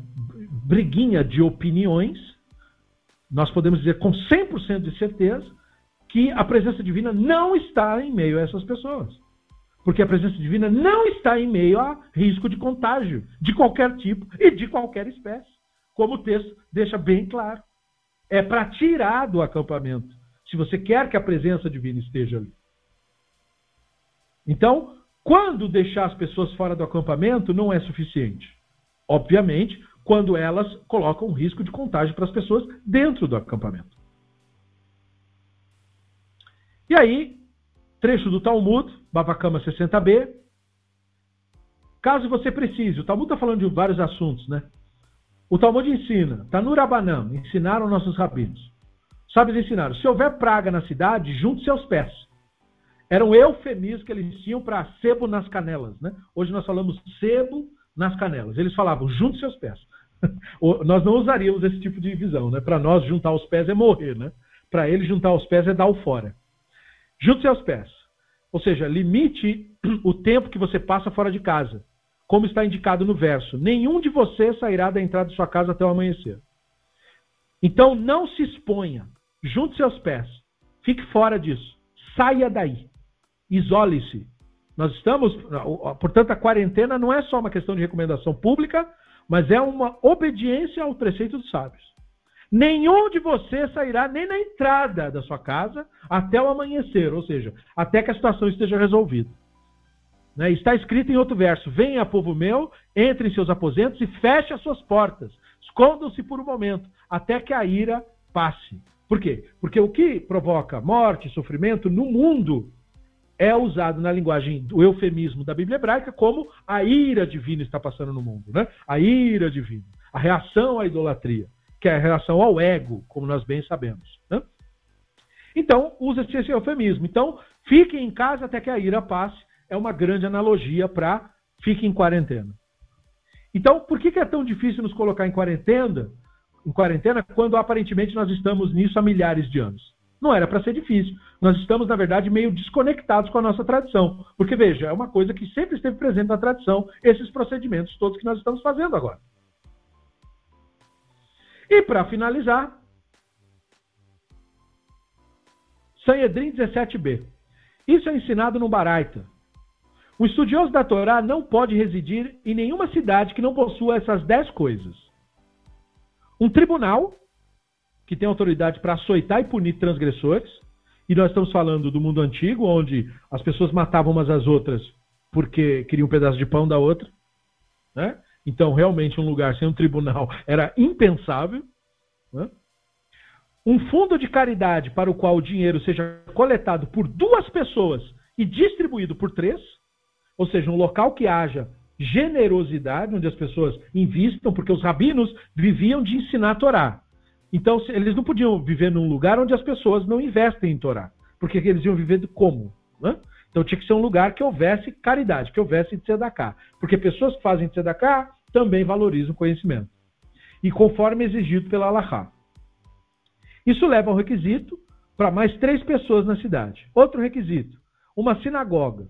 briguinha de opiniões, nós podemos dizer com 100% de certeza que a presença divina não está em meio a essas pessoas. Porque a presença divina não está em meio a risco de contágio de qualquer tipo e de qualquer espécie. Como o texto deixa bem claro. É para tirar do acampamento, se você quer que a presença divina esteja ali. Então, quando deixar as pessoas fora do acampamento não é suficiente. Obviamente, quando elas colocam risco de contágio para as pessoas dentro do acampamento. E aí, trecho do Talmud, Babacama 60b. Caso você precise, o Talmud está falando de vários assuntos, né? O Talmud ensina, está no Rabanam, ensinaram nossos rabinos. Sabes ensinaram, se houver praga na cidade, junte seus pés. Era um eufemismo que eles tinham para sebo nas canelas. Né? Hoje nós falamos sebo nas canelas. Eles falavam, junte seus pés. *laughs* nós não usaríamos esse tipo de visão. Né? Para nós, juntar os pés é morrer. Né? Para eles, juntar os pés é dar o fora. Junte seus pés. Ou seja, limite *clears throat* o tempo que você passa fora de casa. Como está indicado no verso. Nenhum de vocês sairá da entrada de sua casa até o amanhecer. Então não se exponha. Junte seus pés. Fique fora disso. Saia daí. Isole-se. Nós estamos, portanto, a quarentena não é só uma questão de recomendação pública, mas é uma obediência ao preceito dos sábios. Nenhum de vocês sairá nem na entrada da sua casa até o amanhecer, ou seja, até que a situação esteja resolvida. Né? Está escrito em outro verso: Venha, povo meu, entre em seus aposentos e feche as suas portas. Escondam-se por um momento, até que a ira passe. Por quê? Porque o que provoca morte, sofrimento no mundo é usado na linguagem do eufemismo da Bíblia hebraica como a ira divina está passando no mundo. Né? A ira divina, a reação à idolatria que é a relação ao ego, como nós bem sabemos. Né? Então, usa-se esse eufemismo. Então, fique em casa até que a ira passe, é uma grande analogia para fique em quarentena. Então, por que, é tão difícil nos colocar em quarentena, em quarentena quando aparentemente nós estamos nisso há milhares de anos? Não era para ser difícil. Nós estamos, na verdade, meio desconectados com a nossa tradição. Porque, veja, é uma coisa que sempre esteve presente na tradição, esses procedimentos todos que nós estamos fazendo agora. E para finalizar, Sanhedrin 17b. Isso é ensinado no Baraita. O estudioso da Torá não pode residir em nenhuma cidade que não possua essas dez coisas. Um tribunal, que tem autoridade para açoitar e punir transgressores, e nós estamos falando do mundo antigo, onde as pessoas matavam umas às outras porque queriam um pedaço de pão da outra. Né? Então, realmente, um lugar sem um tribunal *laughs* era impensável. Né? Um fundo de caridade para o qual o dinheiro seja coletado por duas pessoas e distribuído por três, ou seja, um local que haja generosidade, onde as pessoas invistam, porque os rabinos viviam de ensinar a Torá. Então, eles não podiam viver num lugar onde as pessoas não investem em Torá, porque eles iam viver como? Né? Então tinha que ser um lugar que houvesse caridade, que houvesse tzedakah. Porque pessoas que fazem tzedakah também valorizam o conhecimento. E conforme exigido pela Allahá. Isso leva ao requisito para mais três pessoas na cidade. Outro requisito: uma sinagoga,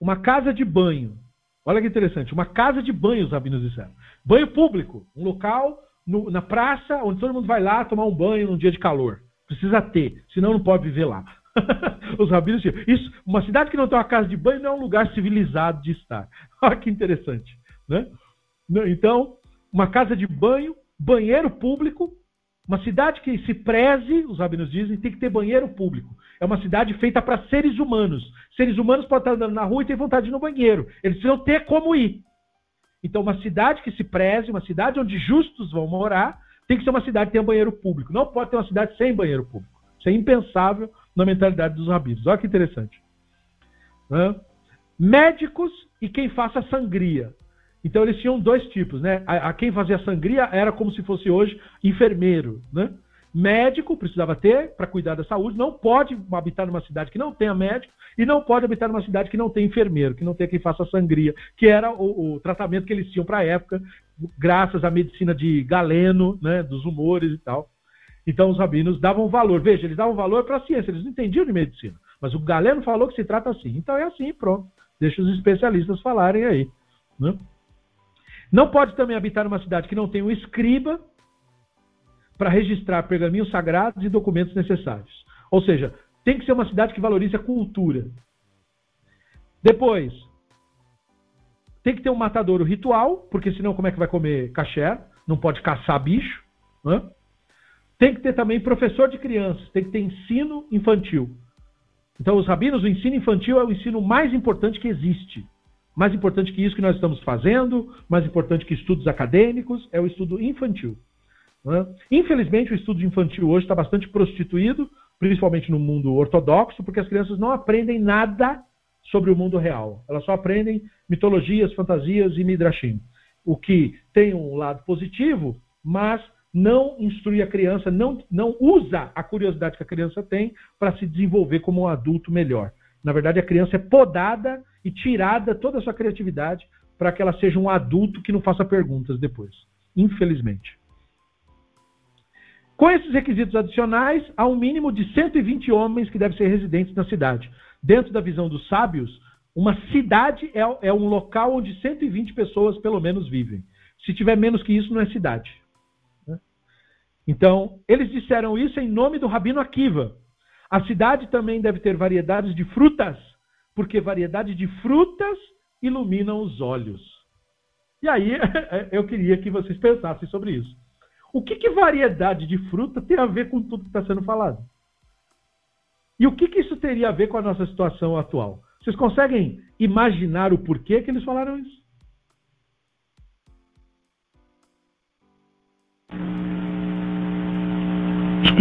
uma casa de banho. Olha que interessante, uma casa de banho, os rabinos disseram. Banho público, um local no, na praça onde todo mundo vai lá tomar um banho num dia de calor. Precisa ter, senão não pode viver lá. *laughs* Os rabinos diziam, isso, uma cidade que não tem uma casa de banho não é um lugar civilizado de estar. *laughs* Olha que interessante. Né? Então, uma casa de banho, banheiro público, uma cidade que se preze, os rabinos dizem, tem que ter banheiro público. É uma cidade feita para seres humanos. Seres humanos podem estar andando na rua e ter vontade de ir no banheiro. Eles precisam ter como ir. Então, uma cidade que se preze, uma cidade onde justos vão morar, tem que ser uma cidade que tenha banheiro público. Não pode ter uma cidade sem banheiro público. Isso é impensável na mentalidade dos rabinos. Olha que interessante. Né? Médicos e quem faça sangria. Então eles tinham dois tipos, né? A, a, quem fazia sangria era como se fosse hoje enfermeiro, né? Médico precisava ter para cuidar da saúde, não pode habitar numa cidade que não tenha médico e não pode habitar numa cidade que não tenha enfermeiro, que não tenha quem faça sangria, que era o, o tratamento que eles tinham para a época, graças à medicina de Galeno, né, dos humores e tal. Então os rabinos davam valor. Veja, eles davam valor para a ciência, eles não entendiam de medicina. Mas o Galeno falou que se trata assim. Então é assim, pronto. Deixa os especialistas falarem aí. Né? Não pode também habitar numa cidade que não tem um escriba para registrar pergaminhos sagrados e documentos necessários. Ou seja, tem que ser uma cidade que valorize a cultura. Depois, tem que ter um matadouro ritual, porque senão como é que vai comer caché? Não pode caçar bicho. Né? Tem que ter também professor de crianças, tem que ter ensino infantil. Então, os rabinos, o ensino infantil é o ensino mais importante que existe. Mais importante que isso que nós estamos fazendo, mais importante que estudos acadêmicos, é o estudo infantil. Né? Infelizmente, o estudo infantil hoje está bastante prostituído, principalmente no mundo ortodoxo, porque as crianças não aprendem nada sobre o mundo real. Elas só aprendem mitologias, fantasias e midrashim. O que tem um lado positivo, mas não instrui a criança, não, não usa a curiosidade que a criança tem para se desenvolver como um adulto melhor. Na verdade, a criança é podada e tirada toda a sua criatividade para que ela seja um adulto que não faça perguntas depois. Infelizmente. Com esses requisitos adicionais, há um mínimo de 120 homens que devem ser residentes na cidade. Dentro da visão dos sábios, uma cidade é, é um local onde 120 pessoas, pelo menos, vivem. Se tiver menos que isso, não é cidade. Então, eles disseram isso em nome do Rabino Akiva. A cidade também deve ter variedades de frutas, porque variedade de frutas iluminam os olhos. E aí, *laughs* eu queria que vocês pensassem sobre isso. O que, que variedade de fruta tem a ver com tudo que está sendo falado? E o que, que isso teria a ver com a nossa situação atual? Vocês conseguem imaginar o porquê que eles falaram isso?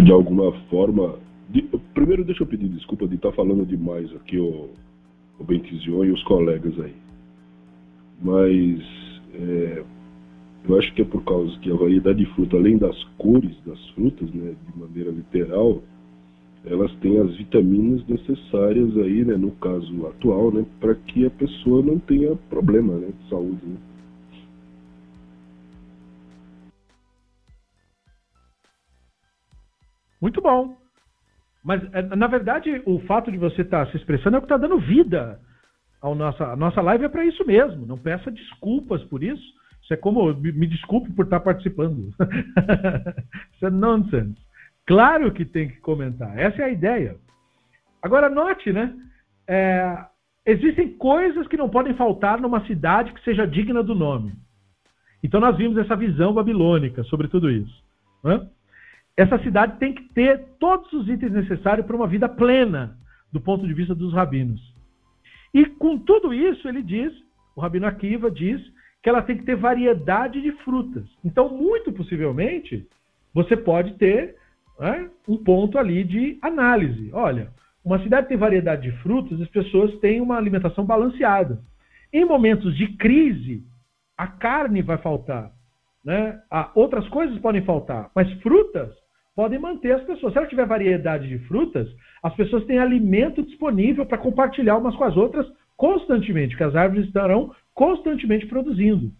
De alguma forma. De, primeiro, deixa eu pedir desculpa de estar falando demais aqui, o, o Bentizion e os colegas aí. Mas é, eu acho que é por causa que a variedade de fruta, além das cores das frutas, né, de maneira literal, elas têm as vitaminas necessárias aí, né, no caso atual, né, para que a pessoa não tenha problema, né, de saúde, né. Muito bom. Mas, é, na verdade, o fato de você estar tá se expressando é o que está dando vida. Ao nossa, a nossa live é para isso mesmo. Não peça desculpas por isso. Isso é como, me, me desculpe por estar tá participando. *laughs* isso é nonsense. Claro que tem que comentar. Essa é a ideia. Agora, note, né? É, existem coisas que não podem faltar numa cidade que seja digna do nome. Então, nós vimos essa visão babilônica sobre tudo isso. Né? Essa cidade tem que ter todos os itens necessários para uma vida plena, do ponto de vista dos rabinos. E com tudo isso, ele diz, o rabino Akiva diz, que ela tem que ter variedade de frutas. Então, muito possivelmente, você pode ter né, um ponto ali de análise. Olha, uma cidade tem variedade de frutas, as pessoas têm uma alimentação balanceada. Em momentos de crise, a carne vai faltar. Né? outras coisas podem faltar, mas frutas podem manter as pessoas. Se ela tiver variedade de frutas, as pessoas têm alimento disponível para compartilhar umas com as outras constantemente, porque as árvores estarão constantemente produzindo.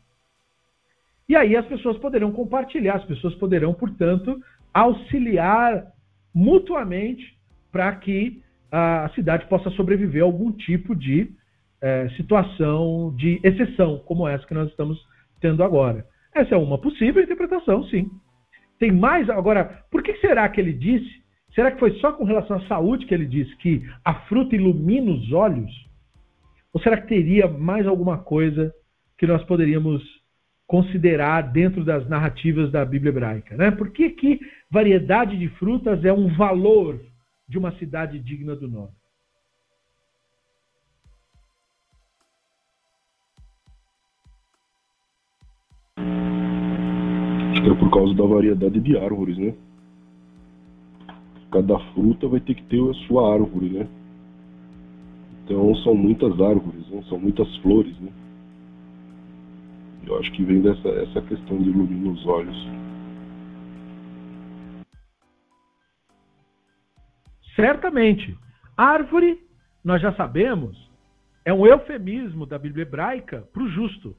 E aí as pessoas poderão compartilhar, as pessoas poderão, portanto, auxiliar mutuamente para que a cidade possa sobreviver a algum tipo de é, situação de exceção, como essa que nós estamos tendo agora. Essa é uma possível interpretação, sim. Tem mais. Agora, por que será que ele disse? Será que foi só com relação à saúde que ele disse que a fruta ilumina os olhos? Ou será que teria mais alguma coisa que nós poderíamos considerar dentro das narrativas da Bíblia hebraica? Né? Por que, que variedade de frutas é um valor de uma cidade digna do nome? É por causa da variedade de árvores, né? Cada fruta vai ter que ter a sua árvore, né? Então são muitas árvores, né? são muitas flores, né? Eu acho que vem dessa essa questão de iluminar os olhos. Certamente. Árvore, nós já sabemos, é um eufemismo da Bíblia hebraica para o justo.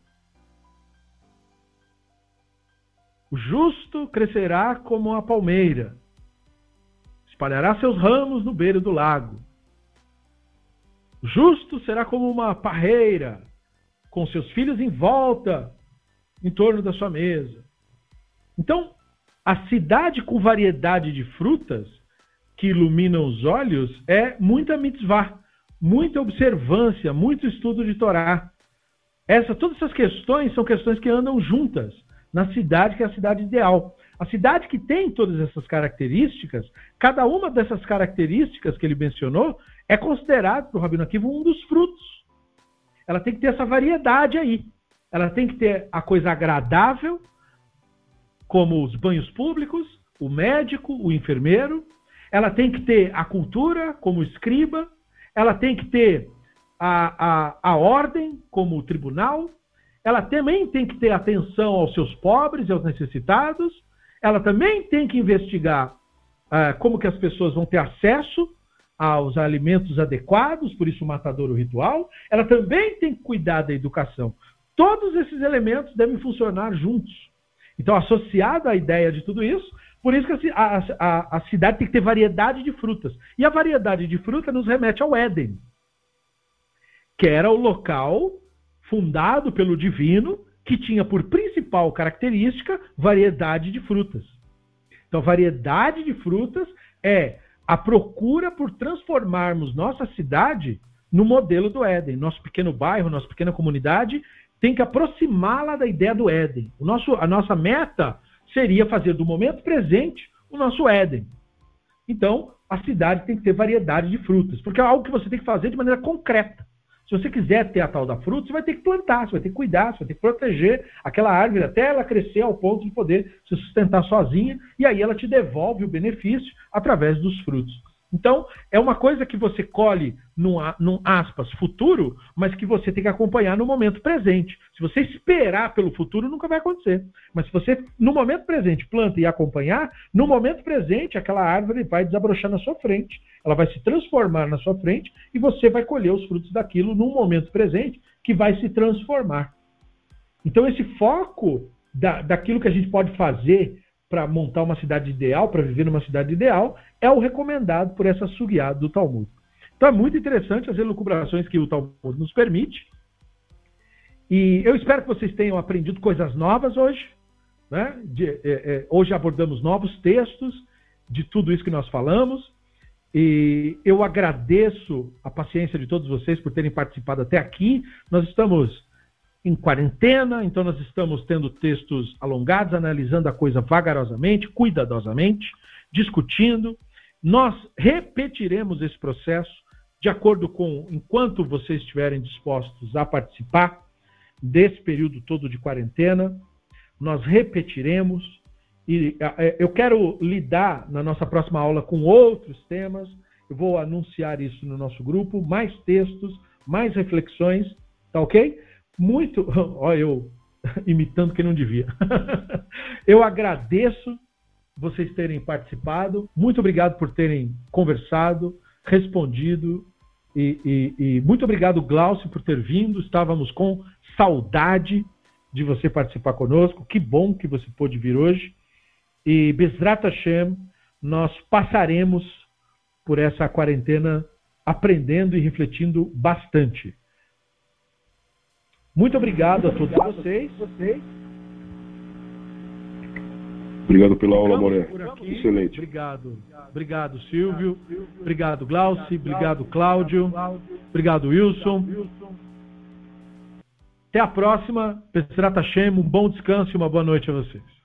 O justo crescerá como a palmeira, espalhará seus ramos no beiro do lago. O justo será como uma parreira, com seus filhos em volta, em torno da sua mesa. Então, a cidade com variedade de frutas que iluminam os olhos é muita mitzvah, muita observância, muito estudo de Torá. Essa, todas essas questões são questões que andam juntas na cidade que é a cidade ideal. A cidade que tem todas essas características, cada uma dessas características que ele mencionou é considerado para o Rabino Akiva um dos frutos. Ela tem que ter essa variedade aí. Ela tem que ter a coisa agradável, como os banhos públicos, o médico, o enfermeiro. Ela tem que ter a cultura, como o escriba. Ela tem que ter a, a, a ordem, como o tribunal ela também tem que ter atenção aos seus pobres e aos necessitados, ela também tem que investigar uh, como que as pessoas vão ter acesso aos alimentos adequados, por isso o matadouro ritual, ela também tem que cuidar da educação. Todos esses elementos devem funcionar juntos. Então, associado à ideia de tudo isso, por isso que a, a, a, cidade tem que ter variedade de frutas. E a variedade de fruta nos remete ao Éden, que era o local fundado pelo divino, que tinha por principal característica variedade de frutas. Então, variedade de frutas é a procura por transformarmos nossa cidade no modelo do Éden. Nosso pequeno bairro, nossa pequena comunidade tem que aproximá-la da ideia do Éden. O nosso, a nossa meta seria fazer do momento presente o nosso Éden. Então, a cidade tem que ter variedade de frutas, porque é algo que você tem que fazer de maneira concreta. Se você quiser ter a tal da fruta, você vai ter que plantar, você vai ter que cuidar, você vai ter que proteger aquela árvore até ela crescer ao ponto de poder se sustentar sozinha, e aí ela te devolve o benefício através dos frutos. Então, é uma coisa que você colhe num, num, aspas futuro, mas que você tem que acompanhar no momento presente. Se você esperar pelo futuro, nunca vai acontecer. Mas se você, no momento presente, planta e acompanhar, no momento presente, aquela árvore vai desabrochar na sua frente, ela vai se transformar na sua frente e você vai colher os frutos daquilo no momento presente, que vai se transformar. Então, esse foco da, daquilo que a gente pode fazer para montar uma cidade ideal, para viver numa cidade ideal, é o recomendado por essa sugiada do Talmud. Então é muito interessante as elucubrações que o Talmud nos permite. E eu espero que vocês tenham aprendido coisas novas hoje. Né? De, é, é, hoje abordamos novos textos de tudo isso que nós falamos. E eu agradeço a paciência de todos vocês por terem participado até aqui. Nós estamos em quarentena, então nós estamos tendo textos alongados, analisando a coisa vagarosamente, cuidadosamente, discutindo. Nós repetiremos esse processo de acordo com enquanto vocês estiverem dispostos a participar desse período todo de quarentena, nós repetiremos e é, eu quero lidar na nossa próxima aula com outros temas. Eu vou anunciar isso no nosso grupo, mais textos, mais reflexões, tá ok? Muito. *laughs* Olha, eu *laughs* imitando quem não devia. *laughs* eu agradeço vocês terem participado. Muito obrigado por terem conversado, respondido. E, e, e muito obrigado, Glaucio, por ter vindo. Estávamos com saudade de você participar conosco. Que bom que você pôde vir hoje. E Bezrat Hashem, nós passaremos por essa quarentena aprendendo e refletindo bastante. Muito obrigado a todos vocês. Obrigado pela aula, Moré. Excelente. Obrigado. Obrigado, Silvio. Obrigado, Glauci. Obrigado, Cláudio. Obrigado, Wilson. Até a próxima. Hashem, um bom descanso e uma boa noite a vocês.